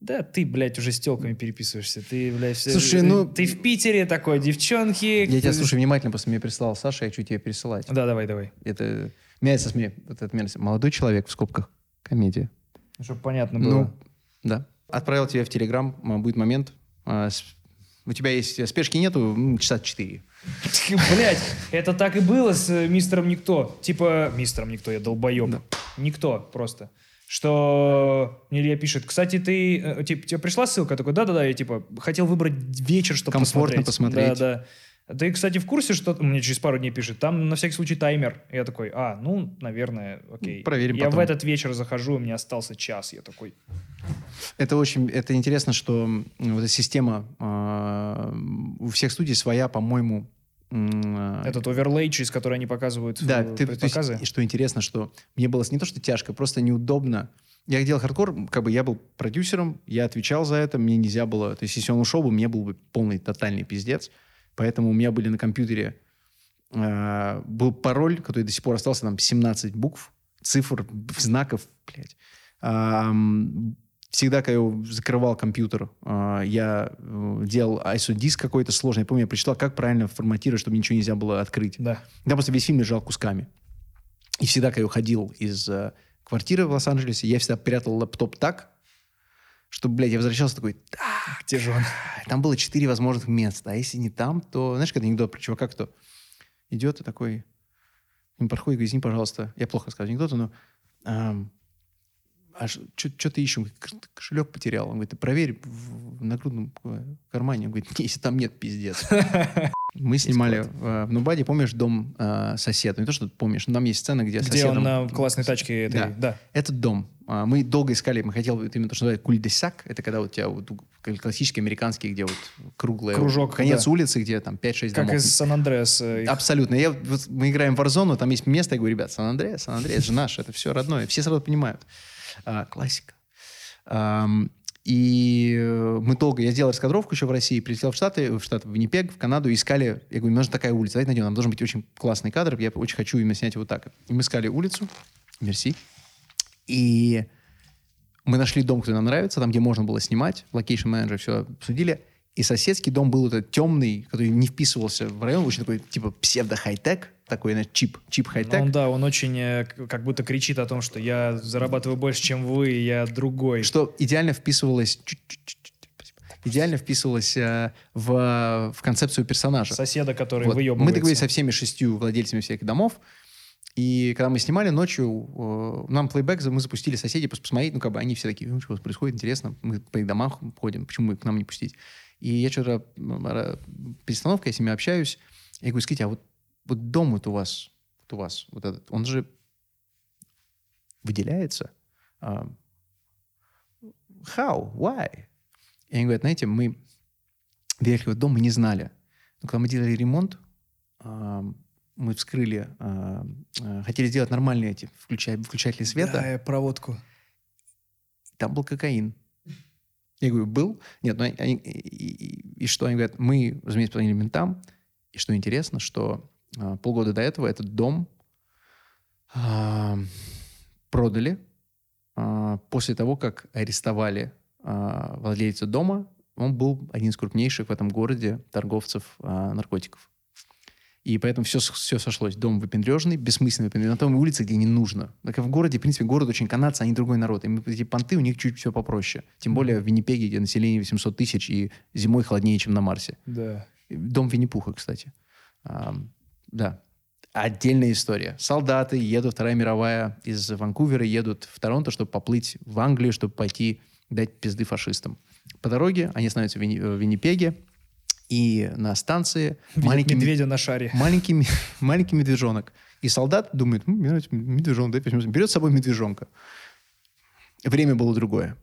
Да, ты, блядь, уже с телками переписываешься. Ты, блядь, все- Слушай, ну- Ты в Питере такой, девчонки... Я тебя слушаю внимательно, просто мне прислал Саша, я хочу тебе пересылать. Да, давай, давай. Это мясо смех, это мясо. Молодой человек в скобках. Комедия. Чтобы понятно было. Ну, да. Отправил тебе в Телеграм, а, будет момент. А, У тебя есть э, спешки нету, м, часа четыре. Блять, это так и было с э, мистером Никто. Типа, мистером Никто, я долбоеб. Да. Никто просто. Что мне Илья пишет, кстати, ты, э, типа, тебе пришла ссылка? Я такой, да-да-да, я типа хотел выбрать вечер, чтобы Комфортно посмотреть. Да-да. Ты, кстати, в курсе, что мне через пару дней пишет? Там на всякий случай таймер. Я такой, а, ну, наверное, окей. Проверим Я потом. в этот вечер захожу, у меня остался час. Я такой, Это очень, это интересно, что вот эта система а, у всех студий своя, по-моему. А, этот оверлей, через который они показывают Да, э, ты, то есть, предпоказы. и что интересно, что мне было не то, что тяжко, просто неудобно. Я делал хардкор, как бы я был продюсером, я отвечал за это, мне нельзя было... То есть, если он ушел бы, мне был бы полный тотальный пиздец. Поэтому у меня были на компьютере... э, был пароль, который до сих пор остался, там 17 букв, цифр, знаков, блядь. Всегда, когда я закрывал компьютер, а, я э, делал ISO-диск какой-то сложный. Я помню, я прочитал, как правильно форматировать, чтобы ничего нельзя было открыть. Да. Да, просто весь фильм лежал кусками. И всегда, когда я уходил из э, квартиры в Лос-Анджелесе, я всегда прятал лэптоп так, чтобы, блядь, я возвращался такой, «А, Где же он? там было четыре возможных места, а если не там, то... Знаешь, когда анекдот про чувака, кто идет и такой, нему подходит и говорит, извини, пожалуйста, я плохо рассказываю анекдоты, но а что ты «Кош- кошелек потерял. Он говорит, ты проверь в, в нагрудном э, кармане. Он говорит, «Не, если там нет, пиздец. Мы снимали э, в Нубаде, помнишь, дом э, соседа? Не то, что ты помнишь, но там есть сцена, где, Где соседом- он на классной тачке этой, Да. да. Этот дом. А, Мы долго искали, мы хотели вот именно то, что называют куль-де-сак. Это когда у тебя вот как классические американские, где вот круглая... Кружок, Конец да. улицы, где там 5-6 Как домов. из Сан-Андреас. их- Абсолютно. Я, вот мы играем в Warzone, там есть место, я говорю, ребят, Сан-Андреас, Сан-Андреас, же наш, это все родное. Все сразу понимают. А, классика. И э, мы долго, я сделал раскадровку еще в России, прилетел в Штаты, в Штаты, в Виннипег, в Канаду, искали, я говорю, нужна такая улица, давайте найдем, нам должен быть очень классный кадр, я очень хочу именно снять вот так. И мы искали улицу, мерси, и мы нашли дом, который нам нравится, там, где можно было снимать, location manager все обсудили, и соседский дом был этот темный, который не вписывался в район, очень такой, типа, псевдо-хай-тек, такой, знаешь, cheap, cheap-хай-тек. Он, да, он очень э, как будто кричит о том, что я зарабатываю больше, чем вы, я другой. что идеально вписывалось идеально вписывалось э, в, в концепцию персонажа. Соседа, который Вот. выебывается. Мы договорились со всеми шестью владельцами всех домов, и когда мы снимали ночью, э, нам плейбэк мы запустили соседей просто посмотреть, ну, как бы они все такие, ну, что происходит, интересно, мы по их домам ходим, почему их к нам не пустить? И я что-то, перестановка, я с ними общаюсь, я говорю, скажите, а вот, вот дом вот у вас, вот у вас, вот этот, он же выделяется? А, How? Why? И они говорят, знаете, мы въехали в этот дом, мы не знали. Но когда мы делали ремонт, ам, мы вскрыли, э, хотели сделать нормальные эти включай- выключатели света. Да, проводку. Там был кокаин. Я говорю, был? Нет, ну, они, и, и- и что? Они говорят, мы, разумеется, позвонили ментам. И что интересно, что полгода до этого этот дом а, продали а, после того, как арестовали а, владельца дома. Он был один из крупнейших в этом городе торговцев а, наркотиков. И поэтому все, все сошлось. Дом выпендрежный, бессмысленный выпендрежный. На той улице, где не нужно. Так в городе, в принципе, город очень канадцы, они другой народ. И эти понты у них чуть все попроще. Тем более в Виннипеге, где население 800 тысяч, и зимой холоднее, чем на Марсе. Да. Дом Винни-Пуха, кстати. А, да. Отдельная история. Солдаты едут, Вторая мировая, из Ванкувера едут в Торонто, чтобы поплыть в Англию, чтобы пойти дать пизды фашистам. По дороге они становятся в Винни- в Виннипеге, и на станции маленький, ме- медведя на шаре. маленький, маленький медвежонок. И солдат думает, «М, мне нравится медвежонок, дай возьмем». берет с собой медвежонка. Время было другое.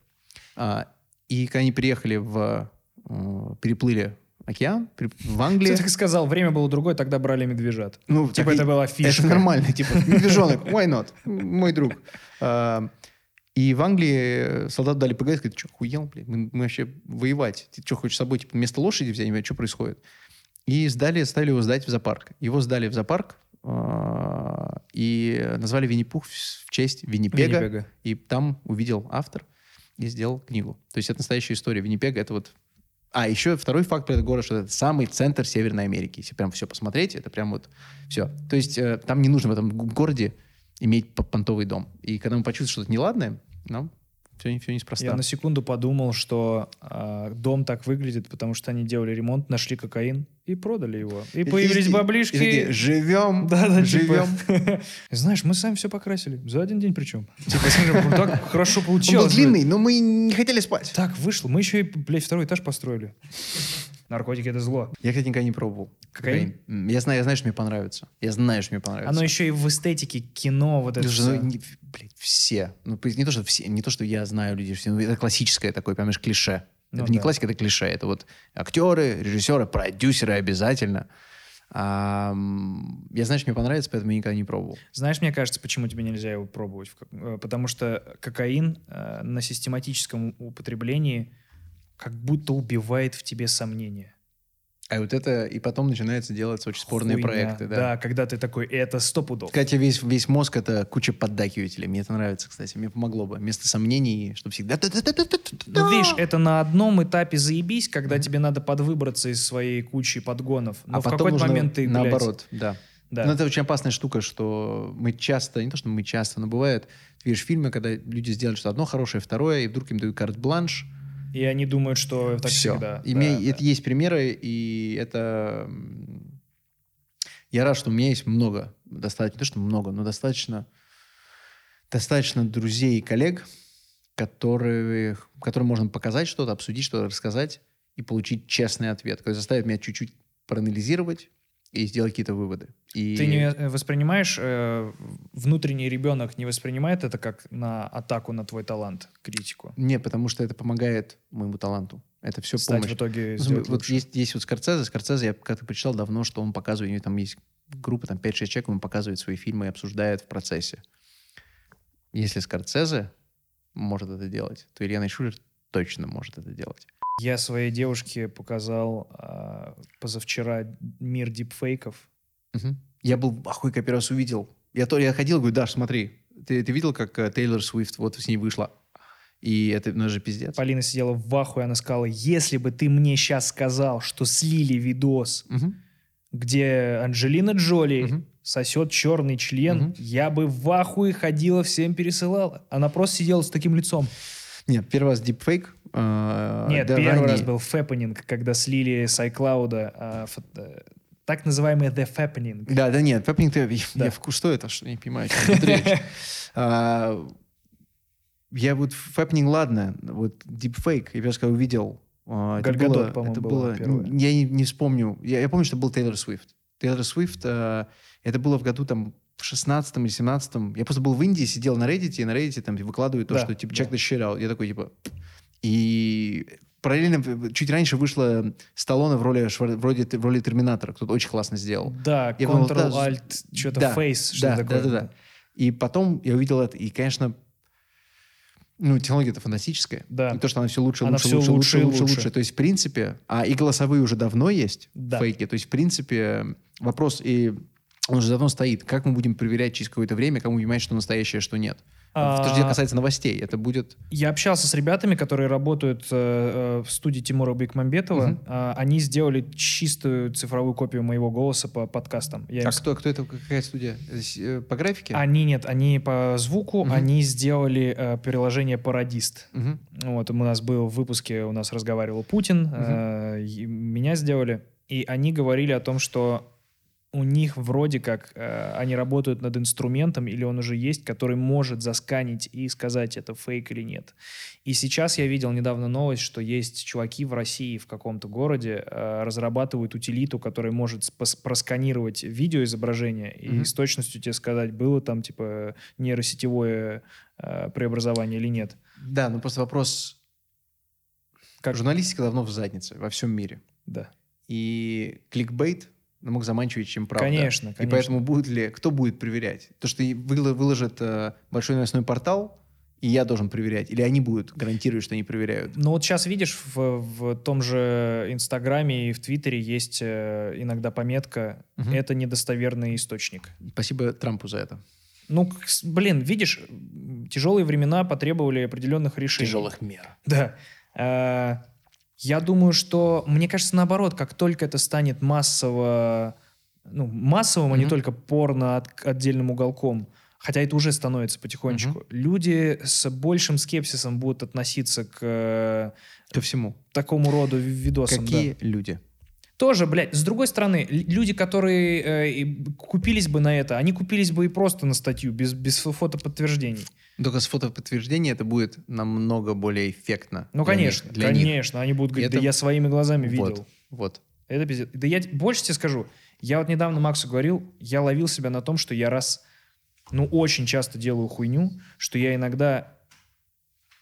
А, и когда они приехали в... э, переплыли океан при- в Англии... Ты так сказал, время было другое, тогда брали медвежат. Ну, Типа так это была фишка. Это нормально, типа, медвежонок, why not? Мой друг. А, И в Англии солдату дали ПГС, говорит, ты что, хуел, блядь? Мы, мы вообще воевать. Ты что, хочешь с собой, типа, вместо лошади взять? Понимаю, что происходит? И сдали, стали его сдать в зоопарк. Его сдали в зоопарк а, и назвали Винни-Пух в в честь Виннипега. Виннипега. И там увидел автор и сделал книгу. То есть это настоящая история. Виннипега — это вот... А, еще второй факт про этот город, что это самый центр Северной Америки. Если прям все посмотреть, это прям вот все. То есть э, там не нужно в этом городе иметь понтовый дом. И когда мы почувствовали что-то неладное, нам все, все неспроста. Я на секунду подумал, что а, дом так выглядит, потому что они делали ремонт, нашли кокаин и продали его. И появились И- и- баблишки. и такие, живем, Да, да, живем. типа. Знаешь, мы сами все покрасили. За один день причем. Типа, смотри, ну, так хорошо Он был получилось. длинный, но мы не хотели спать. Так вышло. Мы еще и, блядь, второй этаж построили. Наркотики — это зло. Я, кстати, никогда не пробовал. Кокаин? Я знаю, я знаю, что мне понравится. Я знаю, что мне понравится. Оно еще и в эстетике кино вот это Слушай, ну, не- блядь, все. Ну, не то, что все, не то, что я знаю людей, все, ну, это классическое такое, понимаешь, клише. Ну это не да. классика, это клише. Это вот актеры, режиссеры, продюсеры обязательно. А, я знаю, что мне понравится, поэтому я никогда не пробовал. Знаешь, мне кажется, почему тебе нельзя его пробовать? Э, Потому что кокаин э, на систематическом употреблении как будто убивает в тебе сомнения. А вот это, и потом начинается делаться очень спорные Хуйня. проекты, да. когда ты такой, это сто пудов. Кстати, весь, весь мозг — это куча поддакивателей. Мне это нравится, кстати. Мне помогло бы. Вместо сомнений, чтобы всегда... Ну, видишь, это на одном этапе заебись, когда тебе надо подвыбраться из своей кучи подгонов. Но а в какой-то момент ты, блядь, наоборот, да. Да. Но это очень опасная штука, что мы часто, не то, что мы часто, но бывает, видишь фильмы, когда люди сделали что-то одно хорошее, второе, и вдруг им дают карт-бланш, И они думают, что так все. всегда. И Да, мне- да. это есть примеры, и это... Я рад, что у меня есть много, достаточно, не то, что много, но достаточно, достаточно друзей и коллег, которые, которым можно показать что-то, обсудить что-то, рассказать и получить честный ответ, который заставит меня чуть-чуть проанализировать и сделать какие-то выводы. И... Ты не э, воспринимаешь, э, внутренний ребенок не воспринимает это как на атаку на твой талант, критику? Не, потому что это помогает моему таланту. Это все Стать помощь. в итоге Ну, вот лучше. есть, есть вот Скорцезе. Скорцезе, я как-то прочитал давно, что он показывает, у него там есть группа, там 5-6 человек, он показывает свои фильмы и обсуждает в процессе. Если Скорцезе может это делать, то Илья Шулер точно может это делать. Я своей девушке показал а, позавчера мир дипфейков. Мгм. Я был в ахуе, как первый раз увидел. Я, то, я ходил, говорю, Даш, смотри, ты, ты видел, как э, Тейлор Свифт вот с ней вышла? И это, ну, это же пиздец. Полина сидела в ахуе, она сказала, если бы ты мне сейчас сказал, что слили видос, Мгм. где Анджелина Джоли Мгм. сосет черный член, Мгм. я бы в ахуе ходила, всем пересылала. Она просто сидела с таким лицом. Нет, первый раз дипфейк. э, Нет, да, первый ранее. раз был фэппенинг, когда слили с iCloud фо- э, так называемый The Fappening. Да, да нет, fapping, я, Да. я вку- что это? Что, не понимаю. А, Я вот fapping, ладно, вот дипфейк, я просто увидел, а, это было- это было, я не, не вспомню, я, я помню, что был Тейлор Свифт. Тейлор Свифт, а, это было в году там в 16 или 17 Я просто был в Индии, сидел на Reddit, и на Reddit там выкладывают то, Да, что типа check this shit out. Я такой типа... И параллельно, чуть раньше вышла Сталлоне в роли, вроде, в роли Терминатора. Кто-то очень классно сделал. Да, подумал, да, Ctrl-Alt, что-то да, Face, что да, такое. да, да, да. И потом я увидел это, и, конечно, ну, технология-то фантастическая. Да. И то, что она все лучше, Она лучше, всё лучше, лучше лучше, лучше, лучше. То есть, в принципе, а и голосовые уже давно есть, Да. фейки. То есть, в принципе, вопрос, и он уже давно стоит. Как мы будем проверять через какое-то время, будем понимать, что настоящее, что нет? А, То, что касается новостей, это будет... Я общался с ребятами, которые работают э, э, в студии Тимура Бекмамбетова. А, они сделали чистую цифровую копию моего голоса по подкастам. Я А кто, кто это, какая студия? Э, По графике? Они нет, они по звуку, они сделали э, приложение Парадист. Мгм. Вот у нас был в выпуске, у нас разговаривал Путин, э, меня сделали, и они говорили о том, что у них вроде как э, они работают над инструментом, или он уже есть, который может засканить и сказать, это фейк или нет. И сейчас я видел недавно новость, что есть чуваки в России в каком-то городе э, разрабатывают утилиту, которая может просканировать видеоизображение и Мгм. с точностью тебе сказать, было там типа нейросетевое э, преобразование или нет. Да, ну просто вопрос... Как- Журналистика давно в заднице во всем мире. Да. И кликбейт намного заманчивее, чем правда. Конечно, И конечно. поэтому будет ли... Кто будет проверять? То, что и выло- выложит э, большой новостной портал, и я должен проверять? Или они будут гарантировать, что они проверяют? Ну вот сейчас видишь, в, в том же Инстаграме и в Твиттере есть э, иногда пометка Мгм. «это недостоверный источник». Спасибо Трампу за это. Ну, блин, видишь, тяжелые времена потребовали определенных решений. мер. Да. Я думаю, что, мне кажется, наоборот, как только это станет массово, ну, массовым, а не только порно от- отдельным уголком, хотя это уже становится потихонечку, люди с большим скепсисом будут относиться к Ко всему. такому роду ви- видосам. Какие да. люди? Тоже, блядь, с другой стороны, люди, которые э, купились бы на это, они купились бы и просто на статью, без, без фотоподтверждений. Только с фотоподтверждения это будет намного более эффектно. Ну, для них- конечно, для них. конечно. Они будут говорить, это- да я своими глазами видел. Вот, вот. Это пиздец. Да я больше тебе скажу. Я вот недавно Максу говорил, я ловил себя на том, что я раз, ну, очень часто делаю хуйню, что я иногда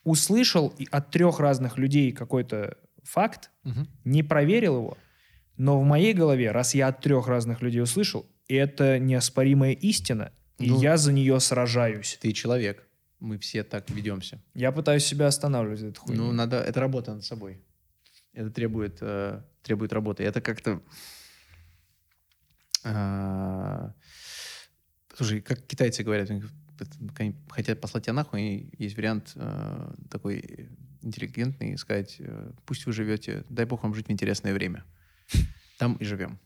услышал и от трех разных людей какой-то факт, Мгм. не проверил его, но в моей голове, раз я от трех разных людей услышал, это неоспоримая истина, и Ну. я за нее сражаюсь. Ты человек. Мы все так ведемся. Я пытаюсь себя останавливать от этой хуйни. Ну, надо... Это работа над собой. Это требует, э, требует работы. Это как-то... а, Слушай, как китайцы говорят, они хотят послать тебя нахуй, и есть вариант э, такой интеллигентный, сказать, э, пусть вы живете, дай бог вам жить в интересное время. Там и живем.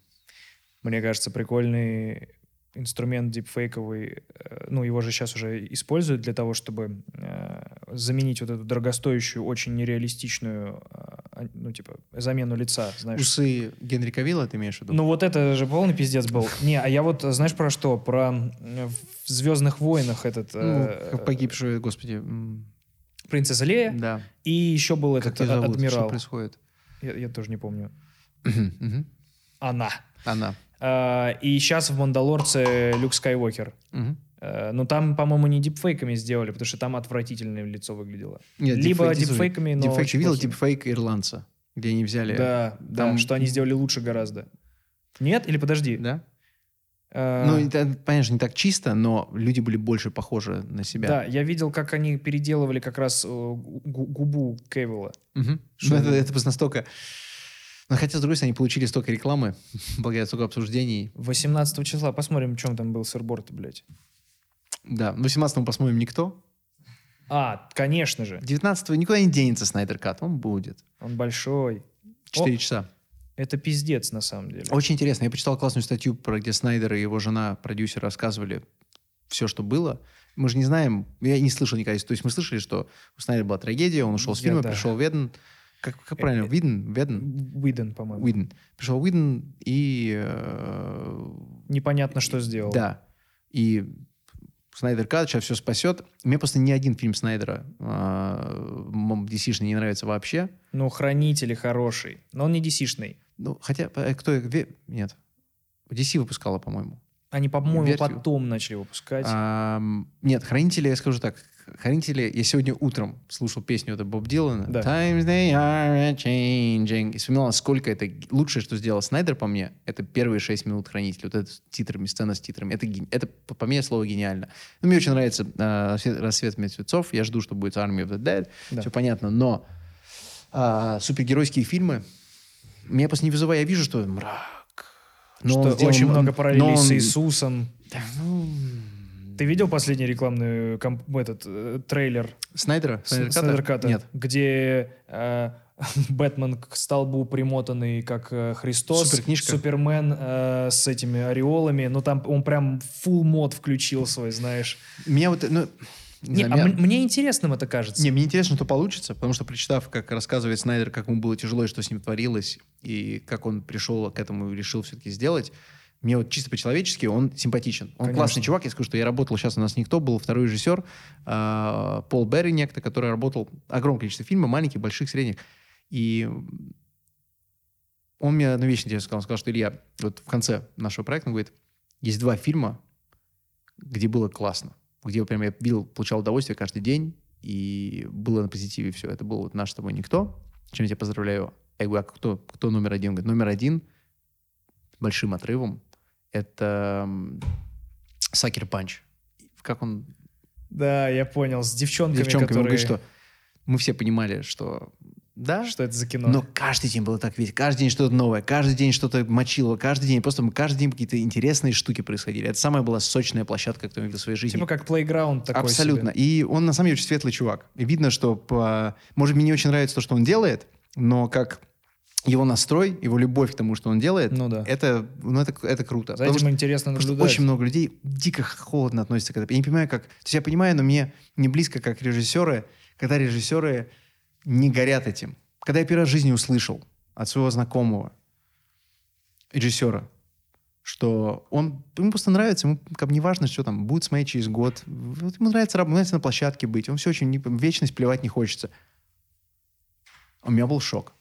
Мне кажется, прикольный инструмент дипфейковый, э, ну, его же сейчас уже используют для того, чтобы э, заменить вот эту дорогостоящую, очень нереалистичную, э, а- ну, типа, замену лица, знаешь. Усы Генри Кавилла ты имеешь в виду? Ну, вот это же полный пиздец был. Не, а я вот, знаешь, про что? Про в «Звездных войнах» этот... Ну, э, погибшую, господи. Принцесса Лея. Да. И еще был Как этот а- зовут? Что адмирал. происходит? Я, я тоже не помню. Она. Она. А, и сейчас в «Мандалорце» Люк Скайуокер. Мгм. Э, Но там, по-моему, не дипфейками сделали, потому что там отвратительное лицо выглядело. Нет, Либо дипфейк- дипфейками, но Дипфейк, ты видел дипфейк ирландца, где они взяли... Да, да, там- что они сделали лучше гораздо. Нет? Или подожди? Да? Э, Ну, это, понятно, не так чисто, но люди были больше похожи на себя. Да, я видел, как они переделывали как раз э, гу- губу Кевилла. Мгм. Что Ну, это? это просто настолько... Но хотя, с другой стороны, они получили столько рекламы, благодаря столько обсуждений. 18 числа. Посмотрим, в чем там был сырборд, блядь. Да, 18 мы посмотрим никто. А, конечно же. 19 никуда не денется Снайдер Кат, он будет. Он большой. 4 О. часа. Это пиздец, на самом деле. Очень интересно. Я почитал классную статью, про где Снайдер и его жена, продюсер, рассказывали все, что было. Мы же не знаем, я не слышал никогда. То есть мы слышали, что у Снайдера была трагедия, он ушел с Я фильма, да. пришел в. Как, как правильно? э, Виден? Веден? Уидон, по-моему. Уиден. Пришел Уиден и... э, Непонятно, что сделал. Да. И Снайдер Кат сейчас все спасет. Мне просто ни один фильм Снайдера э, DC-шный не нравится вообще. Ну, хранители хороший. Но он не DC-шный. Ну, хотя, э, кто... Нет. DC выпускала, по-моему. Они, по-моему, Версию. потом начали выпускать. Ам, нет, хранители, я скажу так, Хранители, я сегодня утром слушал песню это Боб Дилана. Да. Times they are changing. И вспоминал, сколько это лучшее, что сделал Снайдер по мне, это первые шесть минут Хранителей. Вот это с титрами, сцена с титрами. Это, это по мне слово гениально. Ну, мне очень нравится э, «Рассвет- «Рассвет мертвецов». Я жду, что будет Army of the Dead. Да. Все понятно. Но а, супергеройские фильмы, меня просто не вызывая, я вижу, что мрак. Но он что сделан- очень много но параллелей с он- Иисусом. Да, ну, Ты видел последний рекламный комп- этот э, трейлер Снайдера? С- Снайдер Ката? Снайдер Ката, Нет. где э, Бэтмен к столбу примотанный, как э, Христос, Суперкнижка. Супермен э, с этими ореолами, но там он прям full мод включил свой, знаешь. Меня вот, ну, не а м- мне интересным это кажется. Не, мне интересно, что получится, потому что прочитав, как рассказывает Снайдер, как ему было тяжело и что с ним творилось, и как он пришел к этому и решил все-таки сделать, мне вот чисто по-человечески он симпатичен. Он Конечно. классный чувак. Я скажу, что я работал, сейчас у нас никто, был второй режиссер, а, Пол Берри некто, который работал огромное количество фильмов, маленьких, больших, средних. И он мне одну вещь интересную сказал. Он сказал, что Илья, вот в конце нашего проекта, он говорит, есть два фильма, где было классно, где прям я видел, получал удовольствие каждый день, и было на позитиве все. Это был вот «Наш с тобой никто», чем я тебя поздравляю. Я говорю, а кто, кто номер один? Он говорит, номер один большим отрывом это «Сакер Панч». Как он Да, я понял. С девчонками, девчонками, он которые... говорит, что мы все понимали, что да, Что это за кино? но каждый день было так ведь, каждый день что-то новое, каждый день что-то мочило, каждый день, просто каждый день какие-то интересные штуки происходили. Это самая была сочная площадка, которую я видел в своей жизни. Типа как плейграунд такой Абсолютно. себе. И он на самом деле очень светлый чувак. И видно, что, по... может, мне не очень нравится то, что он делает, но как его настрой, его любовь к тому, что он делает, Ну да. это, ну, это, это круто. За Потому этим что интересно наблюдать. очень много людей дико холодно относятся к этому. Я не понимаю, как... То есть я понимаю, но мне не близко, как режиссеры, когда режиссеры не горят этим. Когда я первый раз в жизни услышал от своего знакомого режиссера, что он, ему просто нравится, ему как бы не важно, что там, будет смотреть через год. Вот ему нравится, раб- нравится на площадке быть. Он все очень, не, вечность плевать не хочется. У меня был шок.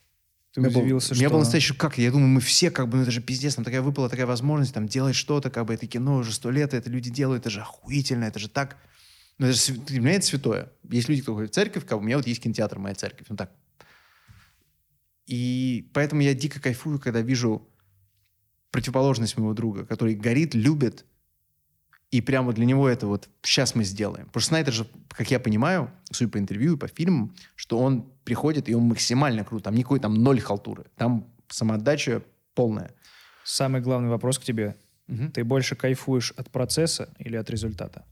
Ты был- удивился, меня что... был настоящий как? Я думаю, мы все как бы, ну это же пиздец, нам такая выпала такая возможность там делать что-то, как бы это кино уже сто лет, это люди делают, это же охуительно, это же так. Ну, это же, для меня это святое. Есть люди, кто ходит в церковь, как у меня вот есть кинотеатр, моя церковь, ну так. И поэтому я дико кайфую, когда вижу противоположность моего друга, который горит, любит, и прямо для него это вот сейчас мы сделаем. Потому что Снайдер же, как я понимаю, судя по интервью и по фильмам, что он приходит, и он максимально крут. Там никакой там ноль халтуры. Там самоотдача полная. Самый главный вопрос к тебе. Мгм. Ты больше кайфуешь от процесса или от результата?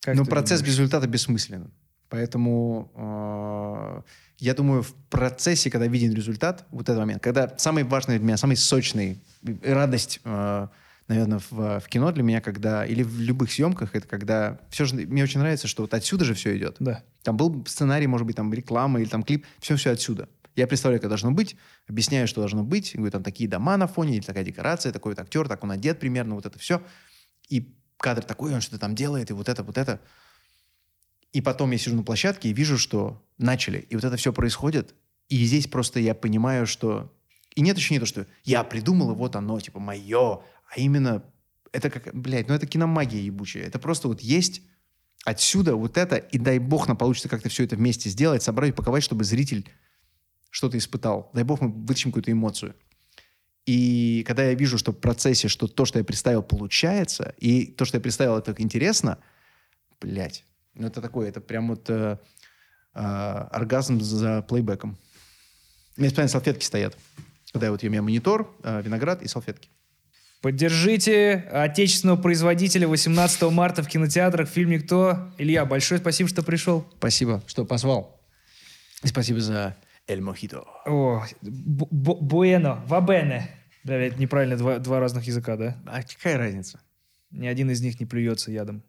Как Но ты процесс думаешь? без результата бессмысленен. Поэтому э, я думаю, в процессе, когда виден результат, вот этот момент, когда самый важный для меня, самый сочный, радость, э, наверное, в, в кино для меня, когда, или в любых съемках, это когда все же, мне очень нравится, что вот отсюда же все идет. Да. Там был сценарий, может быть, там реклама или там клип, все-все отсюда. Я представляю, как должно быть, объясняю, что должно быть, говорю, там такие дома на фоне, или такая декорация, такой вот актер, так он одет примерно, вот это все. И кадр такой, он что-то там делает, и вот это, вот это. И потом я сижу на площадке и вижу, что начали. И вот это все происходит. И здесь просто я понимаю, что... И нет еще не то, что я придумал, и вот оно, типа, мое. А именно, это как, блядь, ну это киномагия ебучая. Это просто вот есть отсюда вот это, и дай бог нам получится как-то все это вместе сделать, собрать, упаковать, чтобы зритель что-то испытал. Дай бог мы вытащим какую-то эмоцию. И когда я вижу, что в процессе, что то, что я представил, получается, и то, что я представил, это интересно, блядь, ну это такое, это прям вот э, э, оргазм за плейбеком. У меня специально салфетки стоят. Когда я вот у меня монитор, э, виноград и салфетки. Поддержите отечественного производителя 18 марта в кинотеатрах в фильме «Кто?». Илья, большое спасибо, что пришел. Спасибо, что позвал. И спасибо за Эль Мохито. О, бу- бу- буэно, вабене. Бля, это неправильно, два, два разных языка, да? А какая разница? Ни один из них не плюется ядом.